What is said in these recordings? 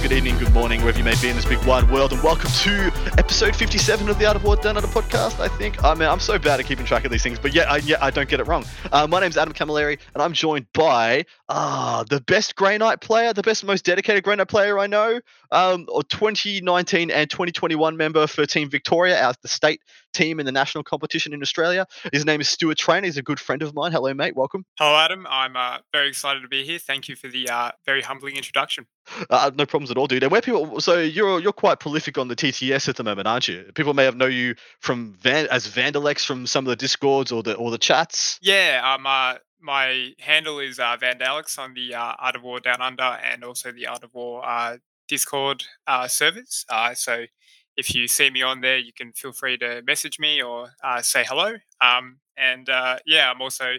good evening, good morning, wherever you may be in this big wide world, and welcome to episode 57 of the Art of War Down Under podcast. I think. I mean, I'm so bad at keeping track of these things, but yeah, I, yet I don't get it wrong. Uh, my name's Adam Camilleri, and I'm joined by ah the best Grey Knight player, the best, most dedicated Grey Knight player I know, um, or 2019 and 2021 member for Team Victoria, our the state team in the national competition in Australia. His name is Stuart Train. He's a good friend of mine. Hello, mate. Welcome. Hello, Adam. I'm uh, very excited to be here. Thank you for the uh, very humbling introduction. Uh, no problems at all, dude. And where people, so you're you're quite prolific on the TTS at the moment, aren't you? People may have know you from Van as Vandalex from some of the discords or the or the chats. Yeah, um, uh, my handle is uh, Vandalex on the uh, Art of War Down Under and also the Art of War uh, Discord uh. Uh, so if you see me on there, you can feel free to message me or uh, say hello. Um, and uh, yeah, I'm also,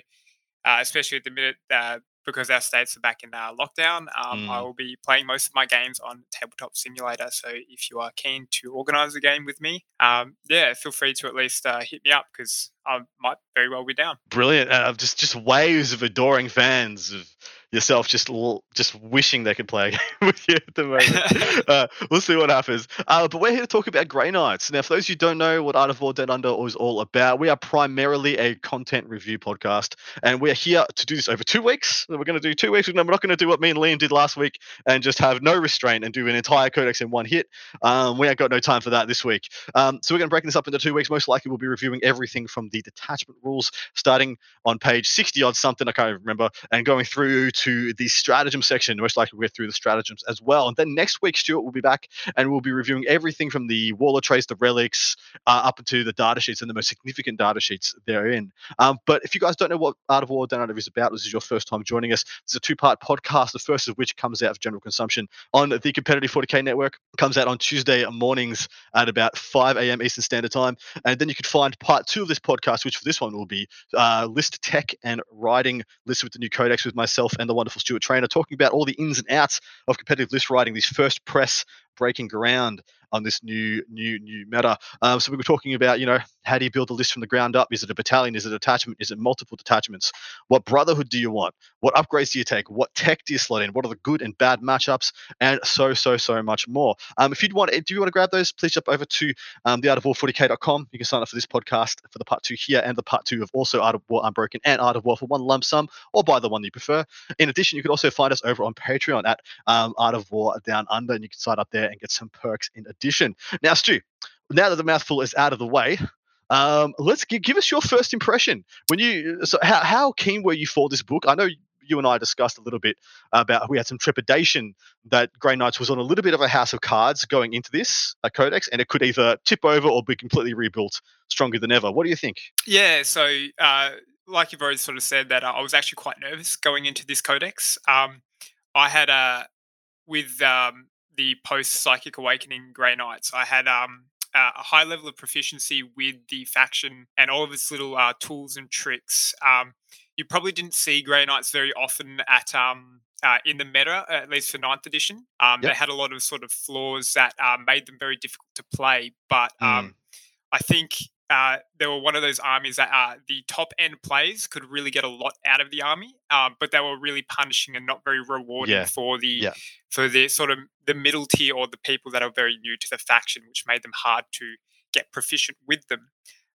uh, especially at the minute, uh, because our states are back in uh, lockdown, um, I Mm. will be playing most of my games on Tabletop Simulator. So if you are keen to organize a game with me, um, yeah, feel free to at least uh, hit me up because I might very well be down. Brilliant. Uh, just just waves of adoring fans of yourself, just l- just wishing they could play a game with you at the moment. uh, we'll see what happens. Uh, but we're here to talk about Grey Knights. Now, for those who don't know what Art of War Down Under is all about, we are primarily a content review podcast, and we are here to do this over two weeks. We're going to do two weeks. And we're not going to do what me and Liam did last week and just have no restraint and do an entire codex in one hit. Um, we ain't got no time for that this week. Um, so we're going to break this up into two weeks. Most likely, we'll be reviewing everything from the detachment rules, starting on page 60 odd something, I can't even remember, and going through to the stratagem section. Most likely, we'll through the stratagems as well. And then next week, Stuart will be back and we'll be reviewing everything from the Warlord Traits, the relics, uh, up into the data sheets and the most significant data sheets therein. Um, but if you guys don't know what Art of War Down Under is about, this is your first time joining us. It's a two part podcast, the first of which comes out for general consumption on the Competitive 40K Network. Comes out on Tuesday mornings at about 5 a.m. Eastern Standard Time. And then you could find part two of this podcast, which for this one will be uh, list tech and writing lists with the new codex with myself and the wonderful Stuart Trainer, talking about all the ins and outs of competitive list writing, this first press breaking ground on this new new new meta. Um, so we were talking about, you know, how do you build a list from the ground up? Is it a battalion? Is it a detachment? Is it multiple detachments? What brotherhood do you want? What upgrades do you take? What tech do you slot in? What are the good and bad matchups? And so so so much more. Um, if you'd want, do you want to grab those? Please jump over to um, the artofwar40k.com. You can sign up for this podcast for the part two here and the part two of also Art of War Unbroken and Art of War for one lump sum, or buy the one you prefer. In addition, you can also find us over on Patreon at um, Art of War Down Under, and you can sign up there and get some perks in addition. Now, Stu, now that the mouthful is out of the way, um, let's give, give us your first impression. When you so how how keen were you for this book? I know you and I discussed a little bit about we had some trepidation that Grey Knights was on a little bit of a house of cards going into this uh, codex, and it could either tip over or be completely rebuilt stronger than ever. What do you think? Yeah, so uh, like you've already sort of said that uh, I was actually quite nervous going into this codex. Um, I had a with um, the post Psychic Awakening Grey Knights, I had um, a a high level of proficiency with the faction and all of its little uh, tools and tricks. Um, you probably didn't see Grey Knights very often at um, uh, in the meta, at least for ninth edition. Um, They had a lot of sort of flaws that uh, made them very difficult to play, but Mm. um, I think uh, they were one of those armies that uh, the top end players could really get a lot out of the army, um, but they were really punishing and not very rewarding Yeah. for the Yeah. for the sort of the middle tier or the people that are very new to the faction, which made them hard to get proficient with them.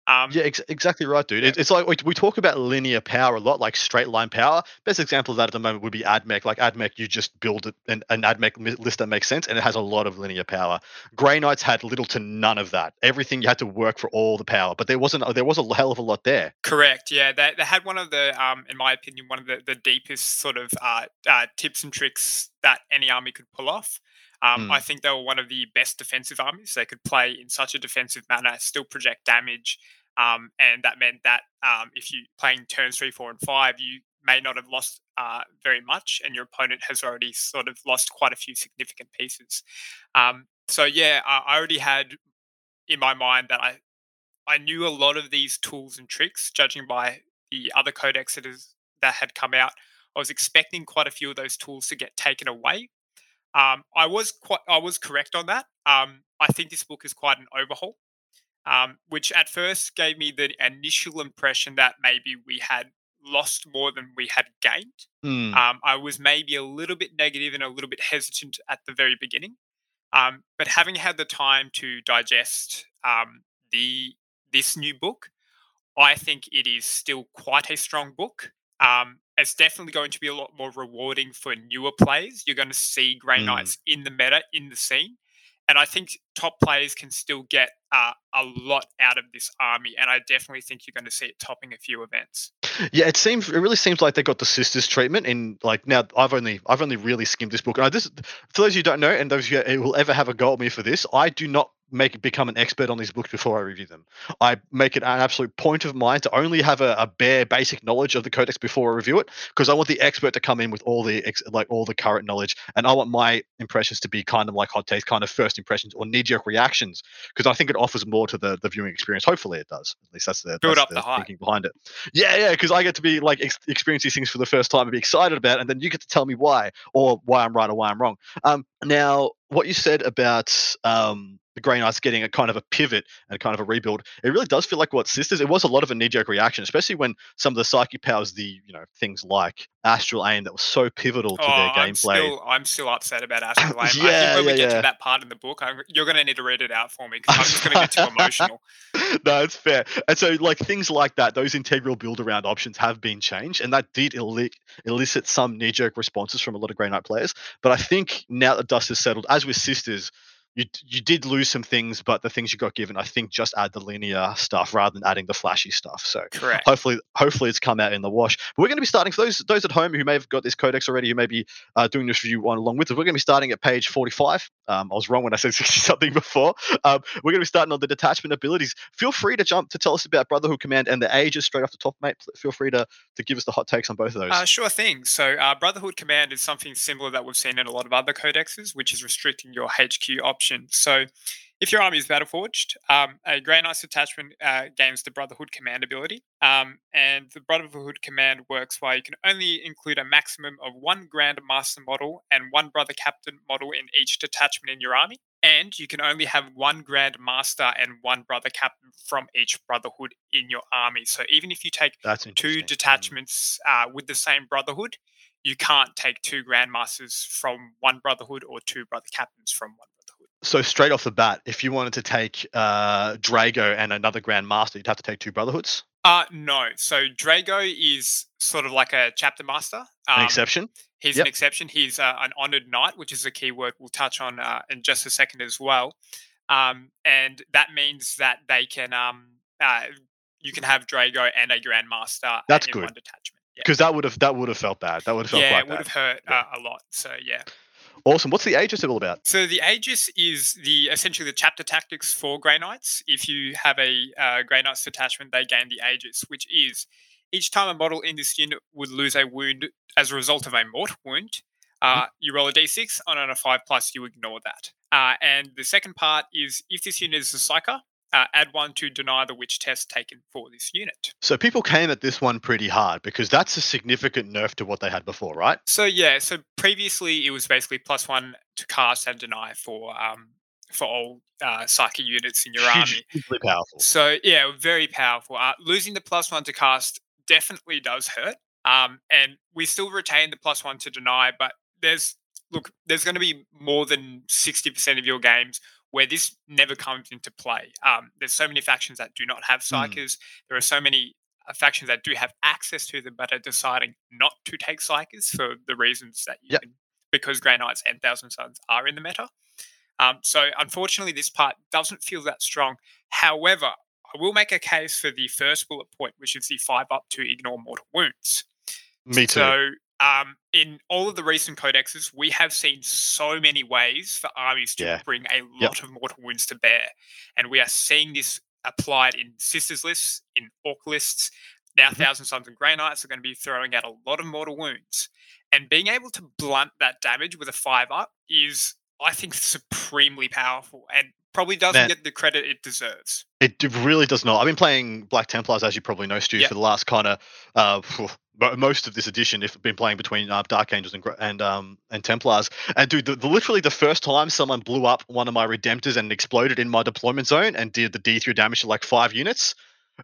Um, Yeah, ex- exactly right, dude. Yeah. It's like we, we talk about linear power a lot, like straight line power. Best example of that at the moment would be AdMech. Like AdMech, you just build it- an, an AdMech list that makes sense, and it has a lot of linear power. Grey Knights had little to none of that. Everything you had to work for all the power, but there wasn't. There was a hell of a lot there. Correct. Yeah, they, they had one of the, um, in my opinion, one of the, the deepest sort of uh, uh, tips and tricks that any army could pull off. Um, Mm. I think they were one of the best defensive armies. They could play in such a defensive manner, still project damage, um, and that meant that um, if you playing turns three, four, and five, you may not have lost uh, very much, and your opponent has already sort of lost quite a few significant pieces. Um, so yeah, I already had in my mind that I I knew a lot of these tools and tricks, judging by the other codex that is that had come out I was expecting quite a few of those tools to get taken away. Um, I was quite, I was correct on that. Um, I think this book is quite an overhaul, um, which at first gave me the initial impression that maybe we had lost more than we had gained. Mm. Um, I was maybe a little bit negative and a little bit hesitant at the very beginning. Um, but having had the time to digest um, the this new book, I think it is still quite a strong book. Um, it's definitely going to be a lot more rewarding for newer players. You're going to see Grey Mm. Knights in the meta, in the scene. And I think top players can still get uh, a lot out of this army. And I definitely think you're going to see it topping a few events. Yeah, it seems it really seems like they got the sisters treatment in like now I've only I've only really skimmed this book and I just for those who don't know and those who will ever have a go at me for this, I do not make it become an expert on these books before I review them. I make it an absolute point of mine to only have a, a bare basic knowledge of the codex before I review it because I want the expert to come in with all the ex, like all the current knowledge and I want my impressions to be kind of like hot takes, kind of first impressions or knee jerk reactions because I think it offers more to the the viewing experience. Hopefully, it does. At least that's the Build that's up the hype. thinking behind it. Yeah, yeah, because I get to be like ex- experience these things for the first time and be excited about, it, and then you get to tell me why or why I'm right or why I'm wrong. Um, now what you said about um the Grey Knights getting a kind of a pivot and kind of a rebuild, it really does feel like what Sisters. It was a lot of a knee-jerk reaction, especially when some of the psychic powers, the you know things like Astral Aim, that was so pivotal to Oh, their I'm gameplay. still, I'm still upset about Astral Aim. I Yeah, think when we yeah, get yeah. to that part in the book, I'm, you're going to need to read it out for me because I'm just going to get too emotional. no, it's fair. And so, like things like that, those integral build around options have been changed, and that did eli- elicit some knee jerk responses from a lot of Grey Knight players. But I think now that dust has settled, as with Sisters, you you did lose some things, but the things you got given, I think, just add the linear stuff rather than adding the flashy stuff. So Correct. hopefully hopefully it's come out in the wash. But we're going to be starting for those those at home who may have got this codex already, who may be uh, doing this review on along with us. We're going to be starting at page 45. Um, I was wrong when I said 60 something before. Um, we're going to be starting on the detachment abilities. Feel free to jump to tell us about Brotherhood Command and the ages straight off the top, mate. Feel free to to give us the hot takes on both of those. Uh, sure thing. So, uh, Brotherhood Command is something similar that we've seen in a lot of other codexes, which is restricting your HQ option. So, if your army is Battleforged, um, a Grey Knight's detachment uh, gains the Brotherhood Command ability. Um, and the Brotherhood Command works where you can only include a maximum of one Grand Master model and one Brother Captain model in each detachment in your army. And you can only have one Grand Master and one Brother Captain from each Brotherhood in your army. So even if you take two. Mm. detachments uh, with the same brotherhood, you can't take two grandmasters from one brotherhood or two brother captains from one. So straight off the bat, if you wanted to take uh, Draigo and another Grand Master, you'd have to take two Brotherhoods. Uh no. So Draigo is sort of like a chapter master. An Um, exception. He's Yep. an exception. He's uh, an honored knight, which is a key word we'll touch on uh, in just a second as well. Um, and that means that they can um, uh, you can have Draigo and a grandmaster That's good. one detachment. Yeah, Because that would have that would have felt bad. That would have felt yeah, it would bad. have hurt Yeah. uh, a lot. So yeah. Awesome. What's the Aegis all about? So the Aegis is the essentially the chapter tactics for Grey Knights. If you have a uh, Grey Knights detachment, they gain the Aegis, which is each time a model in this unit would lose a wound as a result of a mortal wound, uh, you roll a d6. On a five plus, you ignore that. Uh, and the second part is if this unit is a psyker, uh, add one to deny the witch test taken for this unit. So people came at this one pretty hard because that's a significant nerf to what they had before, right? So yeah, so previously it was basically plus one to cast and deny for um, for all uh, psychic units in your army. Hugely powerful. So yeah, very powerful. Uh, losing the plus one to cast definitely does hurt. Um, and we still retain the plus one to deny, but there's look, there's going to be more than sixty percent of your games where this never comes into play. Um, there's so many factions that do not have Mm. psykers. There are so many uh, factions that do have access to them, but are deciding not to take psykers for the reasons that you Yep. can, because Grey Knights and Thousand Sons are in the meta. Um, so unfortunately, this part doesn't feel that strong. However, I will make a case for the first bullet point, which is the five up to ignore mortal wounds. Me too. So, um, in all of the recent codexes, we have seen so many ways for armies to Yeah. bring a lot of mortal wounds to bear, and we are seeing this applied in sisters lists, in ork lists. Now, Mhm. Thousand Sons and Grey Knights are going to be throwing out a lot of mortal wounds, and being able to blunt that damage with a five up is, I think, supremely powerful, and probably doesn't get the credit it deserves. It really does not. I've been playing Black Templars, as you probably know, Stu, Yep. for the last kind of uh, most of this edition. If I've been playing between uh, Dark Angels and and um and Templars, and dude, the, the, literally the first time someone blew up one of my Redemptors and exploded in my deployment zone and did the D3 damage to like five units,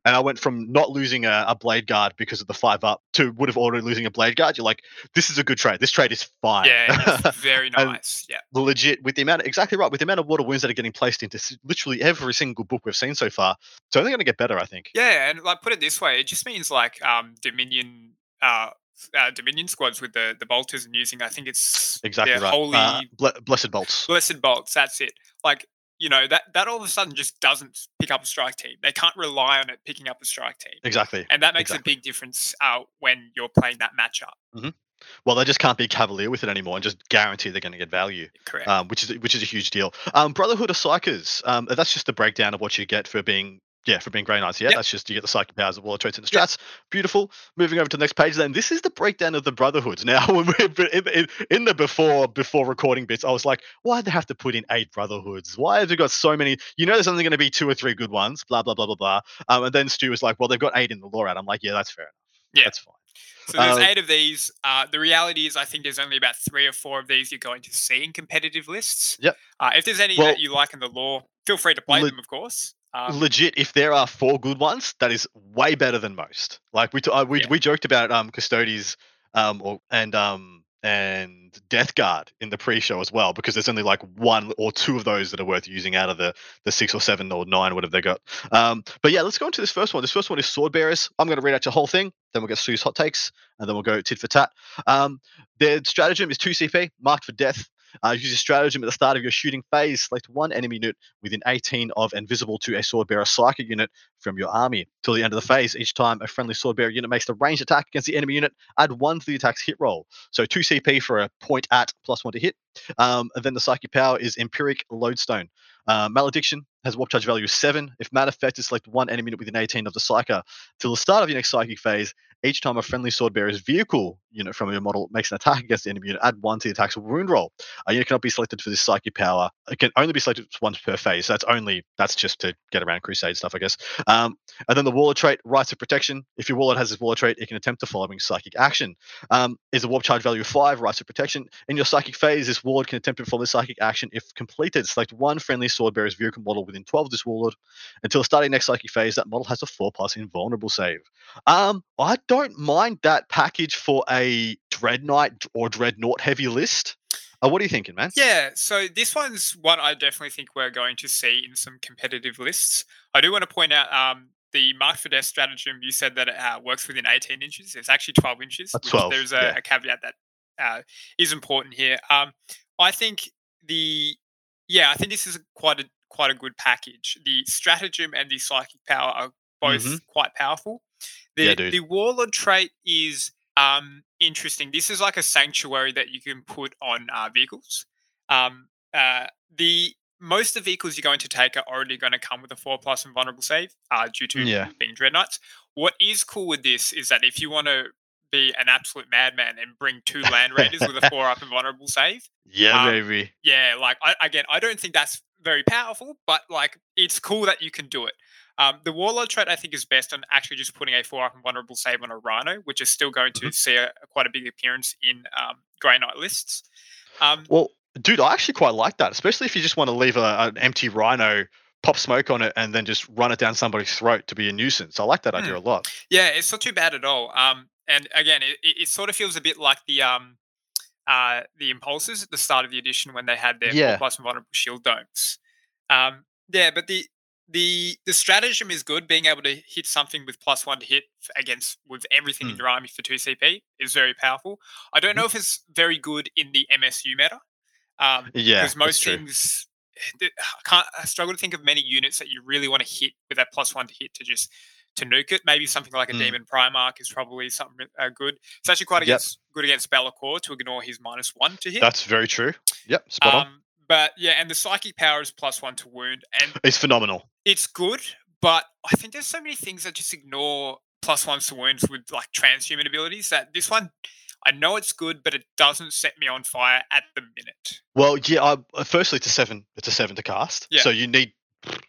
and I went from not losing a, a blade guard because of the five up to would have already losing a blade guard. You're like, this is a good trade. This trade is fine. Yeah, very nice. Yeah. legit with the amount exactly right with the amount of mortal wounds that are getting placed into literally every single book we've seen so far it's only going to get better i think Yeah, and like put it this way, it just means like um Dominion uh, uh Dominion squads with the the bolters and using I think it's exactly right holy uh, ble- blessed bolts blessed bolts, that's it. Like, you know, that that all of a sudden just doesn't pick up a strike team. They can't rely on it picking up a strike team. exactly And that makes exactly. a big difference uh, when you're playing that matchup. well they just can't be cavalier with it anymore and just guarantee they're going to get value Correct. um, which is which is a huge deal um, brotherhood of psykers um, that's just the breakdown of what you get for being yeah, for being Grey Knights. Yeah, Yep. that's just you get the psychic powers of all the traits and the Yep. strats. Beautiful. Moving over to the next page, then this is the breakdown of the brotherhoods. Now, when we're in, in, in the before before recording bits, I was like, why do they have to put in eight brotherhoods? Why have they got so many? You know, there's only going to be two or three good ones. Blah blah blah blah blah. Um, and then Stu was like, well, they've got eight in the lore out. I'm like, yeah, that's fair enough. Yeah. that's fine. So there's Uh, eight of these. Uh, the reality is, I think there's only about three or four of these you're going to see in competitive lists. Yep. Uh, if there's any Well- that you like in the law, feel free to play Le- them, of course. Um, legit if there are four good ones that is way better than most. Like we t- uh, we, Yeah. we joked about um Custodes um or and um and death guard in the pre-show as well because there's only like one or two of those that are worth using out of the the six or seven or nine whatever they got. Um but yeah let's go into this first one. This first one is sword bearers. I'm going to read out your whole thing then we'll get Stu's hot takes and then we'll go tit for tat. Um their stratagem is 2 cp marked for death uh, use your stratagem at the start of your shooting phase. Select one enemy unit within 18 of and visible to a sword bearer psychic unit from your army. Till the end of the phase, each time a friendly sword bearer unit makes a ranged attack against the enemy unit, add one to the attack's hit roll. So 2 CP for a point at plus one to hit. Um, and then the psychic power is Empyric Lodestone. Uh, Malediction has a warp charge value of 7. If manifested, select one enemy unit within 18 of the psyker. Till the start of your next psychic phase, each time a friendly sword bearer's vehicle unit from your model makes an attack against the enemy unit, add one to the attack's wound roll. A unit cannot be selected for this psychic power. It can only be selected once per phase. So That's only that's just to get around crusade stuff, I guess. Um, and then the warlord trait, rites of protection. If your warlord has this warlord trait, it can attempt the following psychic action. Um, is a warp charge value of five, rites of protection. In your psychic phase, this warlord can attempt to perform this psychic action if completed. Select one friendly sword bearer's vehicle model within 12 of this warlord. Until starting next psychic phase, that model has a four plus invulnerable save. Um, I don't mind that package for a Dread Knight or Dreadnought heavy list. Uh, what are you thinking, man? Yeah, so this one's one I definitely think we're going to see in some competitive lists. I do want to point out um, the Mark for Death stratagem. You said that it uh, works within 18 inches. It's actually 12 inches. Which 12, There's a, yeah. a caveat that uh, is important here. Um, I think the yeah, I think this is a, quite a quite a good package. The stratagem and the psychic power are both Mhm. quite powerful. The Yeah, the warlord trait is um interesting. This is like a sanctuary that you can put on uh, vehicles. Um, uh, the most of the vehicles you're going to take are already going to come with a four plus invulnerable save uh, due to Yeah. being dreadnoughts. What is cool with this is that if you want to be an absolute madman and bring two land raiders with a four up invulnerable save, Yeah, Um, baby. yeah, like I, again, I don't think that's very powerful, but like it's cool that you can do it. Um, the warlord trait I think is best on actually just putting a four up and vulnerable save on a rhino, which is still going Mm-hmm. to see a, quite a big appearance in um, Grey Knight lists. Um, Well, dude, I actually quite like that, especially if you just want to leave a, an empty rhino, pop smoke on it, and then just run it down somebody's throat to be a nuisance. I like that idea a lot. yeah, it's not too bad at all. Um, and again, it, it, sort of feels a bit like the um, uh, the Impulsors at the start of the edition when they had their Yeah. four plus invulnerable shield domes. Um, yeah, but the the the stratagem is good. Being able to hit something with plus one to hit against with everything in Mm. your army for two CP is very powerful. I don't know if it's very good in the MSU meta. Um, Yeah, because most things I can't I struggle to think of many units that you really want to hit with that plus one to hit to just to nuke it. Maybe something like a Mm. Demon Primarch is probably something uh, good. It's actually quite Yep. good against Be'lakor to ignore his minus one to hit. That's very true. Yep, spot on. But yeah, and the psychic power is plus one to wound, and It's phenomenal. it's good. But I think there's so many things that just ignore plus ones to wounds with like transhuman abilities that this one. I know it's good, but it doesn't set me on fire at the minute. Well, yeah. I, uh, firstly, it's a seven. It's a seven to cast. Yeah. So you need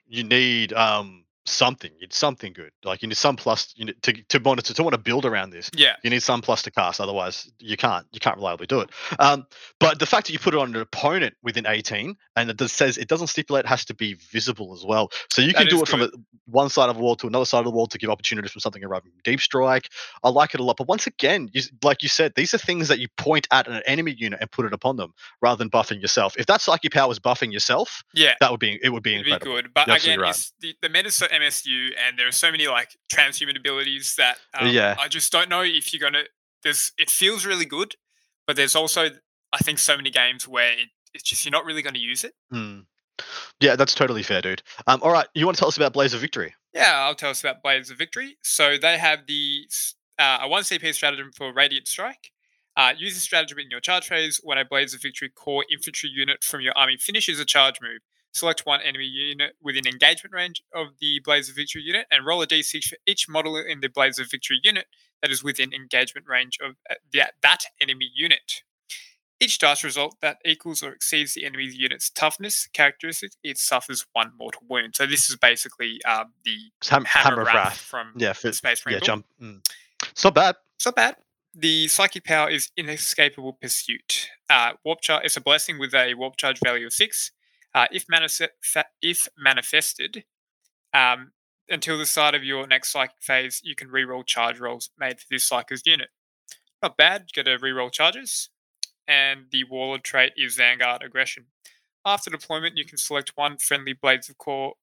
you need um something. You need something good. Like you need some plus you need to to monitor to want to build around this. Yeah. You need some plus to cast, otherwise you can't you can't reliably do it. Um, but the fact that you put it on an opponent within 18 and it does, says it doesn't stipulate it has to be visible as well. So you That can do is it from a, one side of the wall to another side of the wall to give opportunities from something arriving from deep strike. I like it a lot. But once again, you, like you said, these are things that you point at an enemy unit and put it upon them rather than buffing yourself. If that psychic power was buffing yourself, Yeah. that would be it would be It'd be incredible. good, but You're again, right. it's the, the MSU, and there are so many like transhuman abilities that um, Yeah. I just don't know if you're gonna. There's it feels really good, but there's also I think so many games where it, it's just you're not really going to use it. Hmm. Yeah, that's totally fair, dude. Um, all right, you want to tell us about Blades of Victory? Yeah, I'll tell us about Blades of Victory. So they have the uh, a one CP stratagem for Radiant Strike. Uh, use this stratagem in your charge phase when a Blades of Victory core infantry unit from your army finishes a charge move. Select one enemy unit within engagement range of the Blades of Victory unit and roll a d6 for each model in the Blades of Victory unit that is within engagement range of uh, that, enemy unit. Each dice result that equals or exceeds the enemy's unit's toughness characteristic, it suffers one mortal wound. So this is basically um, the Ham- Hammer, of Wrath, from Yeah, for, Space yeah, Marine. Corps. jump. Mm. It's not bad. It's not bad. The psychic power is inescapable pursuit. Uh, warp charge. It's a blessing with a warp charge value of six. Uh, if, if manifested, um, until the start of your next psychic phase, you can reroll charge rolls made for this psychic unit. Not bad. You get to reroll charges. And the warlord trait is Vanguard Aggression. After deployment, you can select one friendly Blades of Core,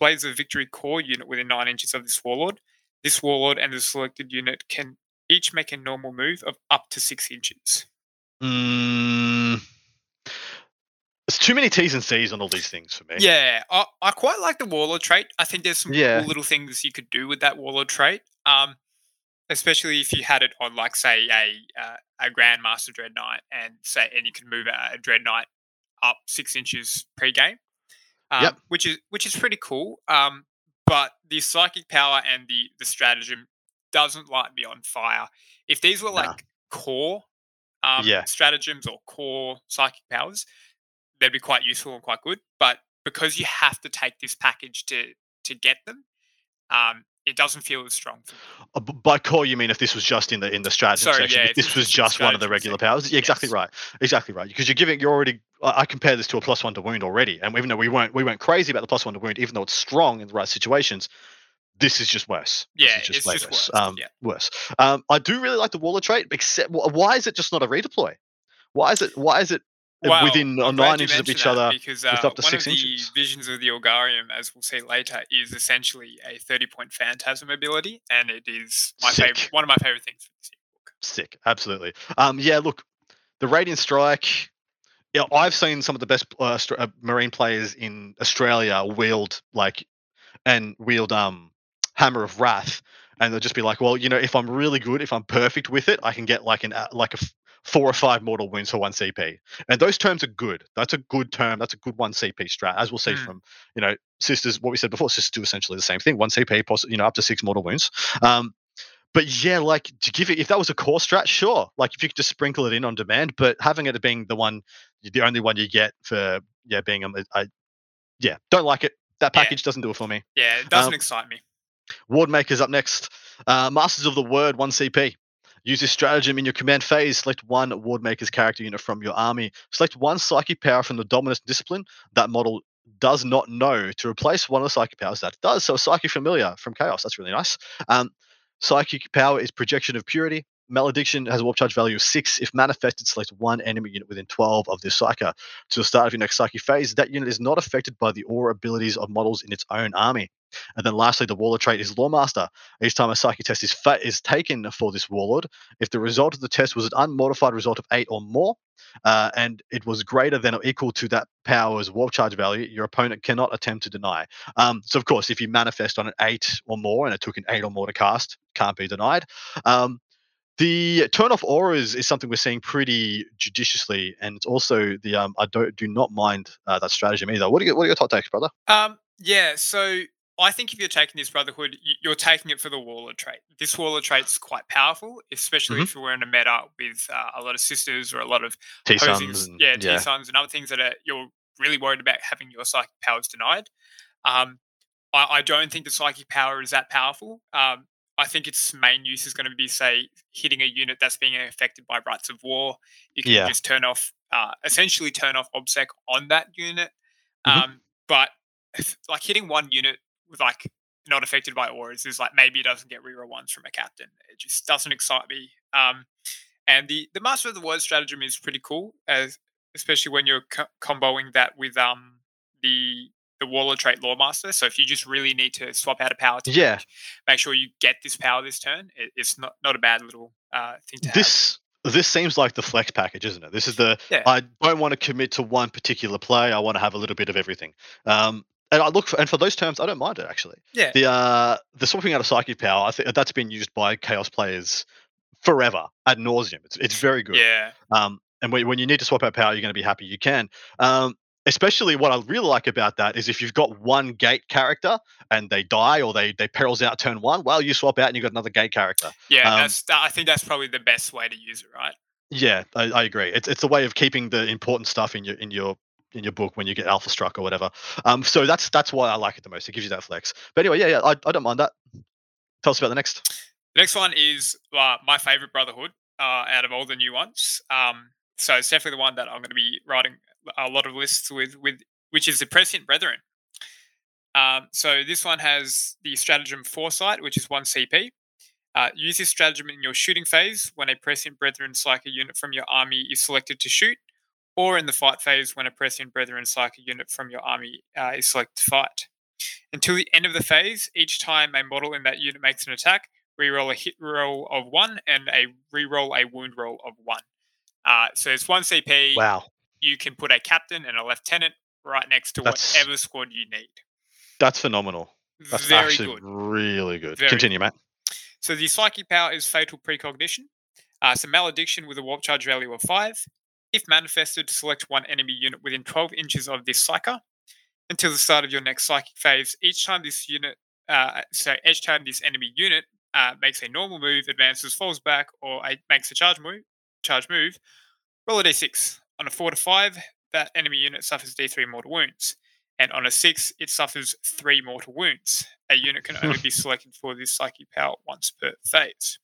Blades of Victory core unit within nine inches of this warlord. This warlord and the selected unit can each make a normal move of up to six inches. Mm, it's too many T's and C's on all these things for me. Yeah, I, I quite like the warlord trait. I think there's some Yeah. cool little things you could do with that warlord trait. Um, especially if you had it on, like, say, a uh, a grandmaster dread knight, and say, and you can move a, a dread knight up six inches pre-game. Um, Yep. which is which is pretty cool. Um, but the psychic power and the the stratagem doesn't light me on fire. If these were Nah. like core um, Yeah. stratagems or core psychic powers, they'd be quite useful and quite good. But because you have to take this package to to get them, um, it doesn't feel as strong. For me. Uh, By core, you mean if this was just in the in the stratagem Sorry, section? yeah, if this was was in the just one of the regular section, powers? Yeah, exactly yes. right. Exactly right. Because you're giving, you're already. I compare this to a plus one to wound already, and even though we weren't we weren't crazy about the plus one to wound, even though it's strong in the right situations, this is just worse. Yeah, just it's just worse. worse, Um, yeah. worse. Um, I do really like the Warlord trait, except why is it just not a redeploy? Why is it? Why is it uh, Well, within uh, I'm nine inches of each other? because uh, up to one six of the visions of the Augurium, as we'll see later, is essentially a 30 point phantasm ability, and it is my favorite, one of my favorite things. from this book. Sick, absolutely. Um, yeah, look, the Radiant Strike. Yeah, I've seen some of the best uh, uh, Marine players in Australia wield like and wield um Hammer of Wrath, and they'll just be like, well, you know, if I'm really good, if I'm perfect with it, I can get like an uh, like a four or five mortal wounds for one CP, and those terms are good. That's a good term. That's a good one CP strat, as we'll see Mm. from you know sisters. What we said before, sisters do essentially the same thing. One CP, poss- you know, up to six mortal wounds. Um, but yeah, like to give it if that was a core strat, sure. Like if you could just sprinkle it in on demand, but having it being the one, the only one you get for yeah being a, I yeah don't like it. That Yeah. package doesn't do it for me. Yeah, it doesn't Um, excite me. Wardmakers up next. Uh, Masters of the Word, one CP. Use this stratagem in your command phase. Select one Wardmaker's character unit from your army. Select one psychic power from the dominant discipline that model does not know to replace one of the psychic powers that does. So, psychic familiar from Chaos. That's really nice. Um, psychic power is projection of purity. Malediction has a warp charge value of six. If manifested, select one enemy unit within 12 of this psyker. To the start of your next psychic phase, that unit is not affected by the aura abilities of models in its own army. And then lastly, the Warlord trait is Loremaster. Each time a psychic test is fa- is taken for this Warlord, if the result of the test was an unmodified result of eight or more, uh, and it was greater than or equal to that power's warp charge value, your opponent cannot attempt to deny. Um, so, of course, if you manifest on an eight or more, and it took an eight or more to cast, can't be denied. Um, the turn off auras is something we're seeing pretty judiciously, and it's also the um, I don't do not mind uh, that stratagem either. What are your, what are your top takes, brother? Um, yeah, so I think if you're taking this Brotherhood, you're taking it for the Warlord trait. This Warlord trait's quite powerful, especially Mhm. if you're in a meta with uh, a lot of sisters or a lot of T Sons and yeah, T Sons and other things that are, you're really worried about having your psychic powers denied. Um, I, I don't think the psychic power is that powerful. Um, I think its main use is going to be, say, hitting a unit that's being affected by rites of war. You can Yeah. just turn off, uh, essentially turn off obsec on that unit. Mhm. Um, but if- like hitting one unit with like not affected by auras is like maybe it doesn't get reroll ones from a captain. It just doesn't excite me. Um, and the the master of the word stratagem is pretty cool, as especially when you're co- comboing that with um the the warlord trait loremaster. So if you just really need to swap out a power to Yeah. make, make sure you get this power this turn, it, it's not not a bad little uh, thing to have. This this seems like the flex package, isn't it? This is the Yeah. I don't want to commit to one particular play. I want to have a little bit of everything. Um, and I look for, and for those terms, I don't mind it actually. Yeah. The uh, the swapping out of psychic power, I think that's been used by chaos players forever ad nauseum. It's it's very good. Yeah, Um, and when, when you need to swap out power, you're going to be happy you can. Um, especially what I really like about that is if you've got one gate character and they die or they they perils out turn one, well, you swap out and you've got another gate character. yeah. Um, that's that, I think that's probably the best way to use it, right? Yeah, I, I agree. It's it's a way of keeping the important stuff in your in your in your book when you get alpha struck or whatever. Um, so that's that's why I like it the most. It gives you that flex. But anyway, yeah, yeah, I, I don't mind that. Tell us about the next. The next one is uh, my favorite Brotherhood uh, out of all the new ones. Um, so it's definitely the one that I'm going to be writing a lot of lists with, with which is the Prescient Brethren. Um, so this one has the stratagem Foresight, which is one CP. Uh, use this stratagem in your shooting phase when a Prescient Brethren Psyker unit from your army is selected to shoot, or in the fight phase when a Prescient Brethren Psyker unit from your army uh, is selected to fight. Until the end of the phase, each time a model in that unit makes an attack, reroll a hit roll of one and a reroll a wound roll of one. Uh, so it's one CP. Wow, You can put a captain and a lieutenant right next to That's whatever squad you need. that's phenomenal. That's Very actually good. really good. Very Continue, mate. So the psychic power is fatal precognition. Uh, a malediction with a warp charge value of five. If manifested, select one enemy unit within 12 inches of this psyker. Until the start of your next psychic phase, each time this unit, uh, so each time this enemy unit uh, makes a normal move, advances, falls back, or makes a charge move, charge move, roll a d6. On a four to five, that enemy unit suffers d3 mortal wounds, and on a six, it suffers three mortal wounds. A unit can only be selected for this psychic power once per phase.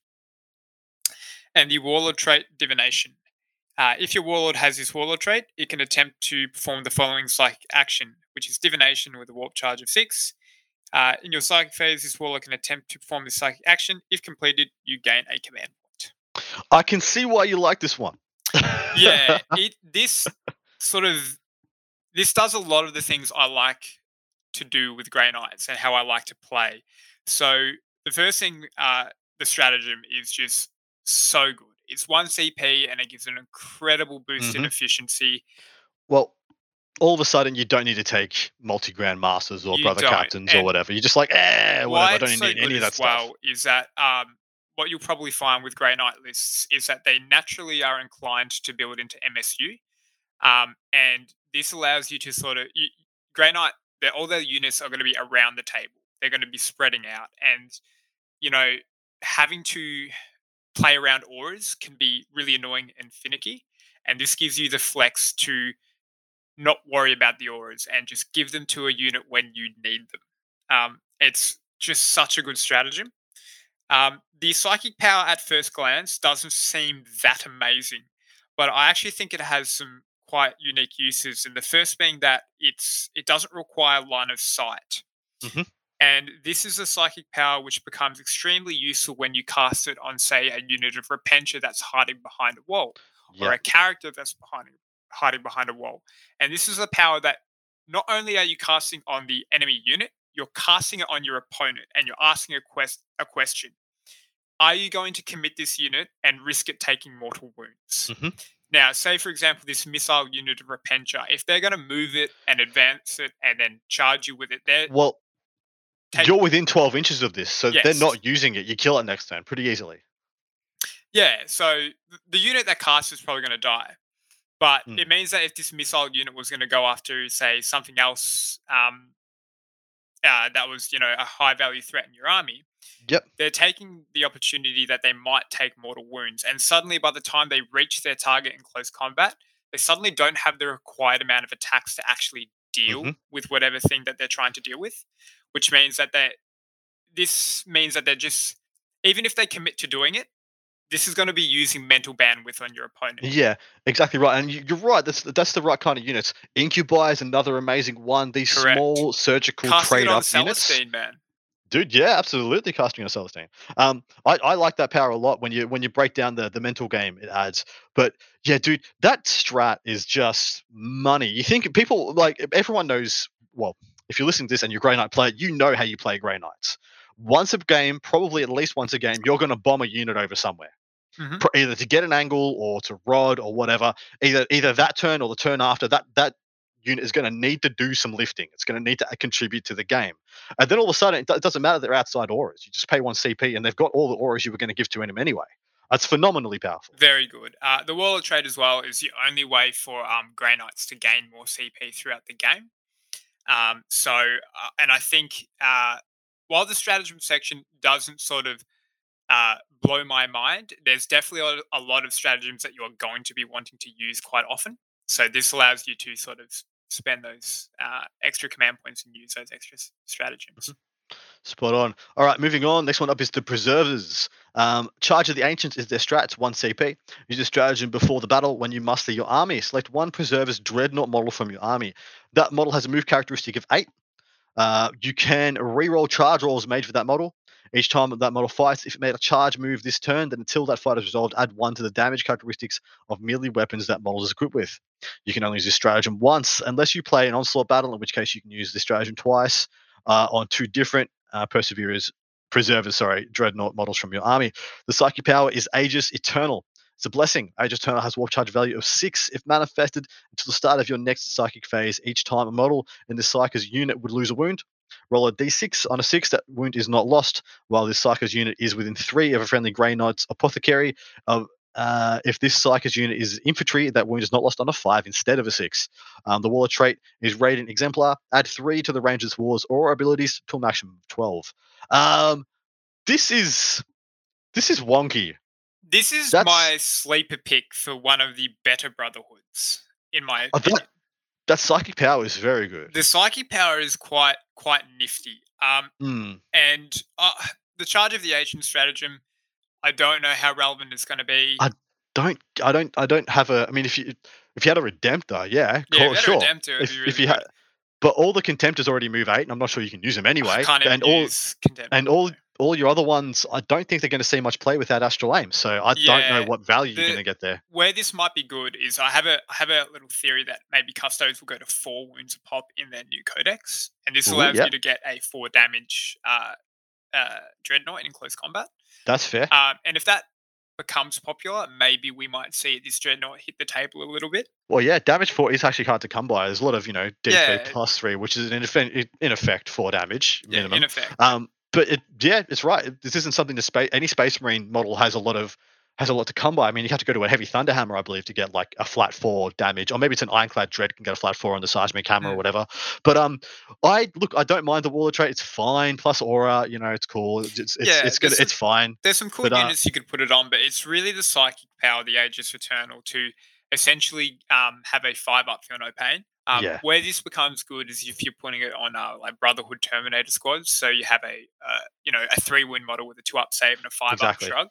And the warlord trait divination. Uh, if your warlord has this warlord trait, it can attempt to perform the following psychic action, which is divination with a warp charge of six. Uh, in your psychic phase, this warlord can attempt to perform this psychic action. If completed, you gain a command point. I can see why you like this one. yeah, it this sort of this does a lot of the things I like to do with Grey Knights and how I like to play. So the first thing, uh, the stratagem is just so good. It's one CP and it gives an incredible boost in Mhm. efficiency. well, all of a sudden you don't need to take multi grand masters or You brother don't, captains or whatever. You're just like, eh, whatever. I don't so need any of that well stuff. is that um, what you'll probably find with Grey Knight lists is that they naturally are inclined to build into MSU, um, and this allows you to sort of you, Grey Knight. All their units are going to be around the table. They're going to be spreading out, and you know, having to play around auras can be really annoying and finicky. And this gives you the flex to not worry about the auras and just give them to a unit when you need them. Um, it's just such a good stratagem. Um, the psychic power at first glance doesn't seem that amazing, but I actually think it has some quite unique uses. And the first being that it's it doesn't require line of sight. Mhm. And this is a psychic power which becomes extremely useful when you cast it on, say, a unit of Repentia that's hiding behind a wall or a character that's behind hiding behind a wall. And this is a power that not only are you casting on the enemy unit, you're casting it on your opponent and you're asking a quest a question. Are you going to commit this unit and risk it taking mortal wounds? Mhm. Now, say for example, this missile unit of Repentia, if they're going to move it and advance it and then charge you with it, they're Well, take- you're within 12 inches of this, so they're not using it. You kill it next turn pretty easily. Yeah, so the unit that casts is probably going to die. But Mm. it means that if this missile unit was going to go after, say, something else um, uh, that was, you know, a high value threat in your army, Yep. they're taking the opportunity that they might take mortal wounds. And suddenly, by the time they reach their target in close combat, they suddenly don't have the required amount of attacks to actually deal Mhm. with whatever thing that they're trying to deal with. Which means that they this means that they're just even if they commit to doing it, this is going to be using mental bandwidth on your opponent. Yeah, exactly right. And you- you're right. That's that's the right kind of units. Incubi is another amazing one. These Correct. small surgical Casting trade up units. Celestine, man. Dude, yeah, absolutely casting on Celestine. Um, I, I like that power a lot when you when you break down the the mental game it adds. But yeah, dude, that strat is just money. You think people like everyone knows. Well, if you're listening to this and you're a Grey Knight player, you know how you play Grey Knights. Once a game, probably at least once a game, you're going to bomb a unit over somewhere, Mhm. Either to get an angle or to rod or whatever. Either either that turn or the turn after that that unit is going to need to do some lifting. It's going to need to contribute to the game. And then all of a sudden, it doesn't matter they're outside auras. You just pay one CP, and they've got all the auras you were going to give to them anyway. That's phenomenally powerful. Very good. Uh, the Warlord Trait as well is the only way for um, Grey Knights to gain more CP throughout the game. Um, so, uh, and I think uh, while the stratagem section doesn't sort of uh, blow my mind, there's definitely a, lot of stratagems that you're going to be wanting to use quite often. So this allows you to sort of spend those uh, extra command points and use those extra stratagems. Spot on. All right, moving on. Next one up is the Preservers. Um, Charge of the Ancients is their strats, 1 CP. Use this stratagem before the battle when you muster your army. Select one Preserver's Dreadnought model from your army. That model has a move characteristic of 8. Uh, you can reroll charge rolls made for that model. Each time that, that model fights, if it made a charge move this turn, then until that fight is resolved, add 1 to the damage characteristics of melee weapons that model is equipped with. You can only use this stratagem once, unless you play an onslaught battle, in which case you can use this stratagem twice uh, on two different uh, perseverers, preservers, sorry, dreadnought models from your army. The psychic power is Aegis Eternal. It's a blessing. Aegis Eternal has warp charge value of six if manifested until the start of your next psychic phase. Each time a model in the psychic unit would lose a wound, roll a d6 on a six. That wound is not lost, while this psychic unit is within three of a friendly Grey Knight's apothecary. Of uh, if this psychic unit is infantry, that wound is not lost on a five instead of a six. Um, the Warlord trait is Radiant Exemplar. Add three to the Ranger's Wars or abilities to a maximum of 12. Um, this is this is wonky. This is That's- my sleeper pick for one of the better brotherhoods, in my Oh, that- opinion. That psychic power is very good. The psychic power is quite quite nifty. Um, Hmm. and uh, the charge of the ancients stratagem, I don't know how relevant it's going to be. I- Don't I don't I don't have a. I mean, if you if you had a Redemptor, yeah, yeah, if sure. a Redemptor, If, be if you good. had, but all the contemptors already move eight, and I'm not sure you can use them anyway. and all use Contemptor, and all all your other ones, I don't think they're going to see much play without Astral Aim. So I don't know what value you're going to get there. where this might be good is I have a I have a little theory that maybe Custodes will go to four wounds a pop in their new codex, and this Ooh, allows yeah. you to get a four damage uh, uh, dreadnought in close combat. That's fair. Um, and if that becomes popular, maybe we might see this dreadnought hit the table a little bit. Well, yeah, damage four is actually hard to come by. There's a lot of you know D3 Yeah. plus three, which is in effect, in effect four damage minimum. Yeah, in effect. Um, but it, yeah, it's right. This isn't something the space any Space Marine model has a lot of has a lot to come by. I mean, you have to go to a heavy Thunderhammer, I believe, to get like a flat four damage, or maybe it's an Ironclad Dread can get a flat four on the Seismic Hammer or Mm. whatever. But um, I look, I don't mind the Warlord trait. It's fine. Plus Aura, you know, it's cool. It's it's Yeah, it's gonna, there's it's fine. There's some cool But, uh, units you could put it on, but it's really the psychic power, the Aegis Eternal, to essentially um, have a five up for no pain. Um, Yeah. Where this becomes good is if you're putting it on uh, like Brotherhood Terminator squads. So you have a uh, you know a three win model with a two up save and a five Exactly. up shrug.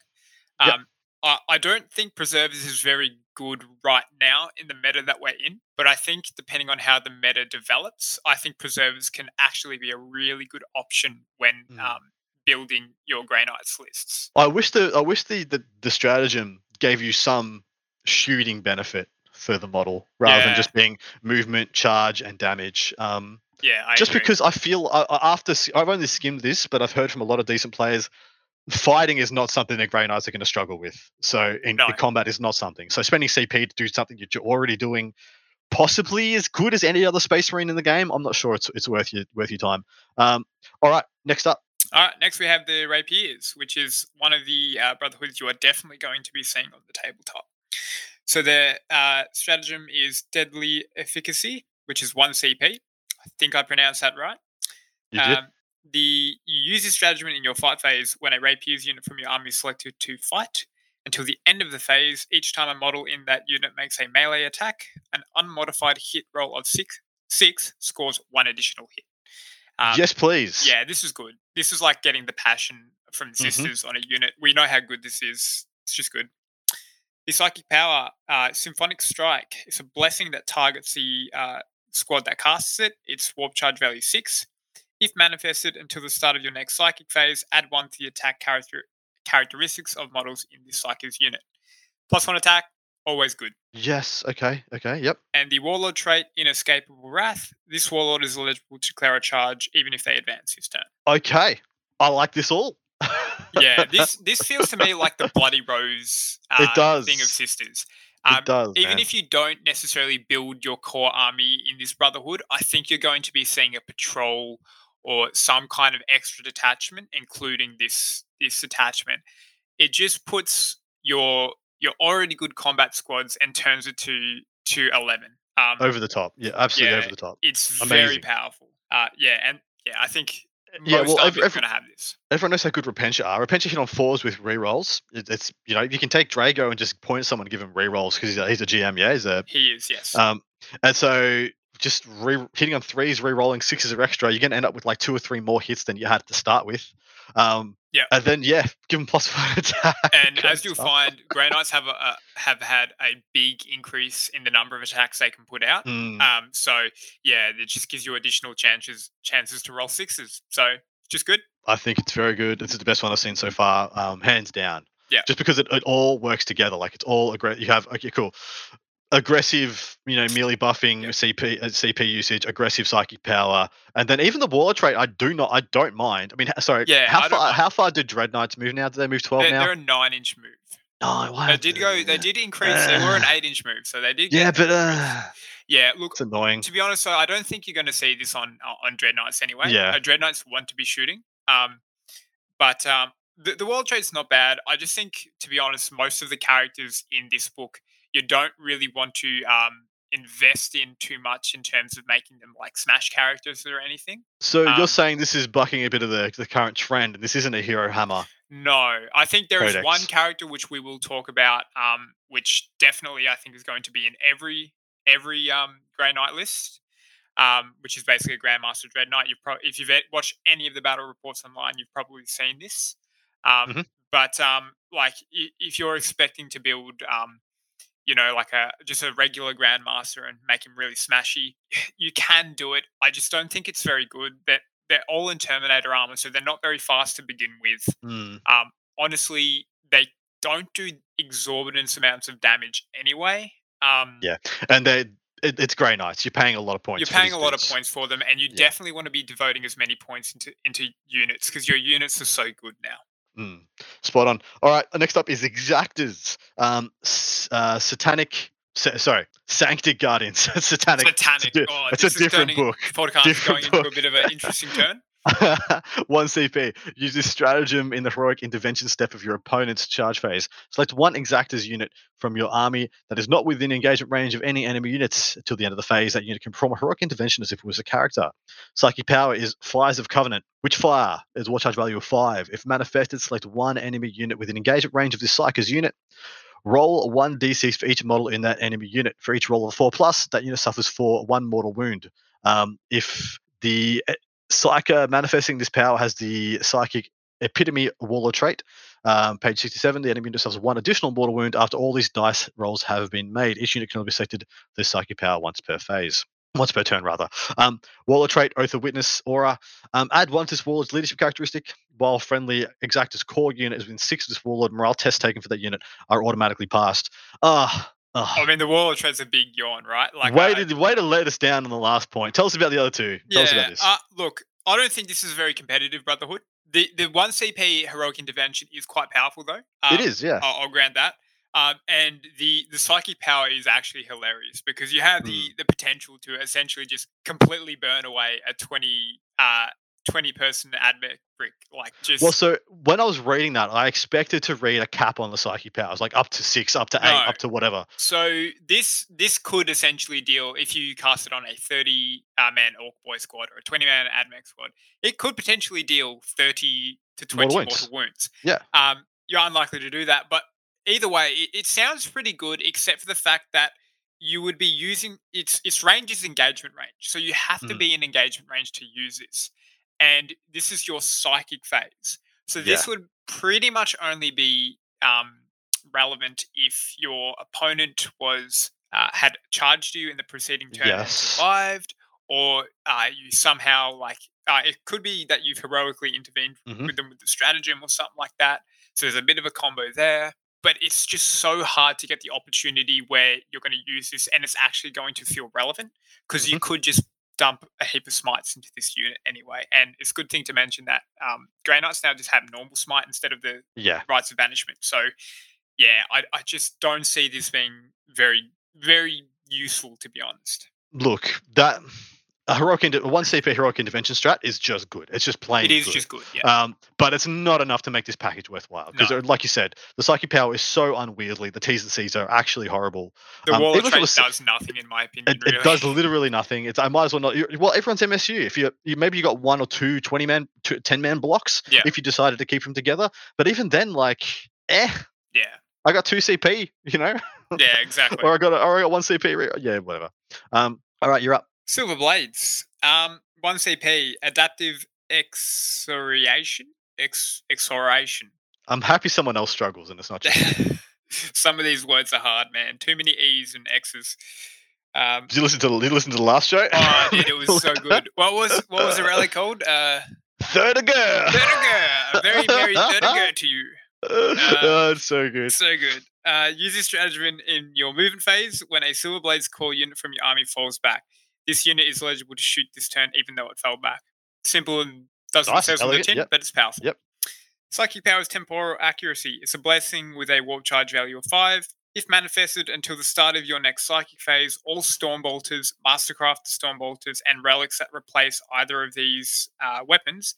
Yep. I, I don't think Preservers is very good right now in the meta that we're in, but I think depending on how the meta develops, I think Preservers can actually be a really good option when Mm. um, building your Grey Knights lists. I wish the I wish the, the the stratagem gave you some shooting benefit for the model rather than just being movement, charge, and damage. Um, Yeah, I just agree. because I feel after I've only skimmed this, but I've heard from a lot of decent players, fighting is not something that Grey Knights are going to struggle with. So in, No. in combat is not something. So spending CP to do something that you're already doing, possibly as good as any other Space Marine in the game, I'm not sure it's it's worth your worth your time. Um, all right, next up. All right, next we have the Rapiers, which is one of the uh, Brotherhoods you are definitely going to be seeing on the tabletop. So the uh, stratagem is Deadly Efficacy, which is one CP. I think I pronounced that right. You did. Um, the you use this stratagem in your fight phase when a Rapier's unit from your army is selected to fight. Until the end of the phase, each time a model in that unit makes a melee attack, an unmodified hit roll of six six scores one additional hit. Um, yes, please. Yeah, this is good. This is like getting the passion from the Mhm. sisters on a unit. We know how good this is. It's just good. The psychic power, uh, symphonic strike. It's a blessing that targets the uh, squad that casts it. Its warp charge value six. If manifested until the start of your next psychic phase, add one to the attack character characteristics of models in this psychic unit. Plus one attack, always good. Yes. Okay. Okay. Yep. And the warlord trait, inescapable wrath. This warlord is eligible to declare a charge even if they advance his turn. Okay. I like this all. Yeah, this this feels to me like the bloody rose uh, It does. thing of sisters. it Um, does. even man. if you don't necessarily build your core army in this brotherhood, I think you're going to be seeing a patrol or some kind of extra detachment, including this this attachment. It just puts your your already good combat squads and turns it to to eleven. Um, over the top. Yeah. Absolutely Yeah. over the top. it's very powerful. Uh, yeah, and yeah, I think most Yeah, well, every- every- going to have this. Everyone knows how good Repentia are. Repentia hit on fours with rerolls. It, it's you know you can take Draigo and just point at someone and give him rerolls because he's a, he's a GM. Yeah, he's a He is, yes. um, and so just re- hitting on threes, re-rolling sixes of extra, you're going to end up with like two or three more hits than you had to start with. Um, Yeah. and then yeah, give him plus one attack. and as you'll find, Grey Knights have a, a, have had a big increase in the number of attacks they can put out. Mm, Um, so yeah, it just gives you additional chances chances to roll sixes. So just good. I think it's very good. This is the best one I've seen so far, um, hands down. Yeah. Just because it, it all works together. Like it's all a great. You have okay, cool. Aggressive, you know, merely buffing, Yep. CP, uh, CP usage, aggressive psychic power, and then even the warlord trait. I do not, I don't mind. I mean, sorry, Yeah, how far, how far did Dread Knights move now? Did they move twelve They're, now? they're a nine inch move. No, why? They did go. They did increase. They were an Uh, eight inch move, so they did. Yeah, but uh, yeah. Look, it's annoying. to be honest, though, I don't think you're going to see this on uh, on Dread Knights anyway. Yeah. uh, Dread Knights want to be shooting. Um, but um, the the Warlord trait's not bad. I just think, to be honest, most of the characters in this book, you don't really want to um invest in too much in terms of making them like smash characters or anything. So um, you're saying this is bucking a bit of the, the current trend, and this isn't a hero hammer. No, I think there is one character which we will talk about, um, which definitely I think is going to be in every every um Grey Knight list, um, which is basically a Grandmaster Dread Knight. You've pro- if you've watched any of the battle reports online, you've probably seen this. Um, Mhm. But um, like if you're expecting to build um, you know, like a just a regular grandmaster and make him really smashy. You can do it. I just don't think it's very good. That they're all in Terminator armor, so they're not very fast to begin with. Hmm. Um, honestly, they don't do exorbitant amounts of damage anyway. Um, Yeah, and they it, it's Grey Knights. You're paying a lot of points. You're paying a lot of points for them, and you Yeah. definitely want to be devoting as many points into into units because your units are so good now. Mm, spot on. All right. Next up is Exactors. Um, uh, satanic. Sa- sorry, Sanctic Guardians. satanic. Satanic. oh, it's a different book. Podcast Different going into a bit of an interesting turn. one CP. Use this stratagem in the heroic intervention step of your opponent's charge phase. Select one Exactors unit from your army that is not within engagement range of any enemy units until the end of the phase. That unit can perform a heroic intervention as if it was a character. Psychic power is Fires of Covenant. Witchfire is warp charge value of five? If manifested, select one enemy unit within engagement range of this Psyker's unit. Roll one d6 for each model in that enemy unit. For each roll of four plus, that unit suffers for one mortal wound. Um, if the Psyker manifesting this power has the Psychic Epitome Warlord trait, um, page 67, the enemy unit suffers one additional mortal wound after all these dice rolls have been made. Each unit can only be selected the Psychic power once per phase. Once per turn, rather. Um, Warlord trait, Oath of Witness, Aura. Um, add one to this Warlord's leadership characteristic. While friendly Exactors core unit is within six of this Warlord, morale tests taken for that unit are automatically passed. Ah, I mean, the Warlord trait's a big yawn, right? Like, way, I- to, way to let us down on the last point. Tell us about the other two. Tell us about Yeah, this. uh, look, I don't think this is a very competitive Brotherhood. The the one CP heroic intervention is quite powerful, though. Um, it is, yeah. I'll, I'll grant that. Um, and the the psychic power is actually hilarious because you have the the potential to essentially just completely burn away a 20 uh 20 person admech brick like just Well, so when I was reading that, I expected to read a cap on the psychic powers, like up to six, up to eight, No. up to whatever. So this this could essentially deal if you cast it on a 30 uh, man ork boy squad or a 20 man admech squad. It could potentially deal 30 to 20 Mortal mortal wounds. wounds. Yeah. Um, you're unlikely to do that, but either way, it, it sounds pretty good, except for the fact that you would be using its its range is engagement range, so you have to Mm. be in engagement range to use this. And this is your psychic phase. So this would pretty much only be um, relevant if your opponent was uh, had charged you in the preceding turn and survived, or uh, you somehow like uh, it could be that you've heroically intervened Mhm. with them with the stratagem or something like that. So there's a bit of a combo there. But it's just so hard to get the opportunity where you're going to use this and it's actually going to feel relevant because Mm-hmm. you could just dump a heap of smites into this unit anyway. And it's a good thing to mention that um, Grey Knights now just have normal smite instead of the Yeah. rites of banishment. So yeah, I, I just don't see this being very, very useful to be honest. Look, that a heroic inter- one CP heroic intervention strat is just good. It's just plain. It is good. just good. Yeah. Um, but it's not enough to make this package worthwhile because, No. like you said, the psychic power is so unwieldy. The T's and C's are actually horrible. the um, wall of even if it trade was- does nothing in my opinion. It, really. it does literally nothing. It's I might as well not. Well, everyone's MSU. If you, you maybe you got one or two 20 man, two, 10 man blocks. Yeah. If you decided to keep them together, but even then, like, eh, Yeah. I got two CP. You know, Yeah. Exactly. or I got a, or I got one CP. re- Yeah, whatever. Um, all right, you're up. Silver Blades. Um, one CP, adaptive exoriation. Ex exoration. I'm happy someone else struggles and it's not just. Some of these words are hard, man. Too many E's and X's. Um, Did you listen to the, did you listen to the last show? oh, I did. It was so good. What was what was the rally called? Uh, Third girl. Thirdiger. A very, very Thirdiger to you. oh, it's so good. So good. Uh, use this stratagem in, in your movement phase when a Silver Blades core unit from your army falls back. This unit is eligible to shoot this turn, even though it fell back. Simple and doesn't Nice, on the tin, yep. but it's powerful. Yep. Psychic power is temporal accuracy. It's a blessing with a warp charge value of five. If manifested until the start of your next psychic phase, all storm bolters, mastercraft storm bolters, and relics that replace either of these uh, weapons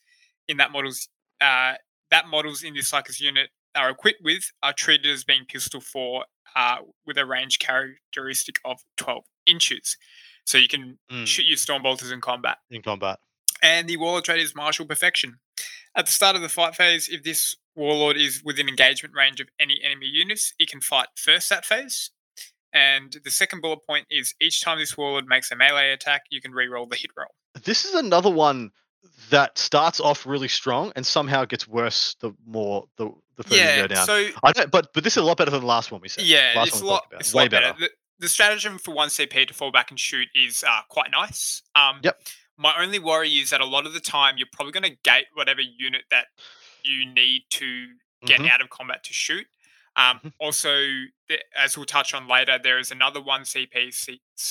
in that model's uh, that models in this psychic unit are equipped with are treated as being pistol four uh, with a range characteristic of 12 inches. So you can Mm, shoot your storm bolters in combat in combat. and the Warlord trait is martial perfection. At the start of the fight phase, if this Warlord is within engagement range of any enemy units, it can fight first that phase. And the second bullet point is each time this Warlord makes a melee attack, you can re-roll the hit roll. This is another one that starts off really strong and somehow gets worse the more the the further you go down. so I don't, but but this is a lot better than the last one we said. yeah, last it's a lot. It's Way lot better. better. The, stratagem for one CP to fall back and shoot is uh, quite nice. Um, Yep. My only worry is that a lot of the time you're probably going to gate whatever unit that you need to get Mhm. out of combat to shoot. Um, Mhm. Also, as we'll touch on later, there is another one CP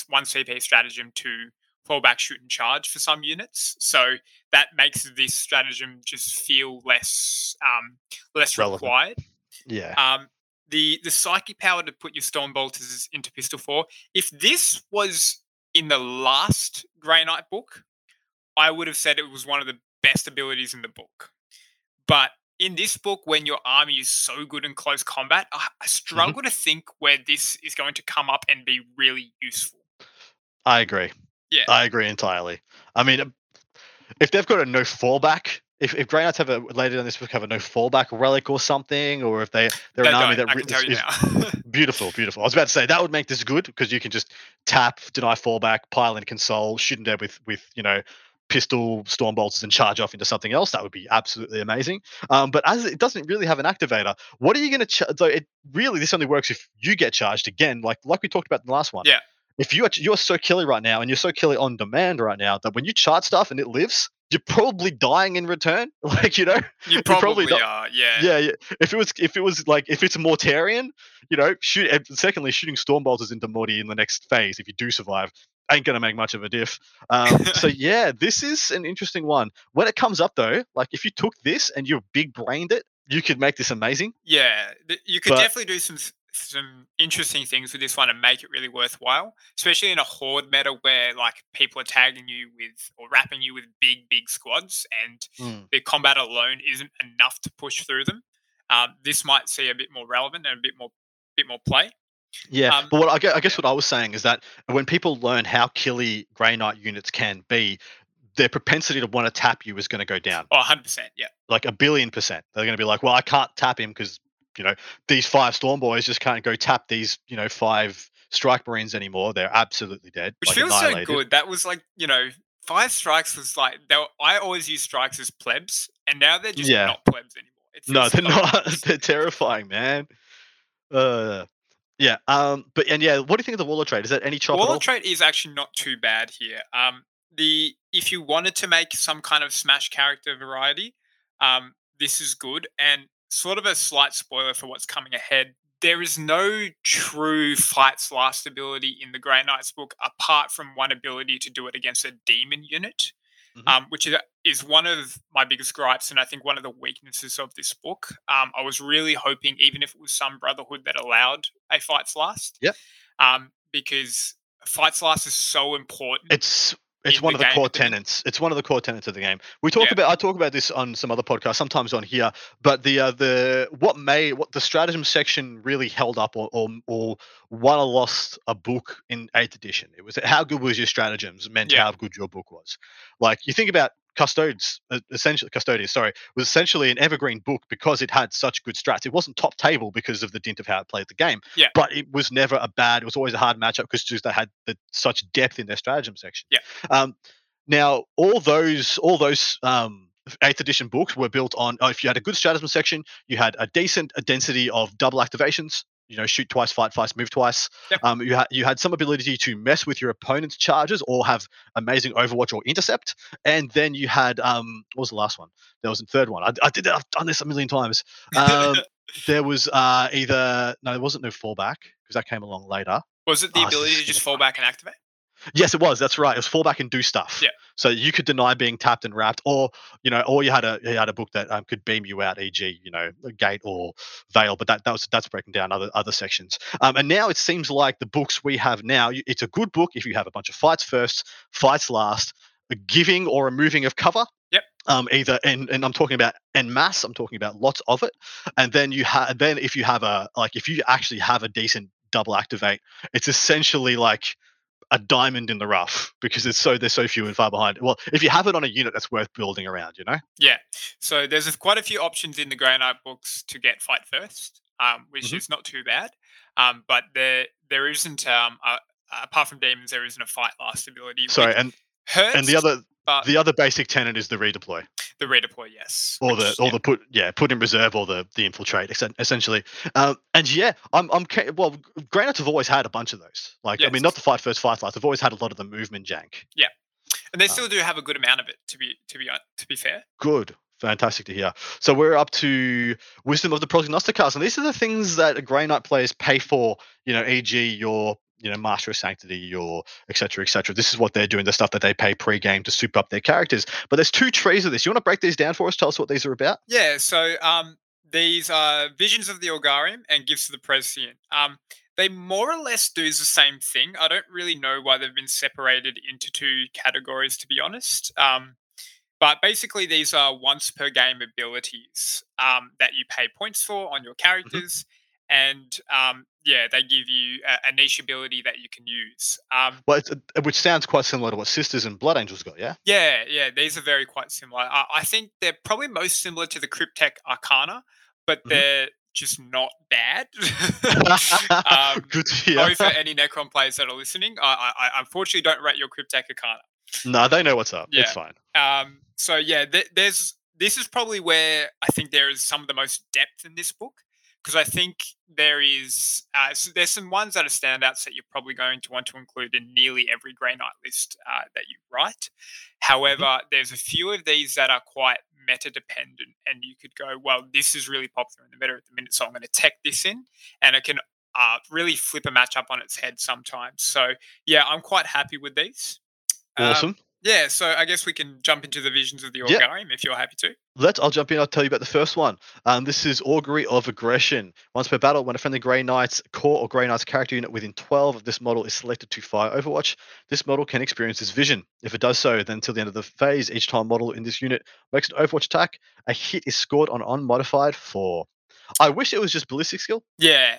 one CP stratagem to fall back, shoot, and charge for some units. So that makes this stratagem just feel less um, less Relevant. required. Yeah. Um, the the psychic power to put your storm bolters into pistol four. If this was in the last Grey Knight book, I would have said it was one of the best abilities in the book. But in this book, when your army is so good in close combat, I, I mm-hmm. struggle to think where this is going to come up and be really useful. I agree. Yeah. I agree entirely. I mean, if they've got a no fallback, if, if Grey Knights have a later on this book have a no fallback relic or something, or if they they're They an army that I is- you beautiful, beautiful. I was about to say that would make this good because you can just tap, deny fallback, pile in console, shoot them dead with with you know pistol storm bolts and charge off into something else. That would be absolutely amazing. Um, but as it doesn't really have an activator, what are you going to? Ch- so it really this only works if you get charged again, like like we talked about in the last one. Yeah. If you are you're so killy right now and you're so killy on demand right now that when you charge stuff and it lives, you're probably dying in return. Like you know, you probably probably, don't- are, yeah. yeah, yeah. If it was, if it was like, if it's a Mortarion, you know, shoot. and Secondly, shooting Stormbolters into Morty in the next phase, if you do survive, ain't gonna make much of a diff. Um, so yeah, this is an interesting one. When it comes up though, like if you took this and you big brained it, you could make this amazing. Yeah, you could But- definitely do some some interesting things with this one and make it really worthwhile, especially in a horde meta where like people are tagging you with or wrapping you with big big squads and Mm. the combat alone isn't enough to push through them. Um, this might see a bit more relevant and a bit more bit more play. Yeah, Um, but what I guess, I guess what I was saying is that when people learn how killy Grey Knight units can be, their propensity to want to tap you is going to go down. Oh, 100 percent, yeah. like a billion percent. They're going to be like, well, I can't tap him because you know these five storm boys just can't go tap these you know five strike marines anymore. They're absolutely dead. Which like feels so good. That was like you know five Strikes was like they were, I always use strikes as plebs, and now they're just Yeah. not plebs anymore. No, they're not. they're terrifying, man. Uh, yeah. Um. But and yeah, what do you think of the Warlord trait? Is that any chop wall Waller all? trait is actually not too bad here. Um, the if you wanted to make some kind of smash character variety, um, this is good. And sort of a slight spoiler for what's coming ahead. There is no true fight's last ability in the Grey Knights book apart from one ability to do it against a demon unit, Mhm. um, which is, is one of my biggest gripes and I think one of the weaknesses of this book. Um, I was really hoping, even if it was some Brotherhood that allowed a fight's last, Yep. um, because Fight's Last is so important. It's it's one the of the game core at the minute. tenets. It's one of the core tenets of the game. We talk Yeah. about I talk about this on some other podcasts, sometimes on here. But the uh, the what made what the stratagem section really held up or or, or won or lost a book in eighth edition. It was how good was your stratagems meant Yeah. how good your book was. Like you think about Custodes, uh, essentially Custodians, sorry, was essentially an evergreen book because it had such good strats. It wasn't top table because of the dint of how it played the game. Yeah. But it was never a bad. It was always a hard matchup because just they had the, such depth in their stratagem section. Yeah. Um, now all those all those um, eighth edition books were built on. Uh, if you had a good stratagem section, you had a decent a density of double activations. You know, shoot twice, fight twice, move twice. Yep. Um, you had you had some ability to mess with your opponent's charges or have amazing Overwatch or intercept. And then you had um, what was the last one? There was a third one. I, I did that. I've done this a million times. Um, there was uh, either no, there wasn't no fallback because that came along later. Was it the this ability to just fall back and activate? Yes, it was. That's right. It was fallback and do stuff. Yeah. So you could deny being tapped and wrapped, or you know, or you had a you had a book that um, could beam you out, e.g., you know, a gate or veil. But that that was that's breaking down other other sections. Um, and now it seems like the books we have now, it's a good book if you have a bunch of fights first, fights last, a giving or removing of cover. Yep. Um, either and and I'm talking about en masse. I'm talking about lots of it. And then you have then if you have a like if you actually have a decent double activate, it's essentially like a diamond in the rough because it's so they're so few and far behind. Well, if you have it on a unit, that's worth building around. You know. Yeah. So there's quite a few options in the Grey Knight books to get fight first, um, which Mhm. is not too bad. Um, but there there isn't um, uh, apart from demons, there isn't a fight last ability. Sorry, and hurts, and the other but the other basic tenet is the redeploy the redeploy, yes, or the which, or yeah. the put yeah put in reserve or the the infiltrate essentially. Um, and yeah, I'm I'm well. Grey Knights have always had a bunch of those. Like I mean, not the fight first, fight last. They've always had a lot of the movement jank. Yeah, and they uh, still do have a good amount of it. To be to be uh, to be fair, Good. Fantastic to hear. So we're up to Wisdom of the Prognosticars, and these are the things that a Grey Knight players pay for. You know, e.g., your you know Master of Sanctity, your etc. etc. This is what they're doing. The stuff that they pay pre-game to soup up their characters. But there's two trees of this. You want to break these down for us? Tell us what these are about. yeah. So um, these are visions of the Augurium and gifts of the Prescient. Um, they more or less do the same thing. I don't really know why they've been separated into two categories, to be honest. Um, but basically, these are once per game abilities um, that you pay points for on your characters, and um, yeah, they give you a, a niche ability that you can use. Um, Well, it's, uh, which sounds quite similar to what Sisters and Blood Angels got. Yeah. yeah, yeah, these are very quite similar. I, I think they're probably most similar to the Cryptek Arcana, but Mhm. they're just not bad. um, Good to hear. sorry for any Necron players that are listening. I, I, I unfortunately don't rate your Cryptek Arcana. no, they know what's up. Yeah. It's fine. Um, so yeah, th- there's this is probably where I think there is some of the most depth in this book because I think there is uh, so there's some ones that are standouts that you're probably going to want to include in nearly every Grey Knight list uh, that you write. However, there's a few of these that are quite meta dependent, and you could go, well, this is really popular in the meta at the minute, so I'm going to tech this in, and it can uh, really flip a matchup on its head sometimes. So yeah, I'm quite happy with these. Um, Awesome. Yeah, so I guess we can jump into the visions of the Yeah. Augurium if you're happy to. Let's. I'll jump in. I'll tell you about the first one. Um, this is Augury of Aggression. Once per battle, when a friendly Grey Knight's core or Grey Knight's character unit within 12 of this model is selected to fire Overwatch, this model can experience this vision. If it does so, then until the end of the phase, each time model in this unit makes an Overwatch attack, a hit is scored on unmodified four. I wish it was just ballistic skill. Yeah,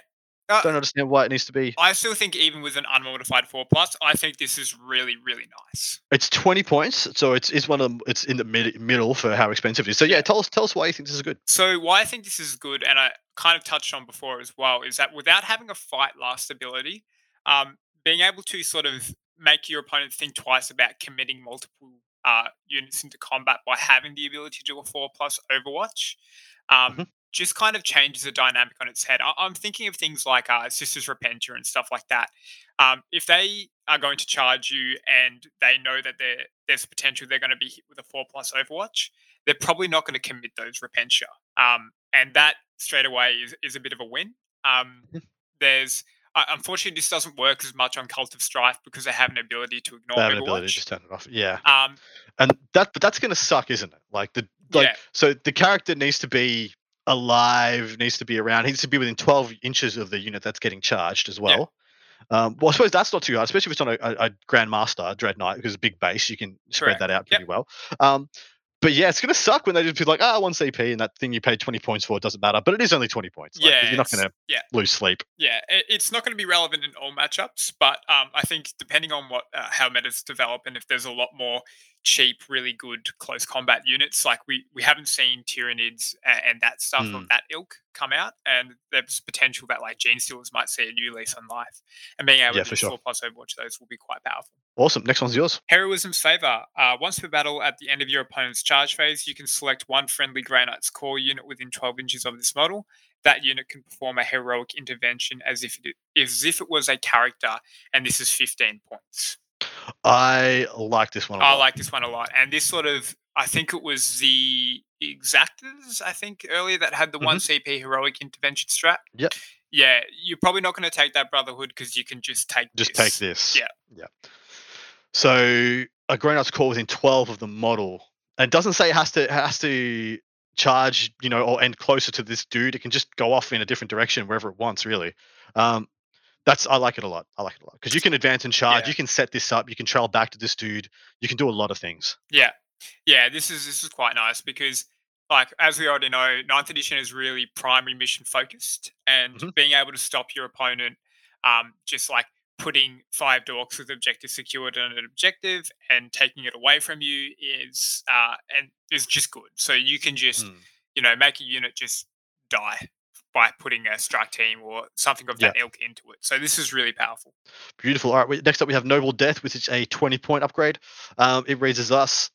Don't understand why it needs to be. I still think even with an unmodified four plus, I think this is really really nice. It's 20 points, so it's it's one of them. It's in the mid, middle for how expensive it is. So yeah, tell us tell us why you think this is good. So why I think this is good, and I kind of touched on before as well, is that without having a fight last ability, um, being able to sort of make your opponent think twice about committing multiple uh, units into combat by having the ability to do a four plus Overwatch. Um, Mhm. Just kind of changes the dynamic on its head. I- I'm thinking of things like uh, Sisters Repentia and stuff like that. Um, if they are going to charge you and they know that there there's potential they're going to be hit with a four plus Overwatch, they're probably not going to commit those Repentia. Um, and that straight away is, is a bit of a win. Um, Mhm. there's uh, unfortunately this doesn't work as much on Cult of Strife because they have an ability to ignore They have an Overwatch. ability to just turn it off. Yeah, um, and that but that's gonna suck, isn't it? Like the like Yeah. so the character needs to be alive, needs to be around, he needs to be within 12 inches of the unit that's getting charged as well. Um, well, I suppose that's not too hard, especially if it's on a, a, a Grandmaster Dread Knight because it's a big base, you can spread Correct. that out Yep. pretty well. Um, but yeah, it's gonna suck when they just be like, ah, one CP and that thing you paid 20 points for doesn't matter, but it is only 20 points. Like, yeah, you're not gonna yeah. lose sleep. Yeah, it's not going to be relevant in all matchups, but um, I think depending on what uh, how metas develop and if there's a lot more cheap, really good close combat units, like we we haven't seen Tyranids and, and that stuff Mm. of that ilk come out, and there's potential that like Gene Stealers might see a new lease on life, and being able Yeah, to for sure. plus Overwatch those will be quite powerful. Awesome. Next one's yours. Heroism's Favor. Uh, once per battle, at the end of your opponent's charge phase, you can select one friendly Grey Knight's core unit within 12 inches of this model. That unit can perform a heroic intervention as if it, as if it was a character, and this is 15 points. I like this one. a I lot. I like this one a lot. And this sort of, I think it was the Exactors, I think, earlier that had the one CP heroic intervention strat. Mm-hmm. Yep. Yeah, you're probably not going to take that Brotherhood because you can just take just this. take this. Yeah. Yeah. So a grown up's core within 12 of the model. And it doesn't say it has to it has to charge, you know, or end closer to this dude. It can just go off in a different direction wherever it wants, really. Um that's I like it a lot. I like it a lot. Because you can advance and charge, Yeah. you can set this up, you can trail back to this dude, you can do a lot of things. Yeah, yeah. This is this is quite nice because, like, as we already know, Ninth Edition is really primary mission focused, and Mhm. being able to stop your opponent, um, just like putting five dorks with objective secured on an objective and taking it away from you is uh and is just good. So you can just Mm. you know make a unit just die by putting a strike team or something of that ilk into it. So this is really powerful. Beautiful. All right. we- Next up, we have Noble Death, which is a 20 point upgrade. Um, it reads as us.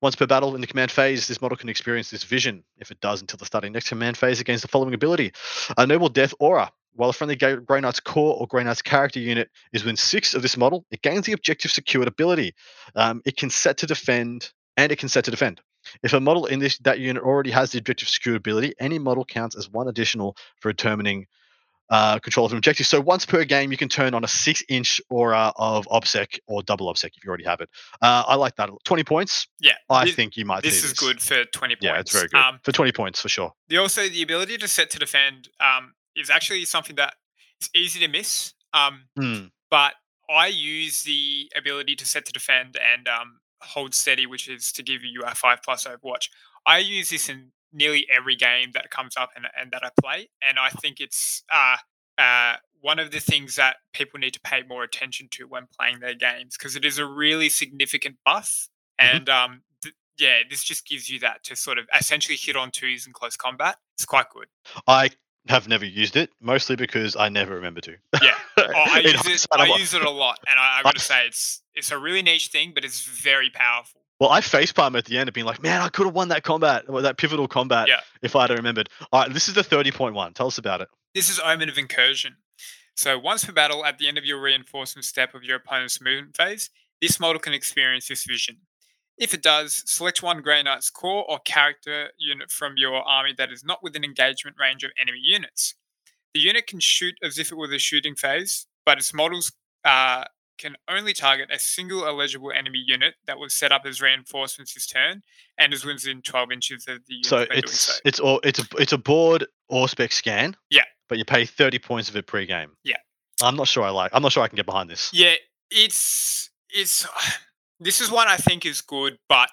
Once per battle in the command phase, this model can experience this vision. If it does, until the starting next command phase, against the following ability: a Noble Death Aura. While a friendly Grey Knight's core or Grey Knight's character unit is within six of this model, it gains the objective secured ability. Um, it can set to defend, and it can set to defend. If a model in this that unit already has the objective secured ability, any model counts as one additional for determining uh, control of an objective. So once per game, you can turn on a six-inch aura of obsec or double obsec if you already have it. Uh, I like that. Twenty points. Yeah, I thi- think you might. this is good for twenty points. Yeah, it's very good Um, for twenty points for sure. The also the ability to set to defend um, is actually something that it's easy to miss. Um, Hmm. but I use the ability to set to defend and um, hold steady, which is to give you a five plus Overwatch. I use this in nearly every game that comes up and, and that I play, and I think it's uh, uh, one of the things that people need to pay more attention to when playing their games because it is a really significant buff, Mhm. and um, th- yeah, this just gives you that to sort of essentially hit on twos in close combat. It's quite good. I have never used it, mostly because I never remember to. Yeah. Oh, I use it. I use it a lot, and I, I got to say it's it's a really niche thing, but it's very powerful. Well, I facepalm at the end of being like, man, I could have won that combat, or that pivotal combat, Yeah. if I'd have remembered. All right, this is the thirty point one. Tell us about it. This is Omen of Incursion. So once per battle, at the end of your reinforcement step of your opponent's movement phase, this model can experience this vision. If it does, select one Grey Knight's core or character unit from your army that is not within engagement range of enemy units. The unit can shoot as if it were the shooting phase, but its models uh, can only target a single eligible enemy unit that was set up as reinforcements this turn and is within 12 inches of the unit So it's so. it's all it's a it's a board or spec scan. Yeah. But you pay thirty points of it pre-game. Yeah. I'm not sure I like. I'm not sure I can get behind this. Yeah, it's it's this is one I think is good, but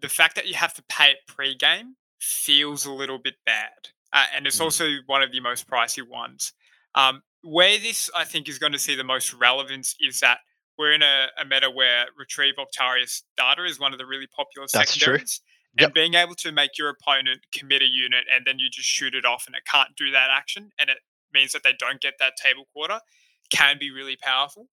the fact that you have to pay it pre-game feels a little bit bad, uh, and it's Mm. also one of the most pricey ones. Um, where this I think is going to see the most relevance is that we're in a, a meta where retrieve Octarius data is one of the really popular That's true. secondaries. And being able to make your opponent commit a unit and then you just shoot it off and it can't do that action and it means that they don't get that table quarter can be really powerful.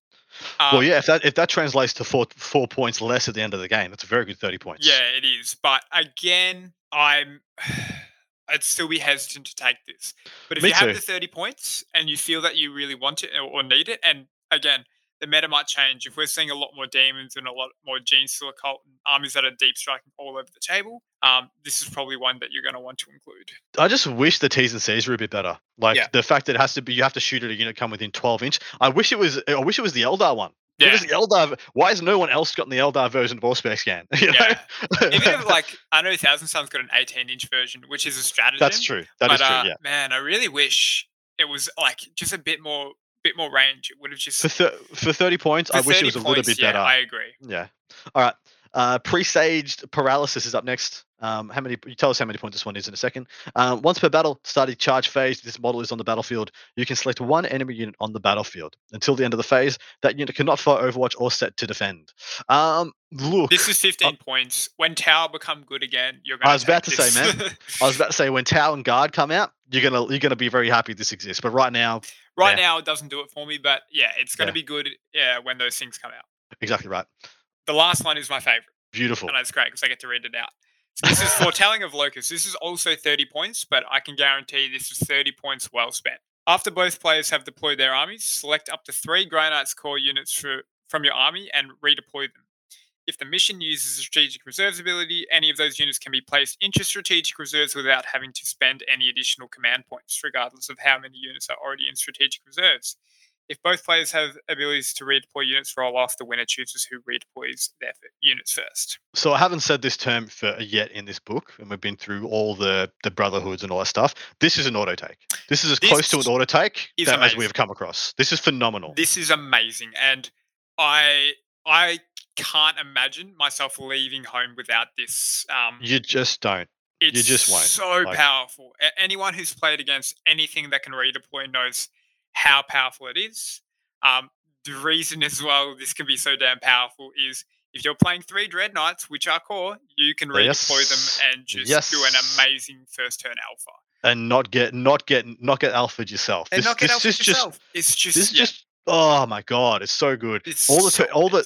well, Um, yeah, if that if that translates to four four points less at the end of the game, that's a very good thirty points. Yeah, it is. But again, I'm I'd still be hesitant to take this. But if Me you have too. the 30 points and you feel that you really want it or need it, and again, the meta might change. If we're seeing a lot more demons and a lot more Gene Stealer cult and armies that are deep striking all over the table, um, this is probably one that you're going to want to include. I just wish the T's and C's were a bit better. Like Yeah. the fact that it has to be you have to shoot at a unit come within twelve inch. I wish it was I wish it was the Eldar one. Yeah. the Eldar. Why has no one else gotten the Eldar version of Auspex Scan? You know? Yeah. Even if, like, I know Thousand Sons got an 18 inch version, which is a strategy. That's true. That but, is true. uh, yeah. man, I really wish it was like just a bit more, bit more range. It would have just For thir- for thirty points, I for wish it 30 was a little points, bit yeah, better. I agree. Yeah. All right. Uh, presaged paralysis is up next. Um, how many? You tell us how many points this one is in a second. Um, once per battle, starting charge phase, this model is on the battlefield. You can select one enemy unit on the battlefield until the end of the phase. That unit cannot fire Overwatch or set to defend. Um, look, This is 15 points. When Tau become good again, you're going I was about to say, man, I was about to say when Tau and Guard come out, you're gonna you're gonna be very happy this exists. But right now, right Yeah. now, it doesn't do it for me, but yeah, it's going to Yeah. be good yeah, when those things come out. exactly right. The last one is my favorite, Beautiful. and it's great because I get to read it out. So this is Foretelling of Locus. This is also 30 points, but I can guarantee this is 30 points well spent. After both players have deployed their armies, select up to three Knights core units for, from your army and redeploy them. If the mission uses a strategic reserves ability, any of those units can be placed into strategic reserves without having to spend any additional command points, regardless of how many units are already in strategic reserves. If both players have abilities to redeploy units, roll off. The winner chooses who redeploys their units first. So I haven't said this term for yet in this book, and we've been through all the the brotherhoods and all that stuff. This is an auto take. This is as close to an auto take that, as we've come across. This is phenomenal. This is amazing, and I I can't imagine myself leaving home without this. Um, you just don't. it's just won't, so like- powerful. Anyone who's played against anything that can redeploy knows how powerful it is. Um, the reason as well this can be so damn powerful is if you're playing three dread knights, which are core, you can redeploy Yes. them and just do an amazing first turn alpha. And not get not get not get alpha yourself. And this not get this alpha is just yourself. it's just this is yeah, just oh my god, it's so good. it's all the so all the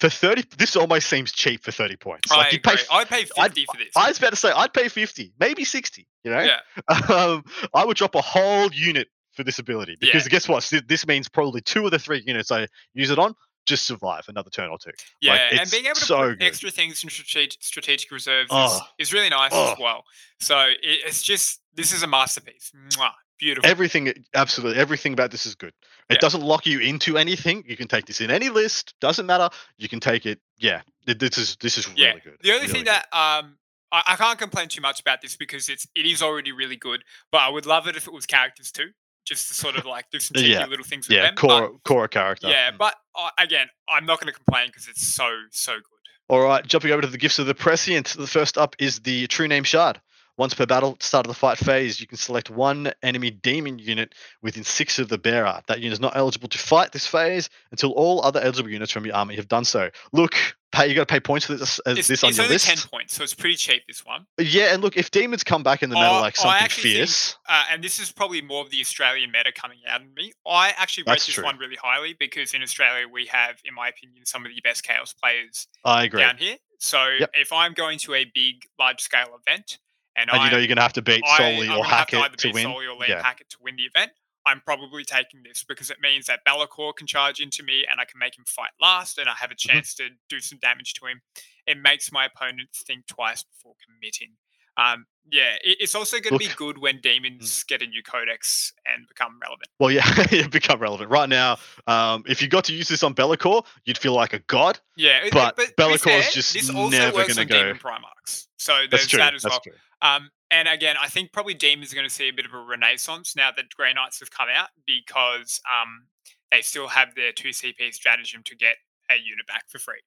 for thirty. This almost seems cheap for thirty points. I Like you pay. I'd pay I'd- 50 for this. I was about to say I'd pay fifty, maybe sixty. You know, yeah. um, I would drop a whole unit for this ability Yeah. because guess what? This means probably two of the three units I use it on just survive another turn or two. Yeah, Like, and being able to so put good. extra things in strategic, strategic reserves is, Oh. is really nice Oh. as well. So it, it's just this is a masterpiece. Mwah, beautiful. Everything, absolutely everything about this is good. It Yeah. doesn't lock you into anything. You can take this in any list. Doesn't matter. You can take it. Yeah, this is this is yeah. really good. The only really thing good. that um I can't complain too much about this because it's it is already really good. But I would love it if it was characters too, just to sort of like do some cheeky Yeah. little things with yeah, them. core core character. Yeah, Mm. but uh, again, I'm not going to complain because it's so so good. All right, jumping over to the gifts of the prescient. The first up is the True Name Shard. Once per battle, start of the fight phase, you can select one enemy demon unit within six of the bearer. That unit is not eligible to fight this phase until all other eligible units from your army have done so. Look, pay you got to pay points for this as It's, this on it's your only list. ten points, so it's pretty cheap. This one. Yeah, and look, if demons come back in the meta like something actually think- fierce, uh, and this is probably more of the Australian meta coming out in me. I actually rate this true. one really highly because in Australia we have, in my opinion, some of the best chaos players I agree. down here. So Yep. if I'm going to a big, large scale event and, And you know you're going to have to beat Soli or to Hackett either to beat win. Soli or Liam Yeah. Hackett to win the event, I'm probably taking this because it means that Be'lakor can charge into me and I can make him fight last and I have a Mm-hmm. chance to do some damage to him. It makes my opponent think twice before committing. Um, yeah, it, it's also going to be Mm. good when demons get a new codex and become relevant. Well, yeah, it become relevant right now. Um, if you got to use this on Be'lakor, you'd feel like a god. Yeah, But but, to be just this also never works gonna on go- Demon Primarchs. So That's there's true. that as That's well. true. Um, and again, I think probably Demons are going to see a bit of a renaissance now that Grey Knights have come out because um, they still have their two CP stratagem to get a unit back for free.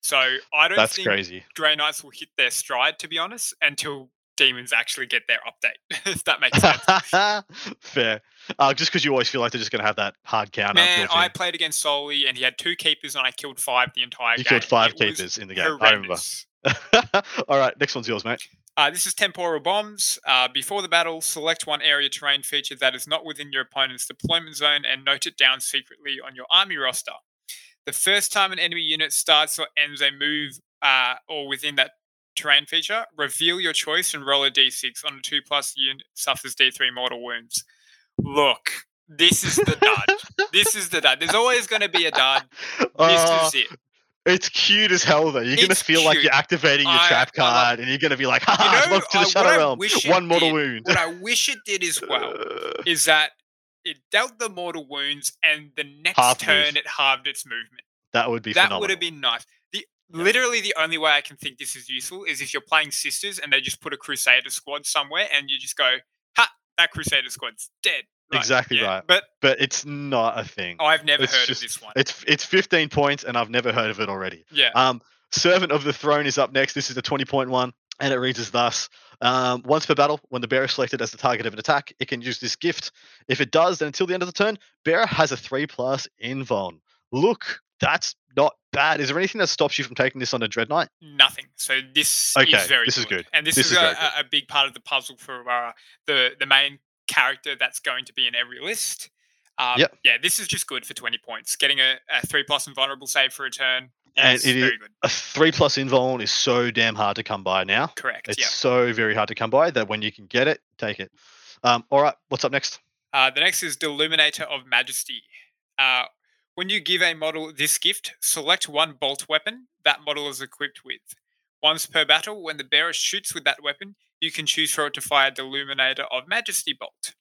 So I don't That's think crazy. Grey Knights will hit their stride, to be honest, until Demons actually get their update, if that makes sense. Fair. Uh, just because you always feel like they're just going to have that hard counter. Man, I played against Soli and he had two keepers and I killed five the entire you game. killed five It keepers in the game. I remember. All right, next one's yours, mate. Uh, this is temporal bombs. Uh, before the battle, select one area terrain feature that is not within your opponent's deployment zone and note it down secretly on your army roster. The first time an enemy unit starts or ends a move uh, or within that terrain feature, reveal your choice and roll a d6 on a 2 plus unit suffers d3 mortal wounds. Look, this is the dud. this is the dud. There's always going to be a dud. This Oh, is it. It's cute as hell though. You're gonna It's feel like you're activating your I- trap card, and you're gonna be like, "Ha ha! know, ah, to the Shadow Realm. One mortal did- wound." What I wish it did as well is that it dealt the mortal wounds and the next Half turn move. it halved its movement. that would be that phenomenal. would have been nice. The literally the only way I can think this is useful is if you're playing sisters and they just put a Crusader squad somewhere and you just go, ha, that Crusader squad's dead. Like, Exactly yeah, right. But but it's not a thing. I've never It's heard just- of this one. It's it's 15 points, and I've never heard of it already. yeah. Um, Servant of the Throne is up next. This is the 20 point one, and it reads as thus: um, Once per battle, when the bearer is selected as the target of an attack, it can use this gift. If it does, then until the end of the turn, bearer has a three plus invuln. Look, that's not bad. Is there anything that stops you from taking this on a Dread Knight? Nothing. So this Okay, is very this is good. And this, This is, is a, good. a- a big part of the puzzle for uh, the the main character that's going to be in every list. Um, Yep. Yeah, this is just good for 20 points. Getting a, a three plus invulnerable save for a turn And is it is- very good. A three plus invuln is so damn hard to come by now. Correct. It's yeah. so very hard to come by that when you can get it, take it. Um, all right, what's up next? Uh, the next is Deluminator of Majesty. Uh, when you give a model this gift, select one bolt weapon that model is equipped with. Once per battle, when the bearer shoots with that weapon, you can choose for it to fire Deluminator of Majesty bolt.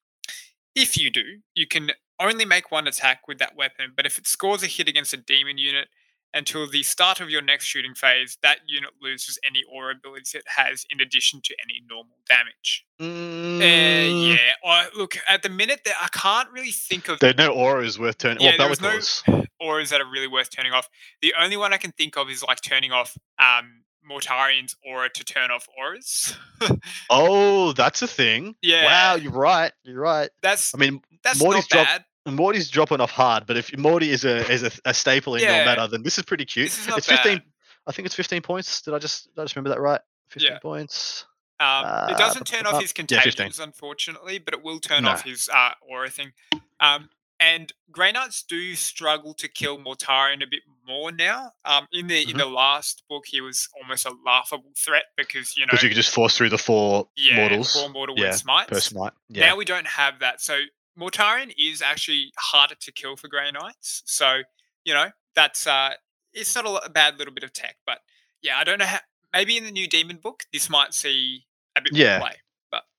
If you do, you can only make one attack with that weapon, but if it scores a hit against a demon unit until the start of your next shooting phase, that unit loses any aura abilities it has in addition to any normal damage. Uh, Mm, yeah. I, look, at the minute, there, I can't really think of There are no auras worth turning. Yeah, well, was no- auras that are really worth turning off. The only one I can think of is like turning off um, Mortarion's aura to turn off auras. Oh, that's a thing. Yeah. Wow, you're right. You're right. That's I mean, that's Morty's not drop- bad. Morty's dropping off hard, but if Morty is a is a, a staple in Yeah. your meta, then this is pretty cute. This is not it's 15. I think it's 15 points. Did I just did I just remember that right? 15 Yeah. points. Um, uh, it doesn't turn off his yeah, 15. contagions, unfortunately, but it will turn No. off his uh, aura thing. Um, and Grey Knights do struggle to kill Mortarion a bit more now. Um, in the Mm-hmm. in the last book, he was almost a laughable threat because you know Because you could just force through the four yeah, mortals four mortal yeah, smites. per smite. Yeah. Now we don't have that. So Mortarion is actually harder to kill for Grey Knights. So, you know, that's uh it's not a, a bad little bit of tech, but yeah, I don't know how maybe in the new demon book this might see a bit Yeah. more play.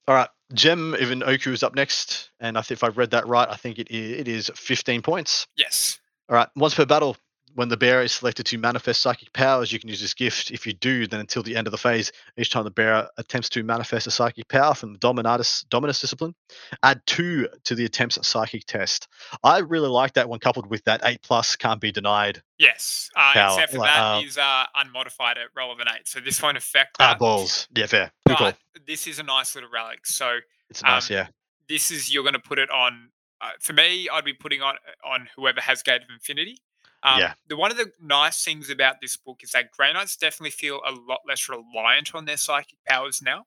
All right, Gem even Oku is up next, and I think if I've read that right, I think it is, it is 15 points. Yes. All right, once per battle, when the bearer is selected to manifest psychic powers, you can use this gift. If you do, then until the end of the phase, each time the bearer attempts to manifest a psychic power from the Dominatus, Dominus discipline, add two to the attempt's at psychic test. I really like that one, coupled with that 8 plus can't be denied. Yes. Uh, except for like, that uh, is uh, unmodified at relevant eight. So this won't affect Ah, that. balls. Yeah, fair. Good call. this is a nice little relic. So It's nice, um, yeah. this is you're going to put it on. Uh, for me, I'd be putting on on whoever has Gate of Infinity. Um, Yeah. The one of the nice things about this book is that Grey Knights definitely feel a lot less reliant on their psychic powers now,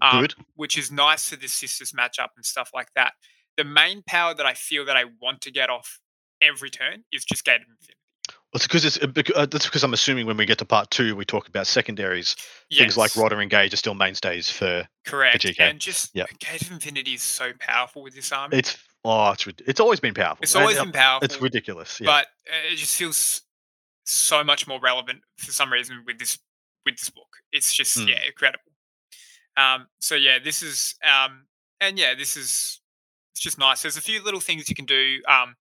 um, Good. which is nice for the sisters matchup and stuff like that. The main power that I feel that I want to get off every turn is just Gate of Infinity. Well, it's because it's uh, uh, that's because I'm assuming when we get to part two, we talk about secondaries. Things like Yes, Rodder and Gage are still mainstays for correct, GK. and just Yep. Gate of Infinity is so powerful with this army. it's oh it's it's always been powerful. It's and, always uh, been powerful. it's ridiculous. Yeah. but it just feels so much more relevant for some reason with this with this book. It's just Mm. yeah, incredible. Um, so yeah, this is um, and yeah, this is it's just nice. There's a few little things you can do, um,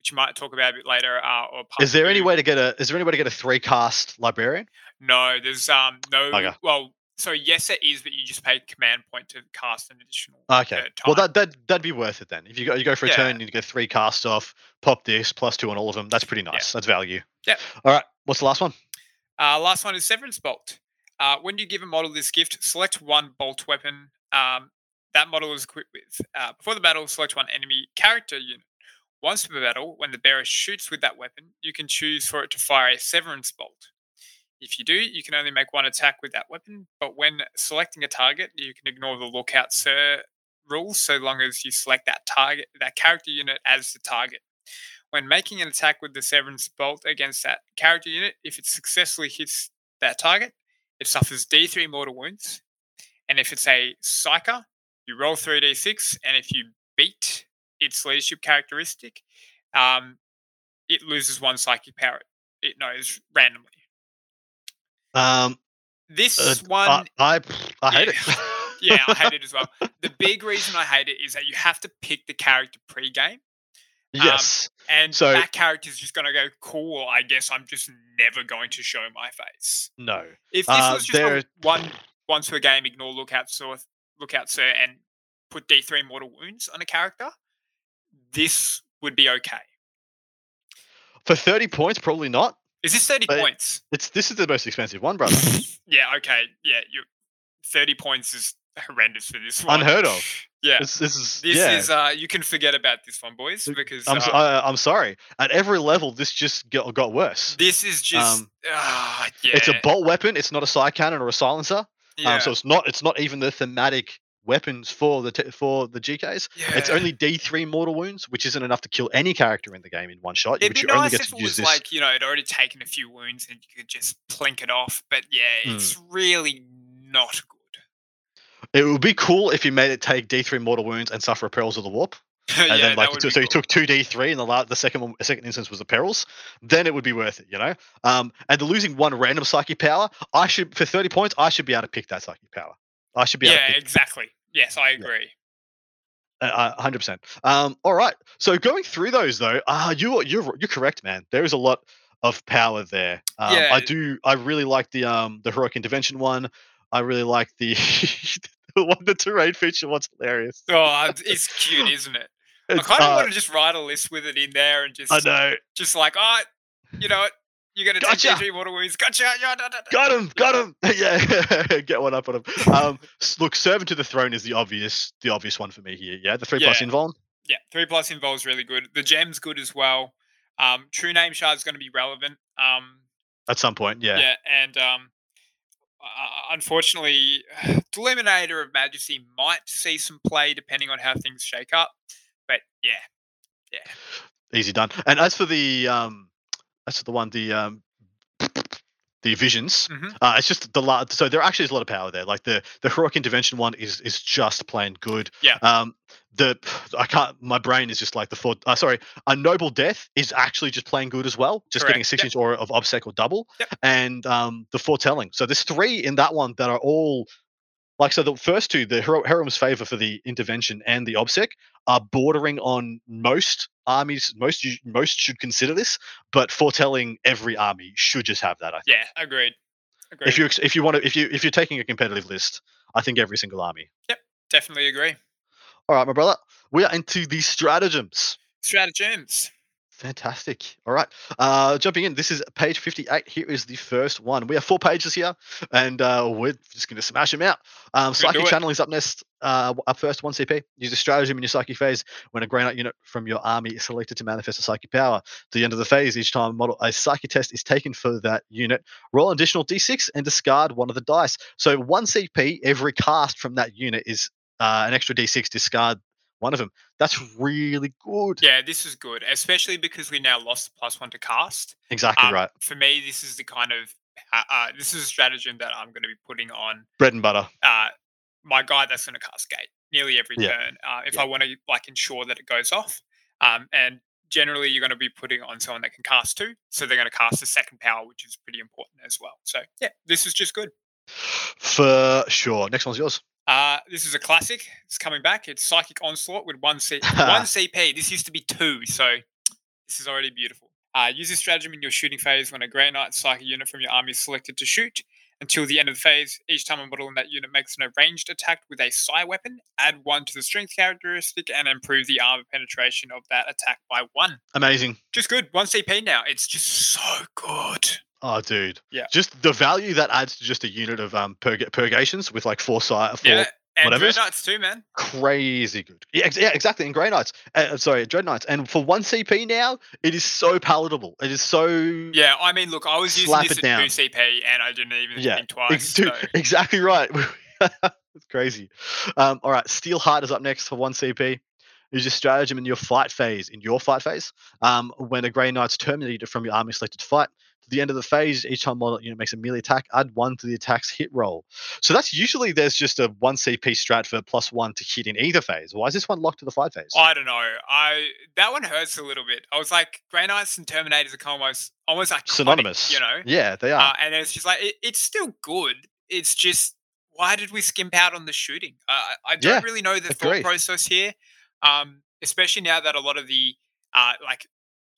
which you might talk about a bit later. Uh, or is there any way to get a is there any way to get a three cast librarian? No, there's um no. Bugger. Well, so yes, it is, but you just pay command point to cast an additional. Okay. uh, Well, that that that'd be worth it then. If you go you go for a Yeah. turn, you get three casts off, pop this plus two on all of them. That's pretty nice. That's value. Yeah. All right. What's the last one? Uh, last one is Severance Bolt. Uh, when you give a model this gift, select one bolt weapon um, that model is equipped with. Uh, before the battle, select one enemy character unit. Once per battle, when the bearer shoots with that weapon, you can choose for it to fire a Severance Bolt. If you do, you can only make one attack with that weapon, but when selecting a target, you can ignore the lookout sir rules so long as you select that target, that character unit as the target. When making an attack with the Severance Bolt against that character unit, if it successfully hits that target, it suffers D3 mortal wounds. And if it's a Psyker, you roll 3d6, and if you beat its leadership characteristic, um, it loses one psychic power it knows randomly. Um, This uh, one, I, I, I hate Yeah. it. yeah, I hate it as well. The big reason I hate it is that you have to pick the character pre-game, yes. and So- that character's just going to go, "Cool, I guess I'm just never going to show my face." no. If this Uh, was just there- one once per game, ignore lookout sir, lookout sir, and put D3 mortal wounds on a character, this would be okay. For 30 points, probably not. Is this 30 But- points? It's This is the most expensive one, brother. Yeah, okay. Yeah, you 30 points is horrendous for this one. Unheard of. Yeah. This, this is, This yeah. is uh you can forget about this one, boys, because I'm, uh, I, am sorry. At every level, this just got, got worse. this is just um, ah, yeah. It's a bolt weapon. It's not a psycannon or a silencer. yeah. Um, so it's not. It's not even the thematic weapons for the t- for the GKs. It's only D3 mortal wounds, which isn't enough to kill any character in the game in one shot. It'd which be you only nice get if to it was this. like, you know, it'd already taken a few wounds and you could just plink it off. But yeah, Mm. it's really not good. It would be cool if you made it take D3 mortal wounds and suffer perils of the warp. And yeah, then like so, so you took two D three and the la- the second one, second instance was the perils, then it would be worth it, you know. Um, and the losing one random psychic power, I should for thirty points, I should be able to pick that psychic power. I should be able Yeah, to pick exactly. Yes, I agree. uh, hundred percent. Um, all right. So going through those though, uh, you you're you're correct, man. There is a lot of power there. Um, Yeah. I do. I really like the um the heroic intervention one. I really like the the one the terrain feature. What's hilarious. Oh, it's cute, isn't it? I kind of uh, want to just write a list with it in there and just, I know. just like, oh, you know what? You're gonna Gotcha. take D3 water wounds. Gotcha. Yeah, da, da, da." Got him, got him. Yeah, get one up on him. Um, look, servant to the throne is the obvious, the obvious one for me here. Yeah, the three plus Yeah. invuln. Yeah, three plus involves really good. The gem's good as well. Um, true name shard is going to be relevant. Um, At some point, yeah. yeah. and um, uh, unfortunately, Deluminator of Majesty might see some play depending on how things shake up. But yeah, yeah, easy done. And as for the um, for the one the um, the visions, Mhm. uh, it's just the la- so there actually is a lot of power there. Like the the heroic intervention one is is just plain good. Yeah. Um, the I can't. My brain is just like the four. Uh, sorry, a noble death is actually just plain good as well. Just getting a Correct, six yep. inch aura of obsec or double, Yep. and um, the foretelling. So there's three in that one that are all like so. The first two, the Hero's favor for the intervention and the obsec, are bordering on most armies. Most you- most should consider this, but foretelling every army should just have that. I think. yeah, agreed. Agreed. If you if you want to if you if you're taking a competitive list, I think every single army. Yep, definitely agree. All right, my brother. We are into the stratagems. Stratagems. Fantastic. All right. Uh, jumping in, this is page 58. Here is the first one. We have four pages here, and uh, we're just going to smash them out. Um, psychic channeling is up next. Uh, up first, 1 CP. Use a stratagem in your psychic phase when a Knight unit from your army is selected to manifest a psychic power. At the end of the phase, each time a model a psychic test is taken for that unit, roll an additional d6 and discard one of the dice. So 1 CP, every cast from that unit is uh, an extra d6, discard one of them. That's really good. Yeah, this is good, especially because we now lost the plus one to cast. Exactly Um, right. For me, this is the kind of uh, uh, this is a stratagem that I'm going to be putting on Bread and butter. uh, my guy that's going to cast gate nearly every Yeah. turn. Uh, if Yeah. I want to like ensure that it goes off, um, and generally you're going to be putting on someone that can cast two, so they're going to cast the second power, which is pretty important as well. So yeah, this is just good. For sure. Next one's yours. Uh, this is a classic. It's coming back. It's Psychic Onslaught with one C- one CP. This used to be two, so this is already beautiful. Uh, use this stratagem in your shooting phase when a Grey Knight Psychic unit from your army is selected to shoot. Until the end of the phase, each time a model in that unit makes an arranged attack with a psi weapon, add one to the strength characteristic and improve the armor penetration of that attack by one. Amazing. Just good. One CP now. It's just so good. Oh, dude. Yeah. Just the value that adds to just a unit of um purg- purgations with like four side, four Yeah. And whatever. Dreadnoughts too, man. crazy good. Yeah, ex- yeah exactly. In Grey Knights, uh, sorry, Dread Knights, and for one CP now, it is so palatable. It is so Yeah, I mean, look, I was using this at down. 2 CP and I didn't even Yeah, think twice. Ex- so- exactly right. it's crazy. Um, all right, Steel Heart is up next for one CP. Use your stratagem in your fight phase. In your fight phase, um, when a Grey Knight's terminated from your army selected fight, to the end of the phase, each time model unit makes a melee attack, add one to the attack's hit roll. So that's usually there's just a one CP strat for plus one to hit in either phase. Why is this one locked to the fight phase? I don't know. I that one hurts a little bit. I was like, Grey Knights and Terminators are almost almost like Synonymous. you know. Yeah, they are. Uh, and it's just like it, it's still good. It's just why did we skimp out on the shooting? Uh, I don't Yeah, really know the agree. thought process here, um, especially now that a lot of the uh, like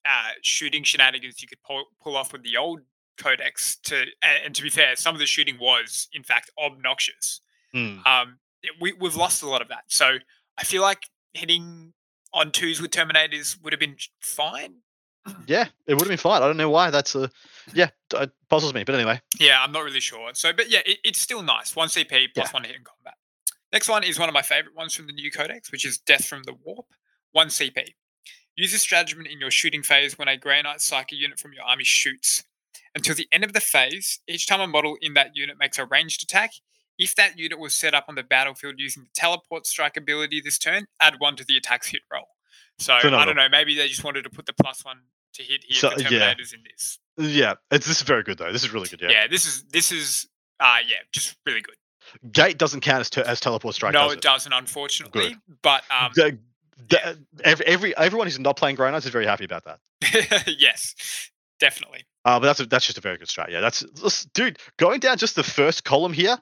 uh, shooting shenanigans you could pull, pull off with the old codex. To and, to be fair, some of the shooting was in fact obnoxious. Hmm. Um, we we've lost a lot of that. So I feel like hitting on twos with Terminators would have been fine. Yeah, it would have been fine. I don't know why. That's a yeah, it puzzles me. But anyway, Yeah, I'm not really sure. So, but yeah, it, it's still nice. One CP plus one hit in combat. Next one is one of my favorite ones from the new codex, which is Death from the Warp. One CP. Use this stratagem in your shooting phase when a Grey Knight Psyche unit from your army shoots. Until the end of the phase, each time a model in that unit makes a ranged attack, if that unit was set up on the battlefield using the teleport strike ability this turn, add one to the attack's hit roll. So I don't know, maybe they just wanted to put the plus one to hit here So- for yeah. In this. yeah, it's this is very good though. This is really good. Yeah, yeah, this is this is uh yeah, just really good. gate doesn't count as, te- as teleport strike. no, does it, it? doesn't, unfortunately. Good. But um, The- every, every everyone who's not playing Knights is very happy about that. yes, definitely. Uh, but that's a, that's just a very good strat. Yeah, that's dude. Going down just the first column here,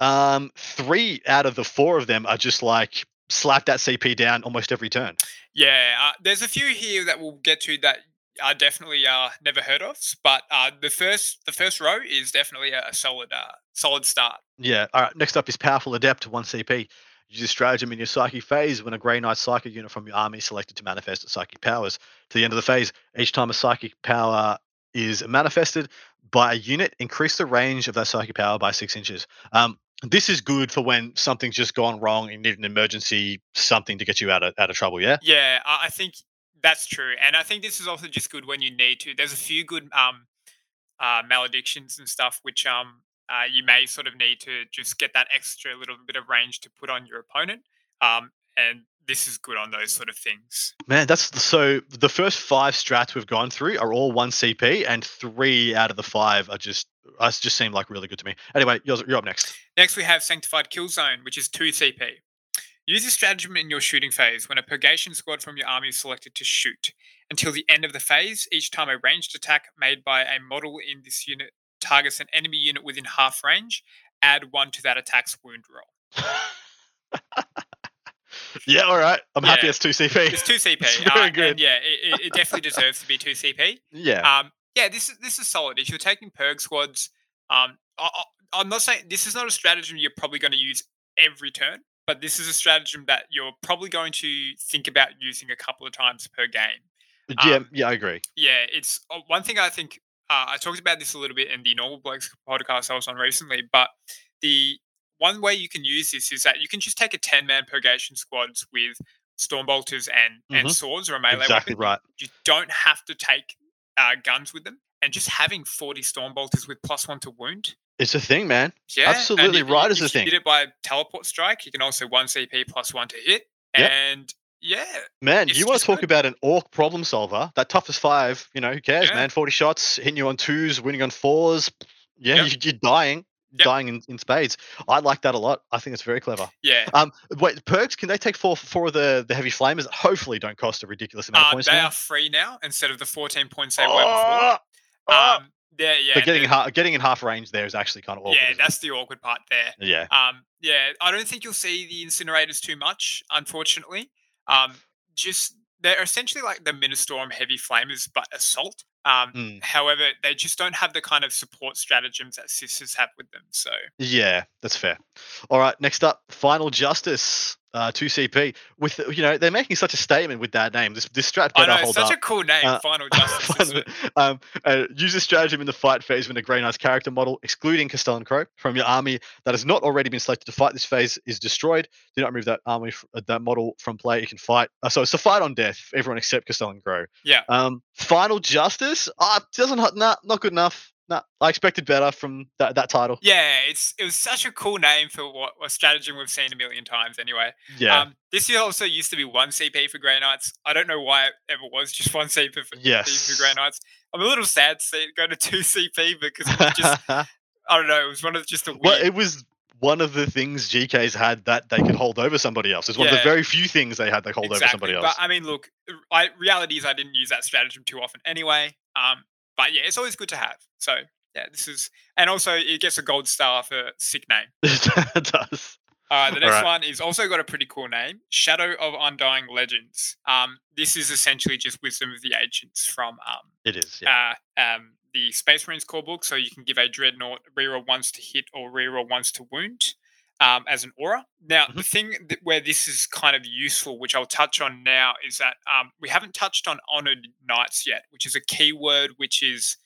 um, three out of the four of them are just like slap that CP down almost every turn. Yeah, uh, there's a few here that we'll get to that are definitely uh never heard of. But uh, the first the first row is definitely a, a solid uh solid start. Yeah. All right. Next up is Powerful Adept, one CP. Use a stratagem in your psychic phase when a Grey Knight psychic unit from your army is selected to manifest its psychic powers. To the end of the phase, each time a psychic power is manifested by a unit, increase the range of that psychic power by six inches. Um, this is good for when something's just gone wrong and you need an emergency something to get you out of out of trouble. Yeah. Yeah, I I think that's true, and I think this is also just good when you need to. There's a few good um uh maledictions and stuff which um uh, you may sort of need to just get that extra little bit of range to put on your opponent. Um, and this is good on those sort of things. Man, that's so. The first five strats we've gone through are all one CP, and three out of the five are just us just seem like really good to me. Anyway, you're, you're up next. Next, we have Sanctified Kill Zone, which is 2 CP. Use this stratagem in your shooting phase when a purgation squad from your army is selected to shoot. Until the end of the phase, each time a ranged attack made by a model in this unit targets an enemy unit within half range, add one to that attack's wound roll. yeah, all right. I'm happy Yeah. it's two CP. It's 2 CP. It's very uh, good. Yeah, it, it- it definitely deserves to be 2 CP. yeah, Um, yeah, this is this is solid. If you're taking Purg squads, um, I, I'm not saying this is not a stratagem you're probably going to use every turn, but this is a stratagem that you're probably going to think about using a couple of times per game. yeah, um, yeah. I agree. Yeah, it's uh, one thing I think uh, I talked about this a little bit in the Normal Blokes podcast I was on recently, but the one way you can use this is that you can just take a 10 man purgation squads with stormbolters and and Mhm. swords or a melee Exactly weapon. right. You don't have to take uh, guns with them, and just having 40 stormbolters with plus one to wound. It's a thing, man. Yeah, Absolutely right is you thing. did it by teleport strike. You can also one CP plus one to hit, Yep. and yeah, Man, you want to talk good. about an ork problem solver? That toughest five, you know, who cares, Yeah. man? 40 shots, hitting you on twos, winning on fours. Yeah, Yep. you, you're dying, Yep. dying in, in spades. I like that a lot. I think it's very clever. yeah. Um, wait, purgs, can they take four, four of the, the heavy flamers hopefully don't cost a ridiculous amount of Uh, points? they now? are free now instead of the 14 points they were before. Oh, oh. Um, yeah, yeah. but getting half, getting in half range there is actually kind of awkward. yeah, it? that's the awkward part there. yeah. Um, yeah, I don't think you'll see the incinerators too much, unfortunately. Um, just they're essentially like the Ministorum heavy flamers, but assault. Um, Mm. however, they just don't have the kind of support stratagems that sisters have with them. So Yeah, that's fair. All right, next up, Final Justice. Uh, 2CP. With you know, they're making such a statement with that name. This this strat I know, hold such up. a cool name, Uh, Final Justice. it? um, uh, use this stratagem in the fight phase when a Grey Knight's character model, excluding Castellan Crowe, from your army that has not already been selected to fight this phase is destroyed. Do not remove that army, f- uh, that model from play. You can fight. Uh, so it's a fight on death. Everyone except Castellan Crowe. Yeah. Um, Final Justice. Ah, doesn't nah, not good enough. Nah, I expected better from that that title. Yeah, it's it was such a cool name for what a stratagem we've seen a million times anyway. Yeah. Um, this year also used to be one CP for Grey Knights. I don't know why it ever was just one CP for, yes. for Grey Knights. I'm a little sad to see it go to two CP because it was just I don't know. It was one of just a weird. well, it was one of the things GK's had that they could hold over somebody else. It's one of the very few things they had they hold over somebody else. But I mean, look, I, reality is I didn't use that stratagem too often anyway. Um, but yeah, it's always good to have. So yeah, this is, and also it gets a gold star for sick name. it does. Uh, the next Alright. one is also got a pretty cool name, Shadow of Undying Legends. Um, this is essentially just Wisdom of the Ancients from um, It is. Yeah. uh, um, the Space Marines core book. So you can give a Dreadnought reroll once to hit or reroll once to wound um, as an aura. Now, the thing that, where this is kind of useful, which I'll touch on now, is that um, we haven't touched on Honored Knights yet, which is a keyword which is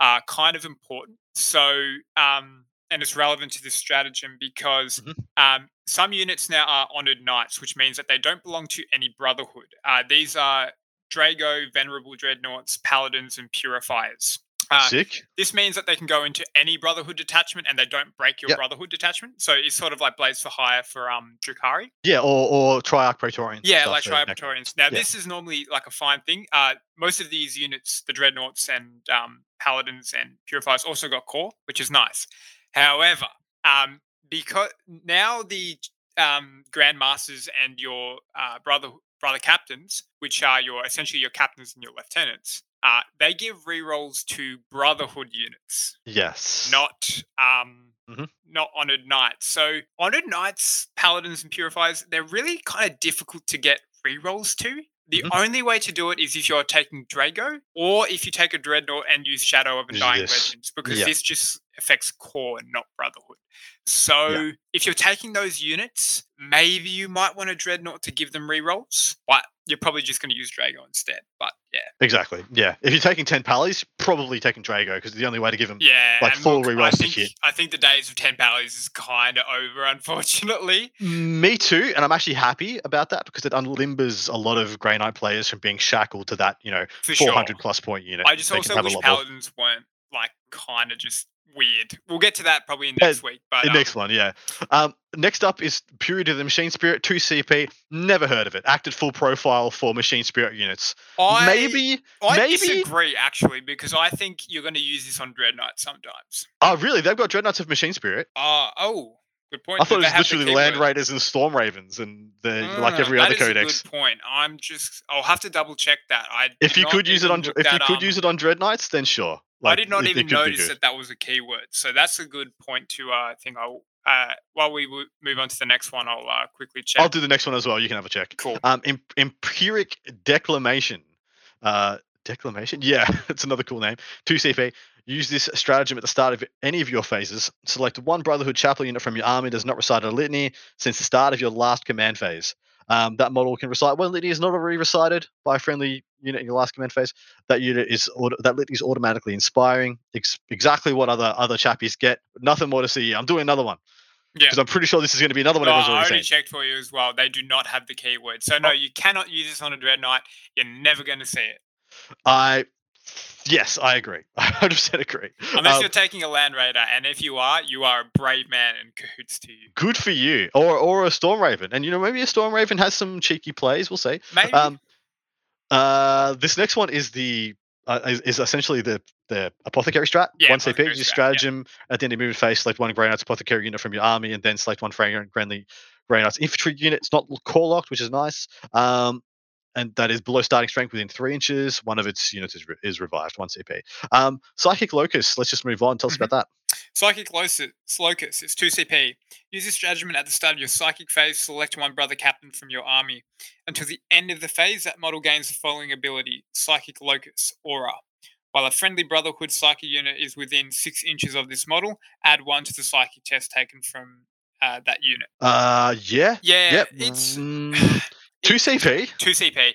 uh, kind of important. So, um, and it's relevant to this stratagem because Mhm. um, some units now are Honored Knights, which means that they don't belong to any Brotherhood. Uh, these are Draigo, Venerable Dreadnoughts, Paladins, and Purifiers. Uh, Sick. this means that they can go into any Brotherhood detachment and they don't break your Yep. Brotherhood detachment. So it's sort of like Blades for Hire for um Drukhari. Yeah, or or Triarch Praetorians. Yeah, like Triarch Praetorians. Now, yeah. this is normally like a fine thing. Uh, most of these units, the Dreadnoughts and um, Paladins and Purifiers, also got core, which is nice. However, um, because now the um, Grandmasters and your uh, brother brother captains, which are your essentially your captains and your lieutenants, uh, they give rerolls to Brotherhood units Yes. not um Mhm. not honored knights. So honored knights, paladins, and purifiers, they're really kind of difficult to get rerolls to. The Mhm. only way to do it is if you're taking Draigo, or if you take a dreadnought and use Shadow of a Undying this. Legends, because Yeah. this just affects core and not Brotherhood. So if you're taking those units, maybe you might want a dreadnought to give them rerolls, but you're probably just going to use Draigo instead. But yeah, Exactly. Yeah. If you're taking ten pallies, probably taking Draigo because the only way to give him yeah, Like full look, rerolls to think, hit. I think the days of ten pallies is kind of over, unfortunately. Me too, and I'm actually happy about that because it unlimbers a lot of Grey Knight players from being shackled to that, you know, For 400 sure. plus point unit. I just They also wish paladins weren't like kind of just weird. We'll get to that probably in Yeah, next week. But The um, next one, yeah. Um, next up is Purity of the Machine Spirit, 2 CP. Never heard of it. Acted full profile for Machine Spirit units. I, maybe. I maybe- disagree actually because I think you're going to use this on Dreadnought sometimes. Oh, really? They've got Dreadnoughts of Machine Spirit. Uh, oh, good point. I thought it was literally Land? Raiders and Storm Ravens and the, like Ah, every other codex. good point. I'm just. I'll have to double check that. I If you could use it on, if you could use um, it on Dreadnoughts, then sure. I did not even notice that that was a keyword. So that's a good point to uh, think. I'll uh, while we w- move on to the next one, I'll uh, quickly check. I'll do the next one as well. You can have a check. cool. Um, em- empyric declamation. Uh, declamation. Yeah, it's another cool name. Two CP. Use this stratagem at the start of any of your phases. Select one Brotherhood Chapel unit from your army that does not recite a litany since the start of your last command phase. Um, that model can recite one litany is not already recited by a friendly unit in your last command phase. That unit is auto- that litany is automatically inspiring. Ex- exactly what other other chappies get. Nothing more to see. I'm doing another one Yeah. because I'm pretty sure this is going to be another one. Everyone's I already seen. checked for you as well. They do not have the keyword. So no, Oh. you cannot use this on a dreadnought. You're never going to see it I yes, I agree. I 100% agree. unless Um, you're taking a land raider. And if you are, you are a brave man in cahoots to you. good for you, or or a Storm Raven, and you know maybe a Storm Raven has some cheeky plays. We'll see. Maybe. Um, uh, this next one is the uh, is, is essentially the the apothecary strat. Yeah, one CP, apothecary use strat, yeah. stratagem at the end of movement phase. Select one Grey Knight's apothecary unit from your army, and then select one fragrant friendly Grey Knight's infantry unit. It's not core locked, which is nice. Um, and that is below starting strength within three inches. One of its units is, re- is revived, one CP. Um, Psychic Locus. Let's just move on. Tell us Mhm. about that. Psychic Locus, Locus, it's 2 CP. Use this stratagem at the start of your psychic phase. Select one brother captain from your army. Until the end of the phase, that model gains the following ability Psychic Locus, Aura. While a friendly Brotherhood psychic unit is within six inches of this model, add one to the psychic test taken from uh, that unit. Uh, yeah. Yeah, Yep. it's Mm, two CP. two CP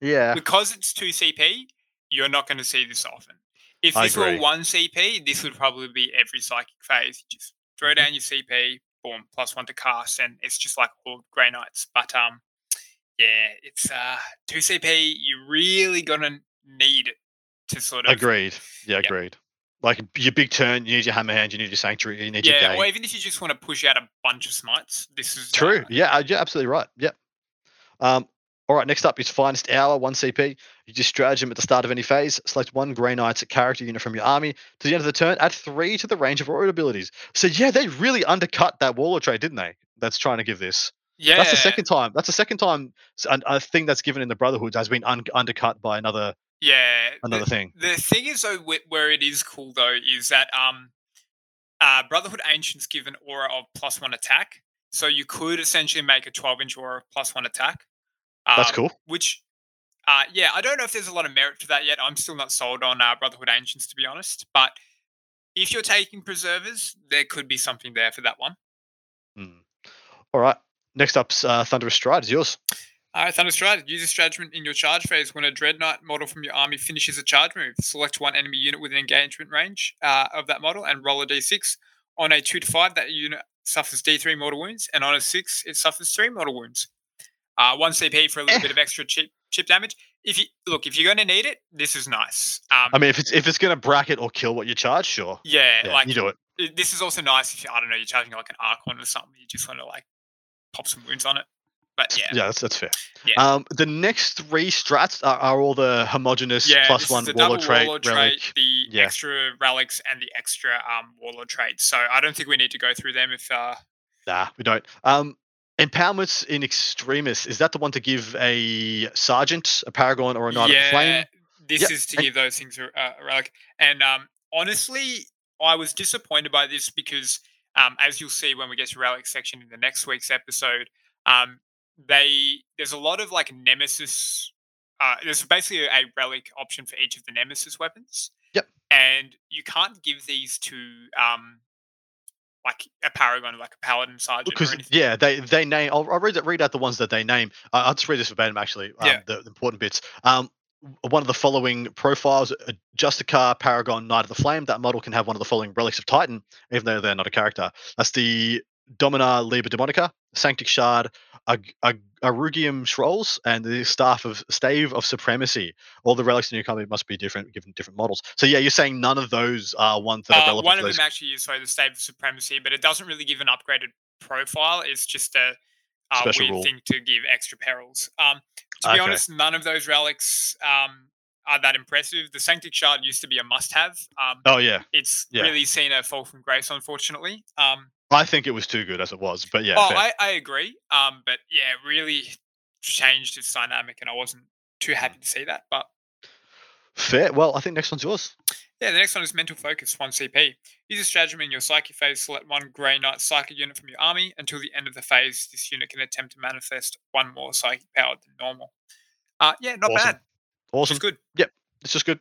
Yeah. because it's two CP. You're not going to see this often. If I this were one CP, this would probably be every psychic phase. You just throw Mhm. down your CP, boom, plus one to cast, and it's just like all Grey Knights. But um, yeah, it's uh two CP. You're really gonna need it to sort of Agreed. Yeah, Yep. agreed. Like your big turn, you need your Hammerhand, you need your sanctuary, you need your Yeah, or even if you just want to push out a bunch of smites, this is True. uh, Yeah, uh, yeah, absolutely right. Yep. Um, all right, next up is Finest Hour, 1 CP. You just stratagem at the start of any phase. Select one Grey Knight's character unit from your army. To the end of the turn, add three to the range of royal abilities. So, yeah, they really undercut that Warlord trait, didn't they? That's trying to give this. yeah. That's the second time. That's the second time an- a thing that's given in the Brotherhood has been un- undercut by another Yeah, the- another thing. The thing is, though, where it is cool though, is that um, uh, Brotherhood Ancients give an aura of plus one attack, so you could essentially make a twelve-inch aura of plus one attack. That's um, cool. Which, uh, yeah, I don't know if there's a lot of merit to that yet. I'm still not sold on uh, Brotherhood Ancients to be honest, but if you're taking preservers, there could be something there for that one. Mm. All right. Next up's uh, Thunderous Stride. Is yours. All right, Thunder Stride. Use a stratagem in your charge phase when a Dreadnought model from your army finishes a charge move. Select one enemy unit within engagement range uh, of that model and roll a d6. On a 2 to 5, that unit suffers d3 mortal wounds, and on a 6, it suffers 3 mortal wounds. Uh, 1 CP for a little Eh. bit of extra chip, chip damage. If you Look, if you're going to need it, this is nice. Um, I mean, if it's if it's going to bracket or kill what you charge, sure. yeah, Yeah, like you do it. this is also nice if you, I don't know, you're charging like an Archon or something. You just want to like pop some wounds on it. But yeah, Yeah, that's that's fair. Yeah. Um, the next three strats are, are all the homogenous yeah, one is the warlord trait, warlord relic. trait, the Yeah. extra relics, and the extra um, warlord traits. So I don't think we need to go through them. If uh, Nah, we don't. Um, empowerments in extremis is that the one to give a sergeant, a paragon, or a knight of flame? yeah, this is to and- give those things a, a relic. And um, honestly, I was disappointed by this because, um, as you'll see when we get to relic section in the next week's episode, um, they there's a lot of like nemesis. Uh, there's basically a relic option for each of the nemesis weapons. Yep. And you can't give these to um, like a paragon, like a paladin sergeant, Because yeah, they they name. I'll, I'll read read out the ones that they name. Uh, I'll just read this verbatim actually. Um, Yeah. the, the important bits. Um, one of the following profiles: uh, Justicar, Paragon, Knight of the Flame. That model can have one of the following relics of Titan, even though they're not a character. That's the Domina Liber Daemonica, Sanctic Shard, Ag- Ag- Augurium Scrolls, and the Staff of Stave of Supremacy. All the relics in your company must be different, given different models. So yeah, you're saying none of those are ones that are Uh, relevant one of those. them actually is so the stave of supremacy, but it doesn't really give an upgraded profile. It's just a, Special weird rule. thing to give extra perils. Um, to be Okay. honest, none of those relics um, are that impressive. The Sanctic Shard used to be a must-have. Um, Oh yeah, it's yeah. really seen a fall from grace, unfortunately. Um, I think it was too good as it was, but yeah. oh. I, I agree. Um, but yeah, really changed its dynamic, and I wasn't too Mm. happy to see that. But Fair. Well, I think next one's yours. Yeah, the next one is Mental Focus, 1 CP. Use a stratagem in your Psyche phase, select one Grey Knight Psychic unit from your army. Until the end of the phase, this unit can attempt to manifest one more Psychic power than normal. Uh, yeah, not Awesome. bad. Awesome. It's good. It's just good.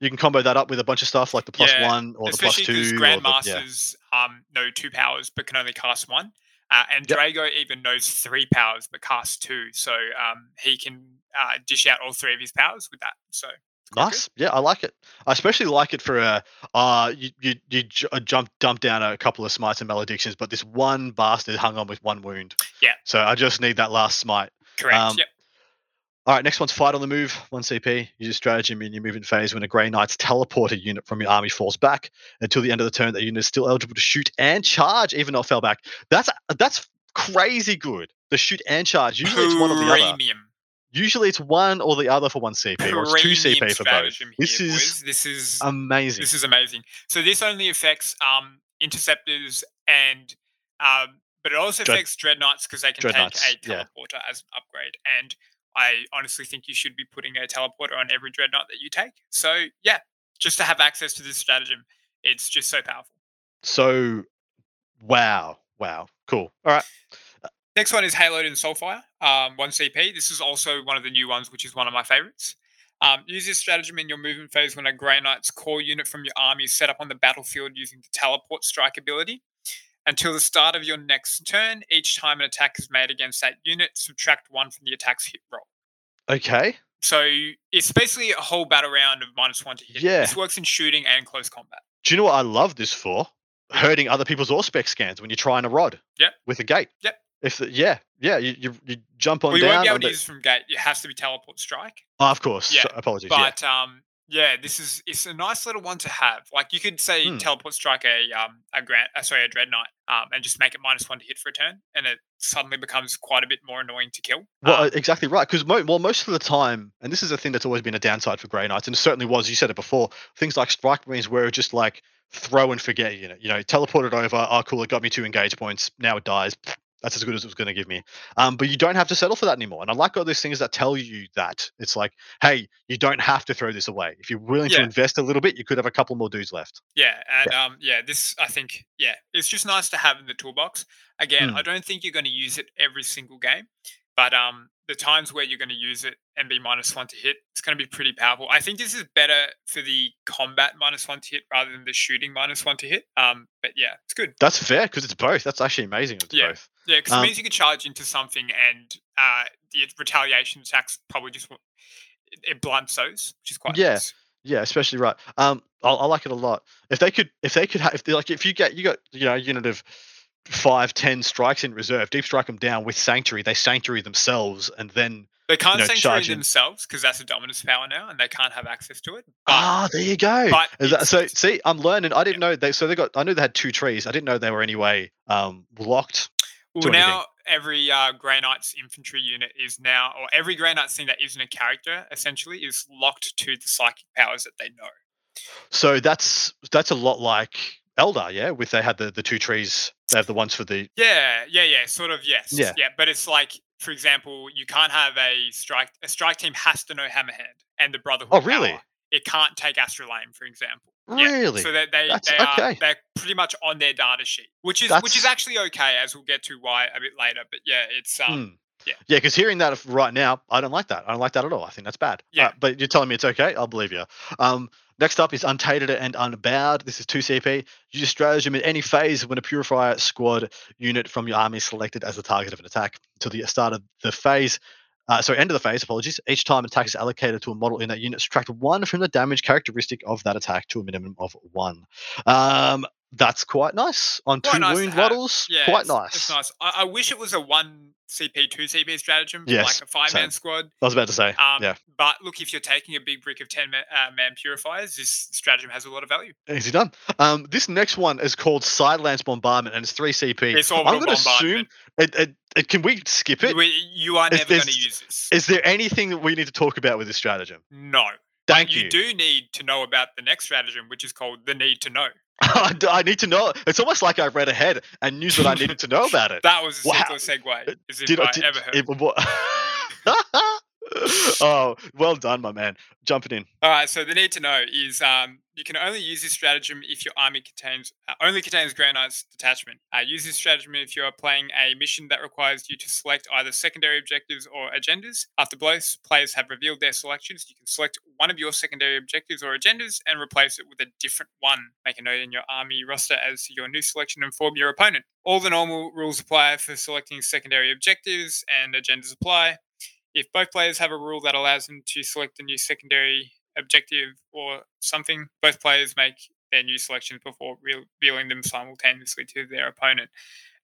You can combo that up with a bunch of stuff like the plus Yeah, one or the plus Especially two. because the- yeah. Grandmasters um, know two powers but can only cast one. Uh, and Yep. Draigo even knows three powers but casts two. So um, he can uh, dish out all three of his powers with that. So quite good. Nice. Yeah, I like it. I especially like it for a uh you you, you j- uh, jump dump down a couple of smites and maledictions, but this one bastard hung on with one wound. Yeah. So I just need that last smite. Correct. Um, yep. All right, next one's fight on the move. One CP. Use a stratagem in your moving phase when a Grey Knight's teleporter unit from your army falls back until the end of the turn. That unit is still eligible to shoot and charge, even though it fell back. That's that's crazy good. The shoot and charge. Usually it's one or the other. Premium. Usually it's one or the other for one CP, or it's two CP for both. stratagem This here, is boys. this is amazing. this is amazing. So this only affects um interceptors and um but it also Dread- affects dreadnoughts because they can take a yeah. teleporter as an upgrade. And I honestly think you should be putting a teleporter on every dreadnought that you take. So yeah, just to have access to this stratagem, it's just so powerful. So, wow, wow, cool. All right, Next one is Haloed and Soulfire, um, 1 CP. This is also one of the new ones, which is one of my favorites. Um, use this stratagem in your movement phase when a Grey Knight's core unit from your army is set up on the battlefield using the teleport strike ability. Until the start of your next turn, each time an attack is made against that unit, subtract one from the attack's hit roll. Okay. So it's basically a whole battle round of minus one to hit. Yeah. This works in shooting and close combat. Do you know what I love this for? Hurting other people's Auspex scans when you're trying a rod. Yep. With a gate. Yep. If the, yeah, yeah, you, you you jump on we down. won't be able to use it from gate. It has to be teleport strike. Oh, of course. Yeah, so- apologies. yeah. But um, yeah, this is it's a nice little one to have. Like you could say Hmm. teleport strike a um a grant uh, sorry a dread knight um and just make it minus one to hit for a turn, and it suddenly becomes quite a bit more annoying to kill. Well, Um, uh, exactly right. Because mo- well, most of the time, and this is a thing that's always been a downside for Grey Knights, and it certainly was. You said it before. Things like Strike Marines, where just like throw and forget unit. You know, teleport it over. Oh, cool! It got me two engage points. Now it dies. That's as good as it was going to give me. Um, but you don't have to settle for that anymore. And I like all these things that tell you that it's like, hey, you don't have to throw this away. If you're willing to invest a little bit, you could have a couple more dudes left. Yeah, and um, yeah, this I think yeah, it's just nice to have in the toolbox. Again, Hmm. I don't think you're going to use it every single game, but um, the times where you're going to use it and be minus one to hit, it's going to be pretty powerful. I think this is better for the combat minus one to hit rather than the shooting minus one to hit. Um, but yeah, it's good. That's fair because it's both. That's actually amazing. It's Yeah. both. Yeah, because Um, it means you can charge into something and uh, the retaliation attacks probably just it, blunts those, which is quite Yeah. nice. Yeah, especially right. Um, I, I like it a lot. If they could, if they could have, if they, like, if you get, you got, you know, a unit of five, ten strikes in reserve, deep strike them down with sanctuary. They sanctuary themselves, and then They can't know, sanctuary themselves because that's a Dominus power now, and they can't have access to it. But ah, there you go. that- so see, I'm learning. I didn't know they. So they got. I knew they had two trees. I didn't know they were anyway um locked. Well, anything. now every uh, Grey Knight's infantry unit is now, or every Grey Knight thing that isn't a character, essentially, is locked to the psychic powers that they know. So that's that's a lot like Eldar, yeah. With they had the the two trees. They have the ones for the. Yeah, yeah, yeah, sort of, yes, Yeah. yeah. But it's like, for example, you can't have a strike. A strike team has to know Hammerhand and the Brotherhood. Oh, really? power. It can't take Astral Aim, for example. Yeah, Really? So that they, That's- they are okay. they're pretty much on their data sheet, which is which is actually okay, as we'll get to why a bit later. But yeah, it's um, Hmm. yeah. Yeah, because hearing that right now, I don't like that. I don't like that at all. I think that's bad. Yeah. Uh, but you're telling me it's okay. I'll believe you. Um, next up is Untainted and Unbowed. This is 2 CP. Use stratagem in any phase when a Purifier squad unit from your army is selected as the target of an attack. Until the start of the phase, uh, sorry, end of the phase, apologies. Each time an attack is allocated to a model in that unit, subtract one from the damage characteristic of that attack to a minimum of one. Um, that's quite nice. On Quite two nice wound models, yeah, quite it's, nice. It's nice. I, I wish it was a one CP, two CP stratagem, Yes, like a five man squad. I was about to say, Um, yeah. But look, if you're taking a big brick of 10 man, uh, man purifiers, this stratagem has a lot of value. Easy done. Um, this next one is called Sidelance Bombardment, and it's three CP. It's I'm orbital going to assume. It, it, it, can we skip it? We, you are never going to use this. Is there anything that we need to talk about with this stratagem? no. Thank you you. do need to know about the next stratagem, which is called the need to know. I need to know. It's almost like I read ahead and knew what I needed to know about it. That was a Wow. segue, as if Did I did- ever heard. it- oh, well done, my man. Jumping in. All right, so the need to know is um, you can only use this stratagem if your army contains uh, only contains Knight's detachment. Uh, use this stratagem if you are playing a mission that requires you to select either secondary objectives or agendas. After both players have revealed their selections, you can select one of your secondary objectives or agendas and replace it with a different one. Make a note in your army roster as to your new selection and inform your opponent. All the normal rules apply for selecting secondary objectives, and agendas apply. If both players have a rule that allows them to select a new secondary objective or something, both players make their new selections before revealing them simultaneously to their opponent.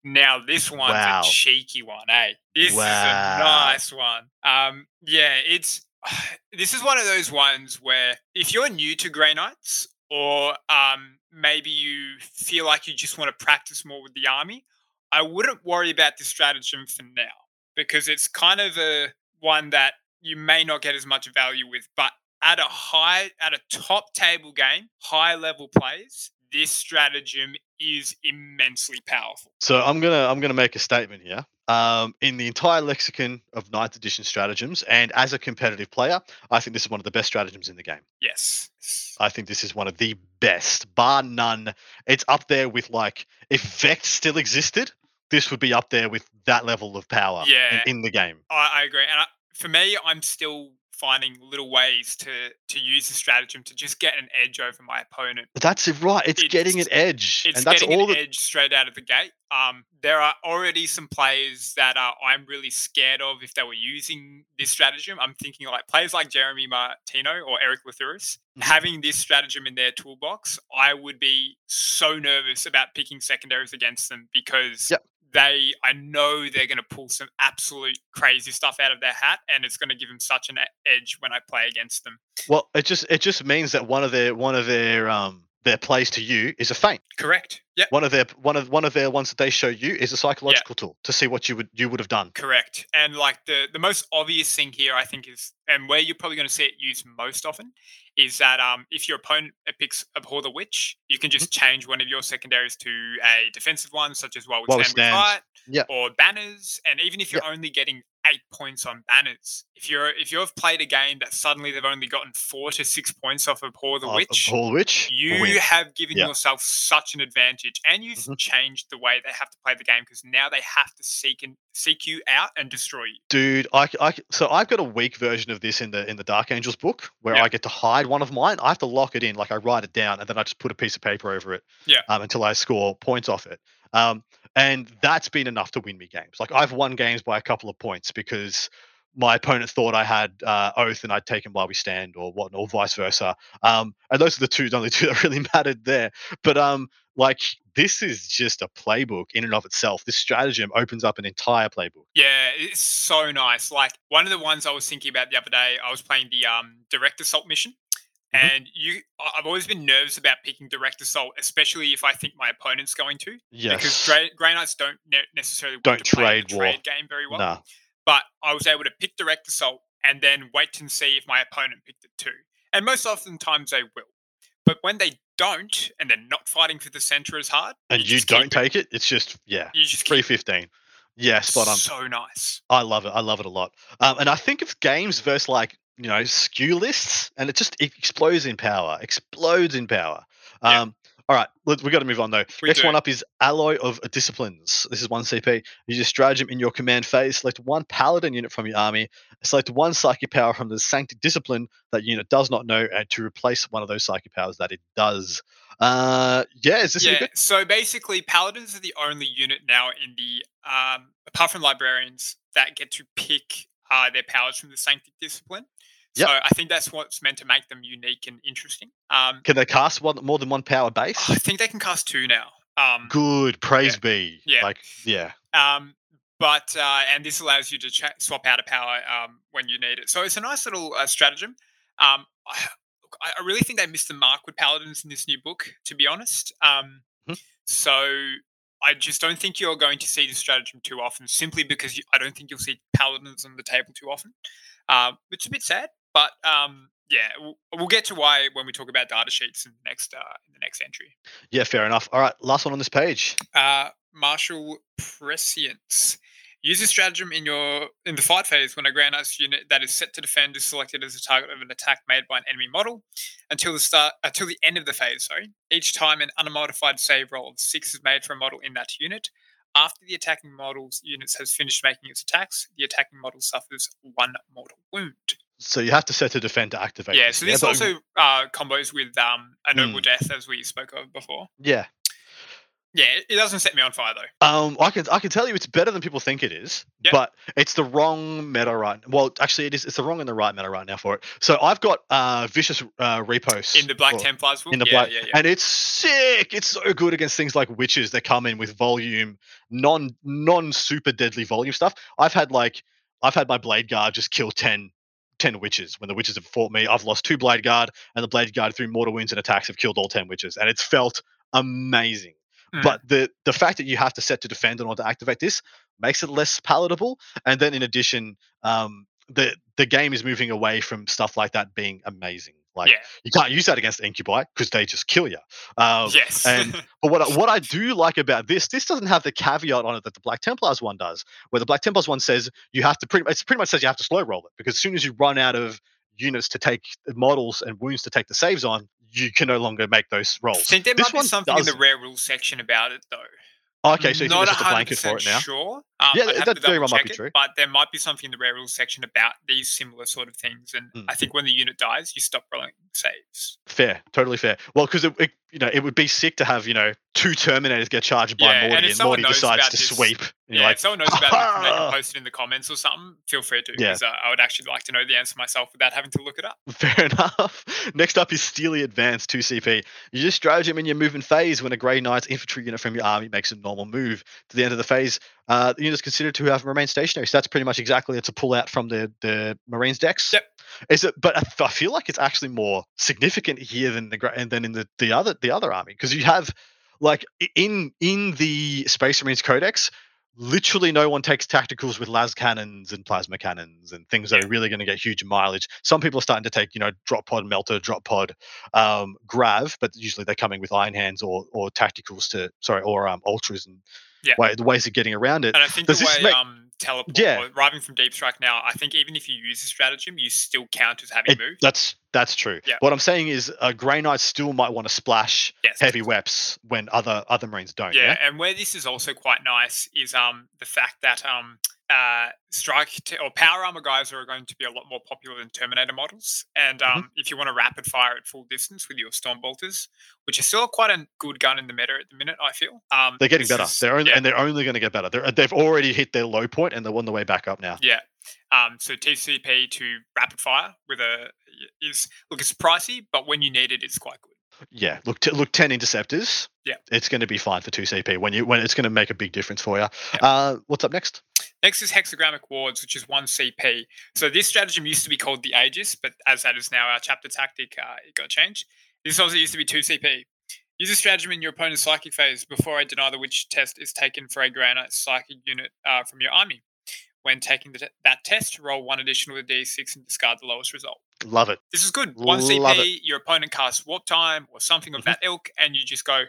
Now, this one's Wow. a cheeky one, eh? This is a nice one. Um, yeah, it's this is one of those ones where if you're new to Grey Knights or um, maybe you feel like you just want to practice more with the army, I wouldn't worry about this stratagem for now because it's kind of a one that you may not get as much value with, but at a high, at a top table game, high level plays, this stratagem is immensely powerful. So I'm gonna I'm gonna make a statement here. Um, in the entire lexicon of ninth edition stratagems, and as a competitive player, I think this is one of the best stratagems in the game. Yes. I think this is one of the best, bar none. It's up there with like if Vect still existed, this would be up there with that level of power in- Yeah. in, the game. I, I agree. And I, for me, I'm still finding little ways to to use the stratagem to just get an edge over my opponent. That's it, right? It's, getting an edge, It's and that's getting all. an The, edge straight out of the gate. Um, there are already some players that uh, I'm really scared of if they were using this stratagem. I'm thinking like players like Jeremy Martino or Eric Lathuris. Mhm. Having this stratagem in their toolbox, I would be so nervous about picking secondaries against them because Yep. They, I know they're going to pull some absolute crazy stuff out of their hat, and it's going to give them such an edge when I play against them. well, it just it just means that one of their one of their um their plays to you is a feint. Correct. Yep. One of their one of one of their ones that they show you is a psychological tool to see what you would you would have done. Correct. And like the the most obvious thing here, I think, is and where you're probably going to see it used most often is that um, if your opponent picks Abhor the Witch, you can just change one of your secondaries to a defensive one, such as While We While Stand, Stand. Fight, Yeah. or banners. And even if you're only getting eight points on banners, if you're if you've played a game that suddenly they've only gotten four to six points off of Abhor the Witch, Paul Witch. you win. have given Yeah. yourself such an advantage and you've Mhm. changed the way they have to play the game because now they have to seek and seek you out and destroy you dude I, I so i've got a weak version of this in the in the dark angels book where Yeah. i get to hide one of mine i have to lock it in like i write it down and then i just put a piece of paper over it Yeah. um, until i score points off it um, and that's been enough to win me games like i've won games by a couple of points because my opponent thought I had uh, oath and I'd take him while we stand, or what, or vice versa. Um, and those are the two, the only two that really mattered there. But um, like this is just a playbook in and of itself. This stratagem opens up an entire playbook. yeah it's so nice like one of the ones i was thinking about the other day i was playing the um direct assault mission. And you i've always been nervous about picking direct assault especially if i think my opponent's going to Yes. because Grey, Grey Knights don't ne- necessarily Don't to trade war. trade game very well nah. but I was able to pick direct assault and then wait and see if my opponent picked it too. And most oftentimes they will. But when they don't and they're not fighting for the center as hard, and you, keep don't take it, it's just yeah, you just three fifteen. Yeah, spot on. so nice. I love it. I love it a lot. Um, and I think of games versus like you know skew lists, and it just it explodes in power. Explodes in power. Yeah. Um, all right, let, we got to move on though. We Next do. one up is Alloy of Disciplines. This is one CP. Use your stratagem in your command phase. Select one Paladin unit from your army. Select one psychic power from the Sanctic Discipline that unit does not know, and to replace one of those psychic powers that it does. Uh, yeah, is this Yeah. So basically, paladins are the only unit now in the um, apart from librarians that get to pick uh, their powers from the sanctic discipline. Yep. So I think that's what's meant to make them unique and interesting. Um, Can they cast one more than one power base? I think they can cast two now. Um, Good, praise be. Yeah. Like, yeah. Um, but uh, and this allows you to cha- swap out a power um, when you need it. So it's a nice little uh, stratagem. Um, I, look, I really think they missed the mark with paladins in this new book. To be honest, um, Mhm. so I just don't think you're going to see this stratagem too often, simply because you, I don't think you'll see paladins on the table too often, um, which is a bit sad. But um, yeah, we'll, we'll get to why when we talk about data sheets in the next uh, in the next entry. Yeah, fair enough. All right, last one on this page. Uh, martial prescience. Use this stratagem in your in the fight phase when a Grand Knights unit that is set to defend is selected as a target of an attack made by an enemy model until the start until the end of the phase. Sorry. Each time an unmodified save roll of six is made for a model in that unit. After the attacking model's units has finished making its attacks, the attacking model suffers one mortal wound. So you have to set a defend to activate. yeah, so this but- also uh, combos with um, a noble Hmm. death, as we spoke of before. Yeah. Yeah, it- doesn't set me on fire though. Um, I can I can tell you it's better than people think it is, Yep. but it's the wrong meta right. Well, actually, it is. It's the wrong and the right meta right now for it. So I've got uh vicious uh riposte In the Black or- Templars book, in the yeah, black, yeah, yeah. and it's sick. It's so good against things like witches that come in with volume, non non super deadly volume stuff. I've had like I've had my blade guard just kill 10, 10 witches when the witches have fought me. I've lost two blade guard, and the blade guard through mortal wounds and attacks have killed all ten witches, and it's felt amazing. Mm. But the the fact that you have to set to defend in order to activate this makes it less palatable. And then in addition, um, the the game is moving away from stuff like that being amazing. Like yeah. you can't use that against incubi because they just kill you. Um, yes. and- But what I, what I do like about this, this doesn't have the caveat on it that the Black Templars one does, where the Black Templars one says you have to pretty. It pretty much says you have to slow roll it because as soon as you run out of units to take models and wounds to take the saves on, you can no longer make those I rolls. think there this might be something in the rare rules section about it though. Okay, so you think Not just a blanket for it now. Sure, Um, Yeah, I'd that very well might be it, true. But there might be something in the rare rules section about these similar sort of things. And Mm. I think when the unit dies, you stop rolling saves. Fair, totally fair. Well, because it, it, you know, it would be sick to have you know two Terminators get charged by Yeah, and Morty, if and, Morty decides to this- sweep. And Yeah, like, if someone knows about it, they "Ah!" can post it in the comments or something. Feel free to, Yeah. uh, I would actually like to know the answer myself without having to look it up. Fair enough. Next up is Steely Advance 2CP. You just stratagem in your movement phase when a Grey Knight's infantry unit from your army makes a normal move. To the end of the phase, uh, the unit is considered to have remained stationary. So that's pretty much exactly it's a pull out from the, the Marines decks. Yep. Is it? But I, feel like it's actually more significant here than the and than in the, the other the other army because you have like in in the Space Marines Codex. Literally, no one takes tacticals with las cannons and plasma cannons and things that are really going to get huge mileage. Some people are starting to take, you know, drop pod melta, drop pod, um, grav, but usually they're coming with iron hands or or tacticals to sorry or um ultras and Yeah. way, the ways of getting around it. And I think Does the this way make- um, teleport, Yeah. arriving from Deep Strike now, I think even if you use the stratagem, you still count as having It- moved. that's that's true. Yeah. What I'm saying is, uh, Grey Knight still might want to splash Yes. heavy weps when other other Marines don't. yeah, Yeah. and where this is also quite nice is um the fact that um uh strike t- or power armor guys are going to be a lot more popular than Terminator models, and Mhm. um if you want to rapid fire at full distance with your storm bolters, which is still quite a good gun in the meta at the minute, I feel. Um, They're getting better. is- they're only, yeah. and they're only going to get better. They're, they've already hit their low point and they're on the way back up now. Yeah. Um, so TCP to rapid fire with a is look it's pricey, but when you need it, it's quite good. Yeah, look, t- look, ten interceptors. Yeah. it's going to be fine for two CP when you when it's going to make a big difference for you. Yeah. Uh, what's up next? Next is hexagrammic wards, which is one CP. So this stratagem used to be called the Aegis, but as that is now our chapter tactic, uh, it got changed. This also used to be two CP. Use a stratagem in your opponent's psychic phase before I deny the witch test is taken for a granite psychic unit uh, from your army. When taking the that test, roll one additional with d6 and discard the lowest result. Love it. This is good. One Love CP, your opponent casts warp time or something of Mhm. that ilk, and you just go,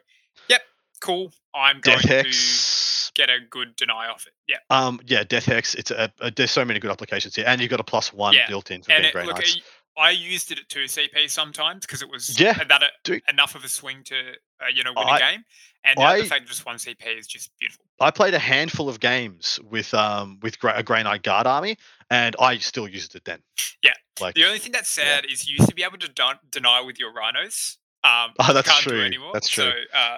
"Yep, cool. I'm going Death to Hex. get a good deny off it." Yeah, Um, yeah, Death Hex. It's a, a, there's so many good applications here, and you've got a plus one Yeah, built in for and being it, Grey look, Knights. I I used it at two CP sometimes because it was Yeah, that a, enough of a swing to uh, you know win I- a game, and now the I- fact just one CP is just beautiful. I played a handful of games with um with a Grey Knight Guard army, and I still used it then. Yeah. like The only thing that's sad is you used to be able to don- deny with your rhinos. Um, Oh, that's can't true. do anymore. That's true. So, uh,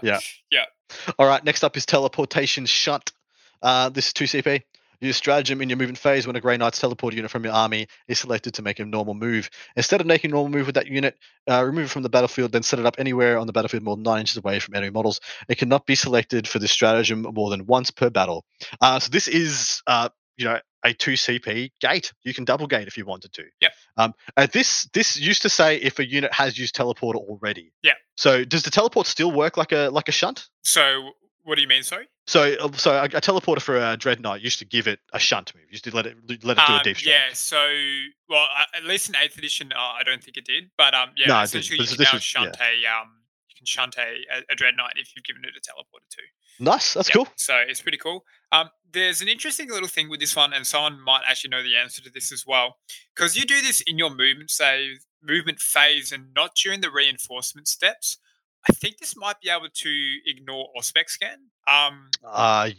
Yeah. All right, next up is teleportation shunt. Uh, this is 2CP. Use stratagem in your movement phase when a Grey Knight's teleport unit from your army is selected to make a normal move. Instead of making a normal move with that unit, uh, remove it from the battlefield, then set it up anywhere on the battlefield more than 9 inches away from enemy models. It cannot be selected for this stratagem more than once per battle. Uh, so this is, uh, you know, a 2CP gate. You can double gate if you wanted to. Yep. Um, uh, this this used to say if a unit has used teleporter already. Yeah. So does the teleport still work like a like a shunt? So, what do you mean? Sorry. So, uh, so a, a teleporter for a dreadnought used to give it a shunt move. Used to let it let it do a Um, deep strike. yeah, so well, uh, at least in eighth edition, uh, I don't think it did, but um, yeah, No, essentially you can now was- shunt a um, you can shunt a, a, a dreadnought if you've given it a teleporter too. Nice. That's Yeah, cool. So it's pretty cool. Um, there's an interesting little thing with this one, and someone might actually know the answer to this as well, because you do this in your movement save, movement phase, and not during the reinforcement steps. I think this might be able to ignore Auspex scan. Um, Uh,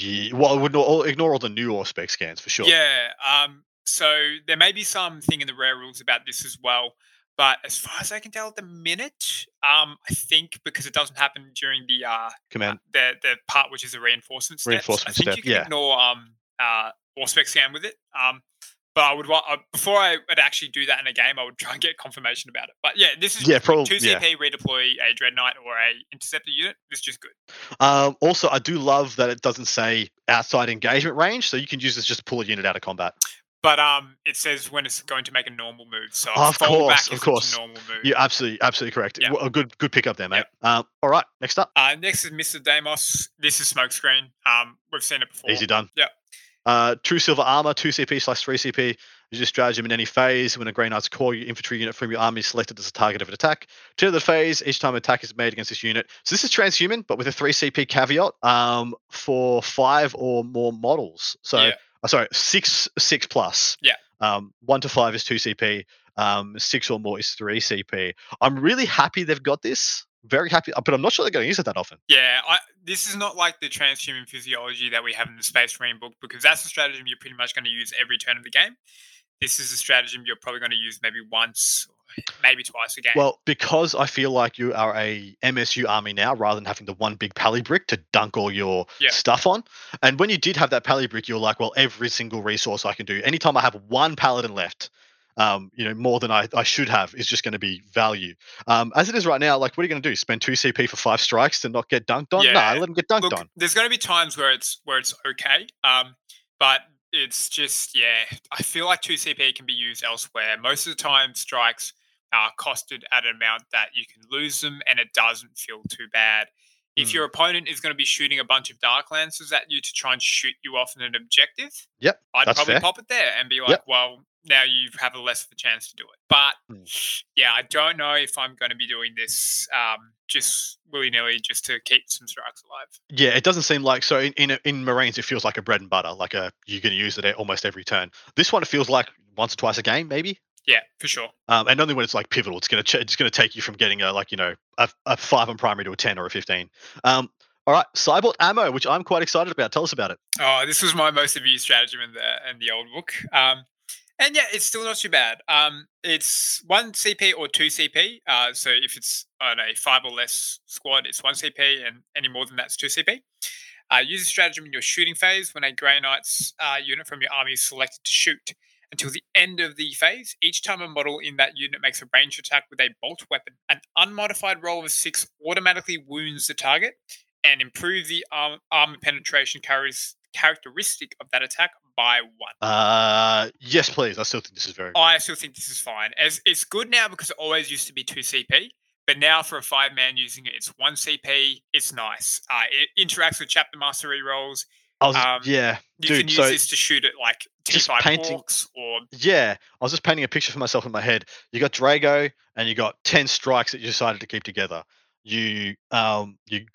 yeah. Well, I would not ignore all the new Auspex scans for sure. Yeah. Um, so there may be something in the rare rules about this as well. But as far as I can tell at the minute, um, I think because it doesn't happen during the uh, Command. the the part which is a reinforcement step. Reinforcement I think step, you can yeah. ignore um uh Auspex scan with it. Um, but I would wa- uh, before I would actually do that in a game, I would try and get confirmation about it. But yeah, this is Yeah, just prob- two yeah. CP redeploy a dreadnought or a interceptor unit. This is just good. Um, also, I do love that it doesn't say outside engagement range, so you can use this just to pull a unit out of combat. But um, it says when it's going to make a normal move. So Of course, back of course. normal move. You're absolutely, absolutely correct. Yeah. A good, good pick up there, mate. Um, all right, next up, Uh, next is Mr. Damos. This is Smokescreen. Um, we've seen it before. easy done. Yeah. Uh, True Silver Armor, 2 CP slash 3 CP. Use this stratagem in any phase when a Grey Knight's core infantry unit from your army is selected as a target of an attack. To the phase, each time an attack is made against this unit. So this is transhuman, but with a 3 CP caveat um, for five or more models. So, Yeah. uh, sorry, six, six plus. Yeah. Um, one to five is 2 CP. Um, six or more is 3 CP. I'm really happy they've got this very happy, but I'm not sure they're going to use it that often. Yeah, I, this is not like the transhuman physiology that we have in the Space Marine book because that's a stratagem you're pretty much going to use every turn of the game. This is a stratagem you're probably going to use maybe once, maybe twice a game. Well, because I feel like you are a MSU army now, rather than having the one big pally brick to dunk all your Yeah. stuff on. And when you did have that pally brick, you're like, well, every single resource I can do, anytime I have one paladin left, um, you know, more than I, I should have is just going to be value. Um, as it is right now, like, what are you going to do? Spend two CP for five strikes to not get dunked on? Yeah. Nah, let them get dunked Look, on. there's going to be times where it's where it's okay, um, but it's just yeah. I feel like two CP can be used elsewhere. Most of the time, strikes are costed at an amount that you can lose them, and it doesn't feel too bad. If Mm. your opponent is going to be shooting a bunch of dark lances at you to try and shoot you off in an objective, Yep, I'd probably fair. pop it there and be like, Yep. well, now you have a less of a chance to do it. But Mm. yeah, I don't know if I'm going to be doing this um, just willy nilly just to keep some strikes alive. Yeah, it doesn't seem like so in in, in Marines it feels like a bread and butter, like a you're going to use it at almost every turn. This one it feels like once or twice a game, maybe. Yeah, for sure. Um, and only when it's like pivotal, it's gonna ch- it's gonna take you from getting a like you know a, a five on primary to a ten or a fifteen. Um, all right, Psybolt ammo, which I'm quite excited about. Tell us about it. Oh, this was my most abused stratagem in the in the old book. Um, and yeah, it's still not too bad. Um, it's one CP or two CP. Uh, so if it's on a five or less squad, it's one CP, and any more than that's two CP. Uh, use the stratagem in your shooting phase when a Grey Knights uh, unit from your army is selected to shoot. Until the end of the phase, each time a model in that unit makes a ranged attack with a bolt weapon, an unmodified roll of six automatically wounds the target and improve the arm, armor penetration charis- characteristic of that attack by one. Uh, yes, please. I still think this is very. Good. I still think this is fine. As it's good now because it always used to be two CP, but now for a five man using it, it's one CP. It's nice. Uh, it interacts with chapter master rolls. I was, um, yeah, You dude. can use so this to shoot at like just T5 painting- or yeah, I was just painting a picture for myself in my head. You got Draigo, and you got ten strikes that you decided to keep together. You, um, you,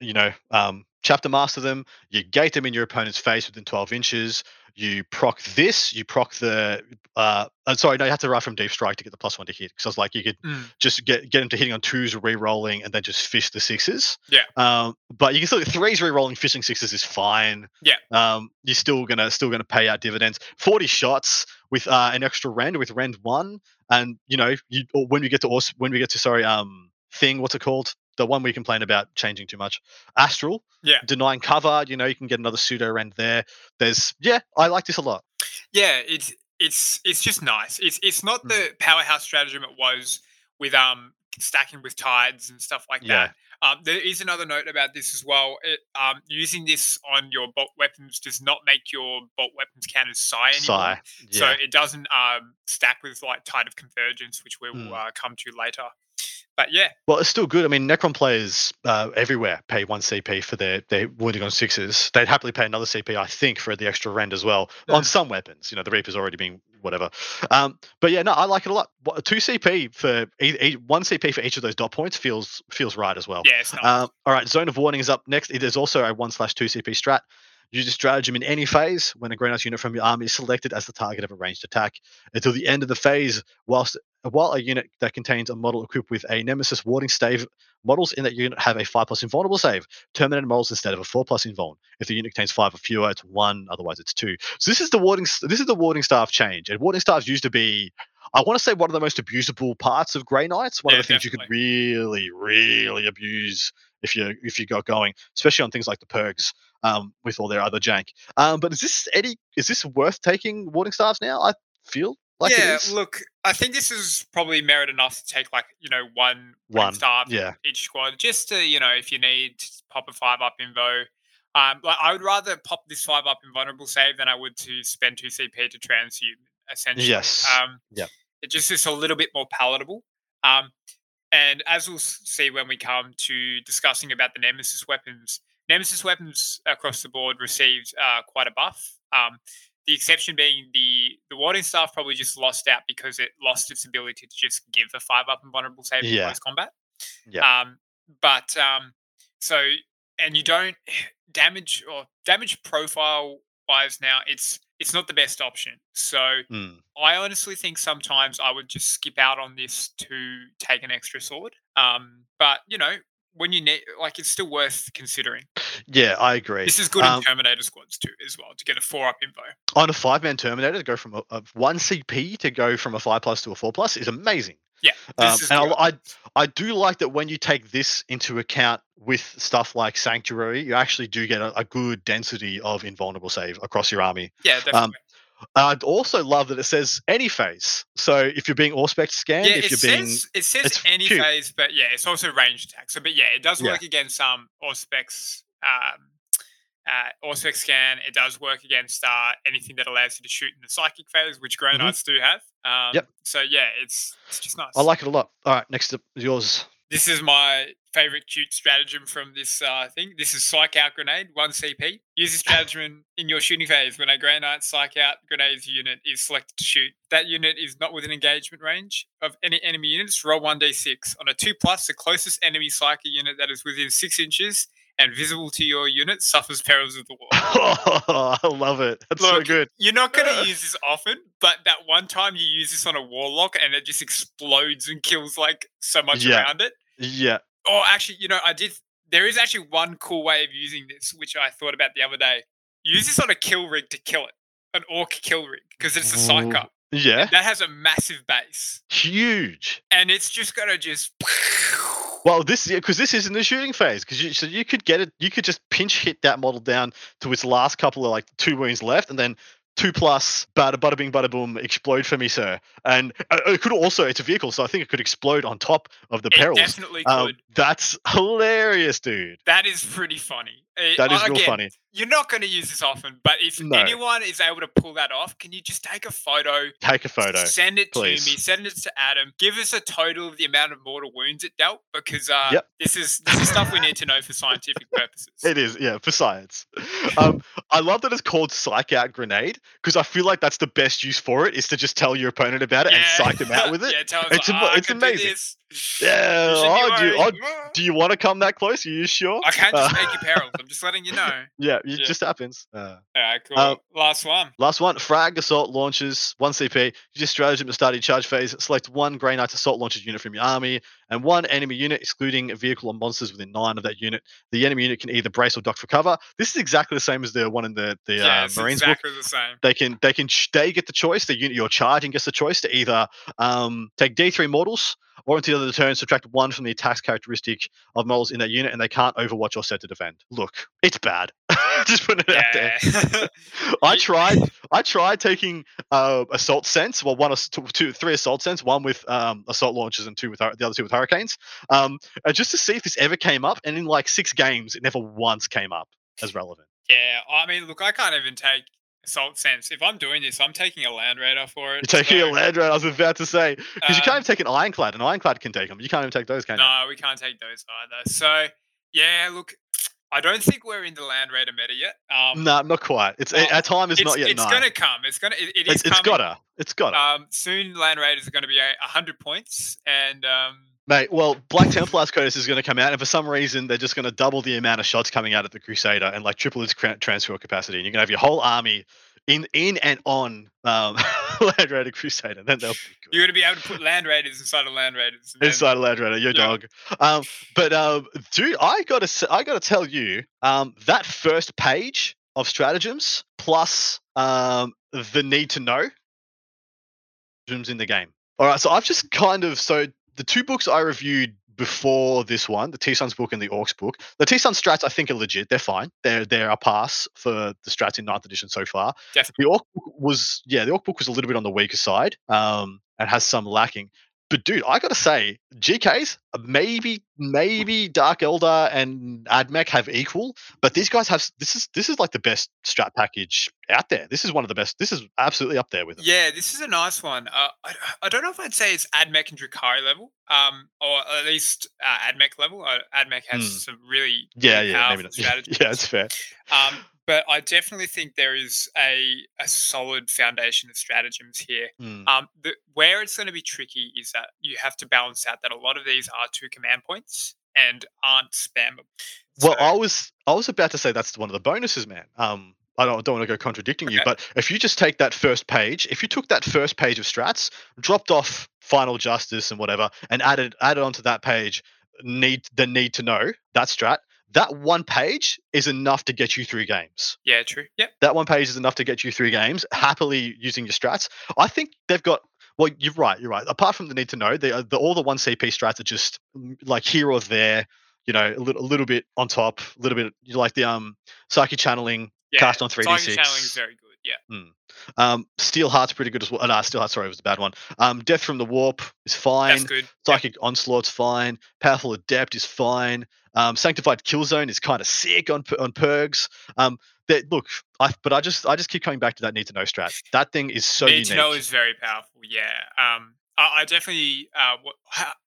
you know, um, chapter master them. You gate them in your opponent's face within twelve inches. You proc this. You proc the. Uh, uh, sorry, no, you have to ride from deep strike to get the plus one to hit. Because I was like, you could Mm. just get get him to hitting on twos, re-rolling, and then just fish the sixes. Yeah. Um, but you can still threes re-rolling, fishing sixes is fine. Yeah. Um, you're still gonna still gonna pay out dividends. Forty shots with uh, an extra rend with rend one, and you know you or when we get to when we get to sorry um thing what's it called the one we complain about changing too much astral Yeah. denying cover you know you can get another pseudo rend there there's yeah i like this a lot yeah, it's it's it's just nice. It's it's not Mm. the powerhouse stratagem it was with um stacking with tides and stuff like Yeah. that. Um, there is another note about this as well. It, um, using this on your bolt weapons does not make your bolt weapons count as psi anymore. Sigh. yeah So it doesn't um, stack with like Tide of Convergence, which we will Mm. uh, come to later. But yeah, Well, it's still good. I mean, Necron players uh, everywhere pay one CP for their their wounding on sixes. They'd happily pay another CP, I think, for the extra rend as well on some weapons. You know, the Reaper's already being whatever. Um, but yeah, no, I like it a lot. Two CP for e- e- one CP for each of those dot points feels feels right as well. yeah, it's nice. Um, all right, Zone of Warning is up next. There's also a one slash two CP strat. Use a stratagem in any phase when a Knights unit from your army is selected as the target of a ranged attack until the end of the phase. Whilst while a unit that contains a model equipped with a Nemesis warding stave, models in that unit have a five plus invulnerable save. Terminated models instead of a four plus invuln. If the unit contains five or fewer, it's one. Otherwise, it's two. So this is the warding. This is the warding staff change. And warding staffs used to be. I want to say one of the most abusable parts of Grey Knights. One Yeah, of the things you could really, really abuse if you if you got going, especially on things like the purgs um, with all their other jank. Um, but is this any is this worth taking warding staffs now? I feel like yeah, look, I think this is probably merit enough to take like you know one One, star yeah. each squad, just to you know if you need to pop a five up invo. Um, like I would rather pop this five up in vulnerable save than I would to spend two CP to transhume. Essentially, Yes. Um, Yep. It just is a little bit more palatable. Um, and as we'll see when we come to discussing about the Nemesis weapons, Nemesis weapons across the board received uh, quite a buff. Um, the exception being the the warding staff probably just lost out because it lost its ability to just give a five up and vulnerable save in Yeah. close combat. Yeah. Um, but um, so and you don't damage or damage profile wise now it's it's not the best option. So Mm. I honestly think sometimes I would just skip out on this to take an extra sword. Um, but you know, when you need, like, it's still worth considering. Yeah, I agree. This is good Um, in Terminator squads too, as well, to get a four up info. on a five man Terminator to go from a, a one CP to go from a five plus to a four plus is amazing. Yeah, Um, this is and. I, I I do like that when you take this into account with stuff like Sanctuary, you actually do get a, a good density of invulnerable save across your army. yeah, definitely. I'd also love that it says any phase. So if you're being Auspex scanned, yeah, if it you're says being it says any cute. phase, but yeah, it's also range attack. So, but yeah, it does Yeah. work against um Auspex um uh Auspex scan. It does work against uh anything that allows you to shoot in the psychic phase, which Grey. Knights do have. Um, Yep. So yeah, it's it's just nice. I like it a lot. All right, next up is yours. This is my favorite cute stratagem from this uh, thing. This is Psyk-out Grenade, 1 CP. Use this stratagem in your shooting phase when a Grey Knight Psyk-out Grenades unit is selected to shoot. That unit is not within engagement range of any enemy units. Roll 1d6. On a 2 plus, the closest enemy Psychic unit that is within 6 inches and visible to your unit suffers perils of the warp. Oh, I love it. That's so good. You're not going to use this often, but that one time you use this on a Warlock and it just explodes and kills like so much Yeah. around it. Yeah. Oh, actually, you know, I did. There is actually one cool way of using this, which I thought about the other day. Use this on a kill rig to kill it, an ork kill rig, because it's a psycho. Yeah. That has a massive base, Huge. and it's just gonna just. Well, this because this isn't the shooting phase because you so you could get it. You could just pinch hit that model down to its last couple of like two wounds left, and then two plus bada bada bing bada boom explode for me, sir. And uh, it could also it's a vehicle, so I think it could explode on top of the It perils. definitely could. Um, that's hilarious, dude. that is pretty funny. Uh, That is real funny. You're not going to use this often, but if No. anyone is able to pull that off, can you just take a photo, Take a photo. send it please. to me, send it to Adam, give us a total of the amount of mortal wounds it dealt, because uh, Yep. this is this is stuff we need to know for scientific purposes. It is, yeah, for science. Um, I love that it's called Psych Out Grenade because I feel like that's the best use for it is to just tell your opponent about it and psych them out with it. yeah, tell us It's like, "Oh, I it's amazing. this. Yeah, You oh, do, you, oh, do you want to come that close? Are you sure? I can't just Uh, make you perils. I'm just letting you know. Yeah, it Yeah. just happens. Uh, All right, cool. Um, Last one. last one, frag assault launchers, one CP. You just stratagem at the start your charge phase. Select one Grey Knights assault launchers unit from your army and one enemy unit, excluding a vehicle or monsters within nine of that unit. The enemy unit can either brace or duck for cover. This is exactly the same as the one in the the yeah, uh, Marines book. the same. They can they can they get the choice. The unit you're charging gets the choice to either um, take D3 models or until the of turn subtract one from the attacks characteristic of models in that unit, and they can't overwatch or set to defend. Look, it's bad. Just putting it out there. I tried. I tried taking uh, assault sense. Well, one, two, two, three assault sense. One with um, assault launchers, and two with the other two with hurricanes. Um, uh, just to see if this ever came up. And in like six games, it never once came up as relevant. yeah, I mean, look, I can't even take assault sense. If I'm doing this, I'm taking a land raider for it. You're taking so, a land rat. I was about to say because you can't um, even take an ironclad. An ironclad can take them. You can't even take those, can you? No, we can't take those either. So, yeah, look, I don't think we're in the land raider meta yet. Um, No, not quite. It's our time is not yet it's gonna come. It's gonna. It, it is it's, coming. gotta. It's gotta. Um, soon, land raiders are going to be a hundred points, and um, Mate, well, Black Templars Codex is going to come out, and for some reason, they're just going to double the amount of shots coming out at the Crusader and like triple its transfer capacity. And you're going to have your whole army in in and on um, Land Raider Crusader. Then they'll you're going to be able to put land raiders inside of land raiders. Inside of Land Raider, your Yeah. dog. Um, but um, dude, I gotta s- I gotta tell you, um, that first page of stratagems plus um, the need to know stratagems in the game. All right, so I've just kind of so the two books I reviewed before this one, the T Sons book and the Orks book. The T Son strats I think are legit. They're fine. They're they're a pass for the strats in ninth edition so far. Definitely. The Ork book was yeah, the Ork book was a little bit on the weaker side. Um, and has some lacking. But dude, I gotta say, GKs maybe maybe Dark Eldar and Admech have equal, but these guys have this is this is like the best strat package out there. This is one of the best. This is absolutely up there with them. Yeah, this is a nice one. Uh, I, I don't know if I'd say it's Admech and Drukhari level, um, or at least uh, Admech level. Uh, Admech has Hmm. some really, Yeah, yeah, maybe not. strategies. Yeah, it's fair. Um, but I definitely think there is a, a solid foundation of stratagems here. Mm. Um, the, where it's going to be tricky is that you have to balance out that a lot of these are two command points and aren't spammable. Well, I was I was about to say that's one of the bonuses, man. Um, I don't, don't want to go contradicting you, but if you just take that first page, if you took that first page of strats, dropped off Final Justice and whatever, and added added onto that page need the need to know that strat. That one page is enough to get you through games. Yeah, true. Yep. That one page is enough to get you through games happily using your strats. I think they've got. Well, you're right. You're right. Apart from the need to know, the, the all the one CP strats are just mm, like here or there. You know, a little, a little bit on top, a little bit. You like the um psychic channeling, Yeah. cast on three d Target channeling is six. very good. Yeah. Um, Steel Heart's pretty good as well. Uh, Steel Heart, sorry, it was a bad one. Um, Death from the Warp is fine. That's good. Psychic Onslaught's fine. Powerful Adept is fine. Um, Sanctified Killzone is kind of sick on on Purgs. Um, that look, I but I just I just keep coming back to that need to know strat. That thing is so Need unique. to know is very powerful. Yeah. Um, I, I definitely uh,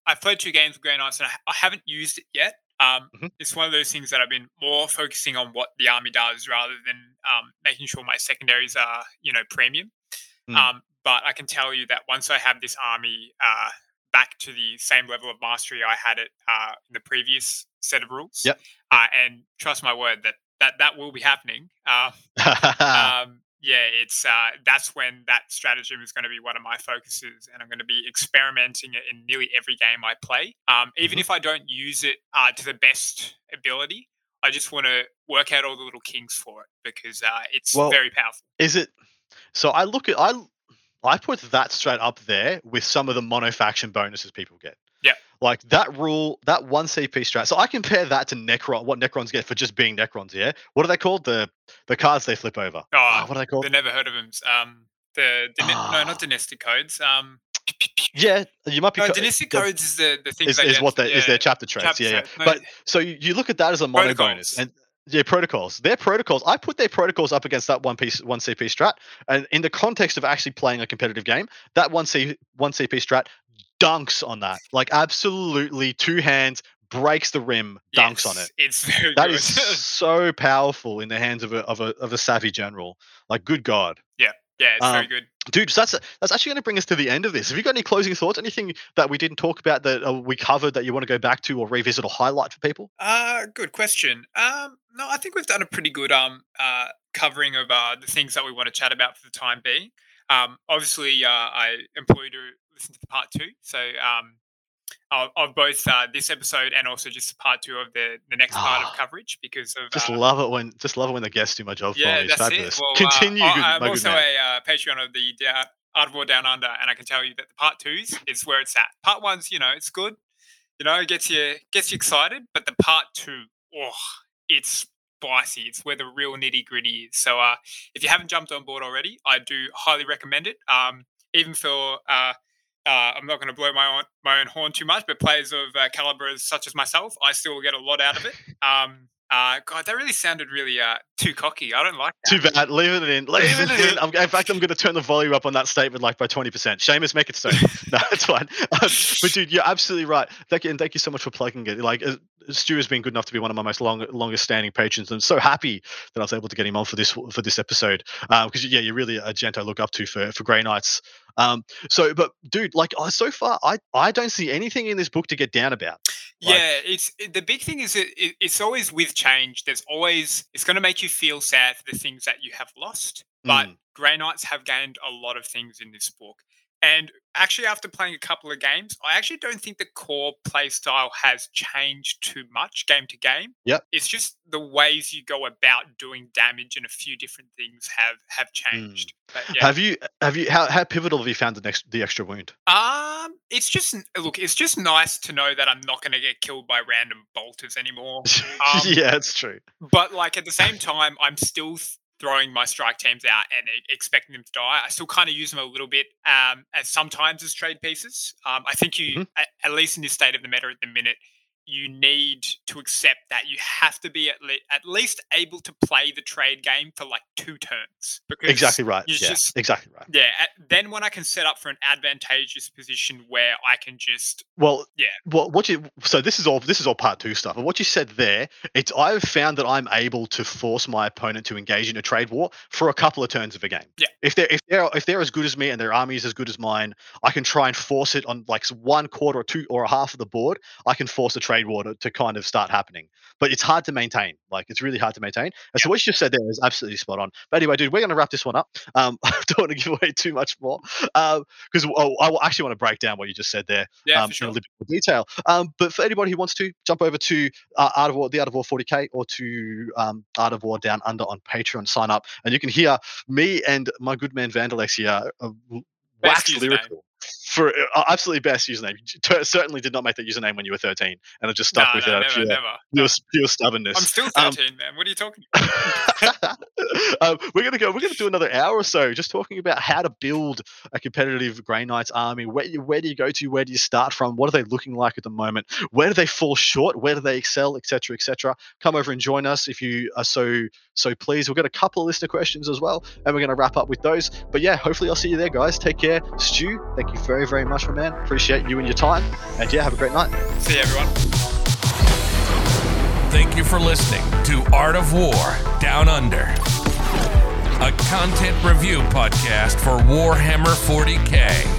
I played two games with Grey Knights and I, I haven't used it yet. Um, Mhm. It's one of those things that I've been more focusing on what the army does rather than um, making sure my secondaries are you know premium. Mm. Um, but I can tell you that once I have this army uh, back to the same level of mastery I had it uh, in the previous set of rules. Yep. Uh, and trust my word that that that will be happening. Uh, um, yeah, it's uh, that's when that stratagem is going to be one of my focuses, and I'm going to be experimenting it in nearly every game I play. Um, even Mhm. if I don't use it uh, to the best ability, I just want to work out all the little kinks for it because uh, it's Well, very powerful. is it? So I look at I I put that straight up there with some of the mono faction bonuses people get. Yeah. Like that rule, that one CP strat. So I compare that to Necron, what Necrons get for just being Necrons. Yeah. What are they called? The the cards they flip over. Oh, Ah, what are they called? the never heard of them. Um, the, the no, Ah. not dynastic codes. Um, Yeah, you might be. no, co- dynastic the- codes is the the things is, they is what they is their chapter traits. chapter yeah, yeah. No, But so you, you look at that as a mono bonus, and yeah, protocols. Their protocols. I put their protocols up against that one piece, one CP strat, and in the context of actually playing a competitive game, that one C one CP strat dunks on that. Like absolutely, two hands breaks the rim, dunks on it. It's very That is so powerful in the hands of a of a of a savvy general. Like, good God. yeah, Yeah, it's very um, good. Dude, so that's that's actually going to bring us to the end of this. Have you got any closing thoughts? Anything that we didn't talk about that uh, we covered that you want to go back to or revisit or highlight for people? Uh, good question. Um, no, I think we've done a pretty good um uh covering of uh the things that we want to chat about for the time being. Um, obviously, uh, I implore you to listen to the part two. So um, of, of both uh, this episode and also just part two of the the next part Ah. of coverage because of Just uh, love it when just love it when the guests do my job for me. It's that's fabulous. it. Well, Continue, uh, good, I, I'm also a uh, Patreon of the Art of War Down Under, and I can tell you that the part twos is where it's at. Part one's, you know, it's good, you know, it gets you gets you excited, but the part two, oh, it's spicy. It's where the real nitty gritty is. So, uh, if you haven't jumped on board already, I do highly recommend it. Um, even for uh, uh, I'm not going to blow my own my own horn too much, but players of uh, calibers such as myself, I still get a lot out of it. Um, uh, God, that really sounded really uh, too cocky. I don't like that. Too bad. Leave it in. Leave it in. I'm, in fact, I'm going to turn the volume up on that statement like by 20%. Seamus, make it so. no, it's fine. Um, but dude, you're absolutely right. Thank you, and thank you so much for plugging it. Like, uh, Stu has been good enough to be one of my most long, longest standing patrons. I'm so happy that I was able to get him on for this for this episode. Because yeah, you're really a gent I look up to for for Grey Knights. Um, so, but dude, like, uh, so far, I I don't see anything in this book to get down about. Like- yeah, it's the big thing is that it, it's always with change. There's always it's going to make you feel sad for the things that you have lost. But Mm. Grey Knights have gained a lot of things in this book. And actually, after playing a couple of games, I actually don't think the core play style has changed too much game to game. Yep. It's just the ways you go about doing damage and a few different things have have changed. But yeah. Mm. Have you have you how, how pivotal have you found the next the extra wound? Um, it's just look, it's just nice to know that I'm not going to get killed by random bolters anymore. Um, yeah, it's true. But like at the same time, I'm still throwing my strike teams out and expecting them to die. I still kind of use them a little bit um, as sometimes as trade pieces. Um, I think you, Mhm. at, at least in this state of the meta at the minute, you need to accept that you have to be at, le- at least able to play the trade game for like two turns. Because Exactly right. Yeah, just- exactly right. Yeah. then when I can set up for an advantageous position where I can just Well, Yeah. Well, what you so this is all this is all part two stuff. But what you said there, it's I've found that I'm able to force my opponent to engage in a trade war for a couple of turns of a game. Yeah. If they're if they're if they're as good as me and their army is as good as mine, I can try and force it on like one quarter or two or a half of the board. I can force a trade raid war to, to kind of start happening. But it's hard to maintain. Like it's really hard to maintain. And so what you just said there is absolutely spot on. But anyway, dude, we're going to wrap this one up. Um, I don't want to give away too much more because um, oh, I actually want to break down what you just said there Yeah, um, sure. in a little bit more detail. Um, but for anybody who wants to jump over to uh, Art of War, the Art of War 40k, or to um, Art of War Down Under on Patreon, sign up, and you can hear me and my good man Vandalex here uh, wax lyrical for uh, absolutely best username. You t- certainly did not make that username when you were 13, and it just stuck no, with no, it never, pure, never. pure, pure stubbornness. I'm still Um, 13, man. What are you talking about? um, we're gonna go. We're gonna do another hour or so, just talking about how to build a competitive Grey Knights army. Where you, where do you go to? Where do you start from? What are they looking like at the moment? Where do they fall short? Where do they excel, etc., etc. Come over and join us if you are so so pleased. We've got a couple of listener questions as well, and we're gonna wrap up with those. But yeah, hopefully I'll see you there, guys. Take care, Stu. Thank you very very much, my man. Appreciate you and your time, and yeah, have a great night. See you, everyone. Thank you for listening to Art of War Down Under, a content review podcast for Warhammer 40k,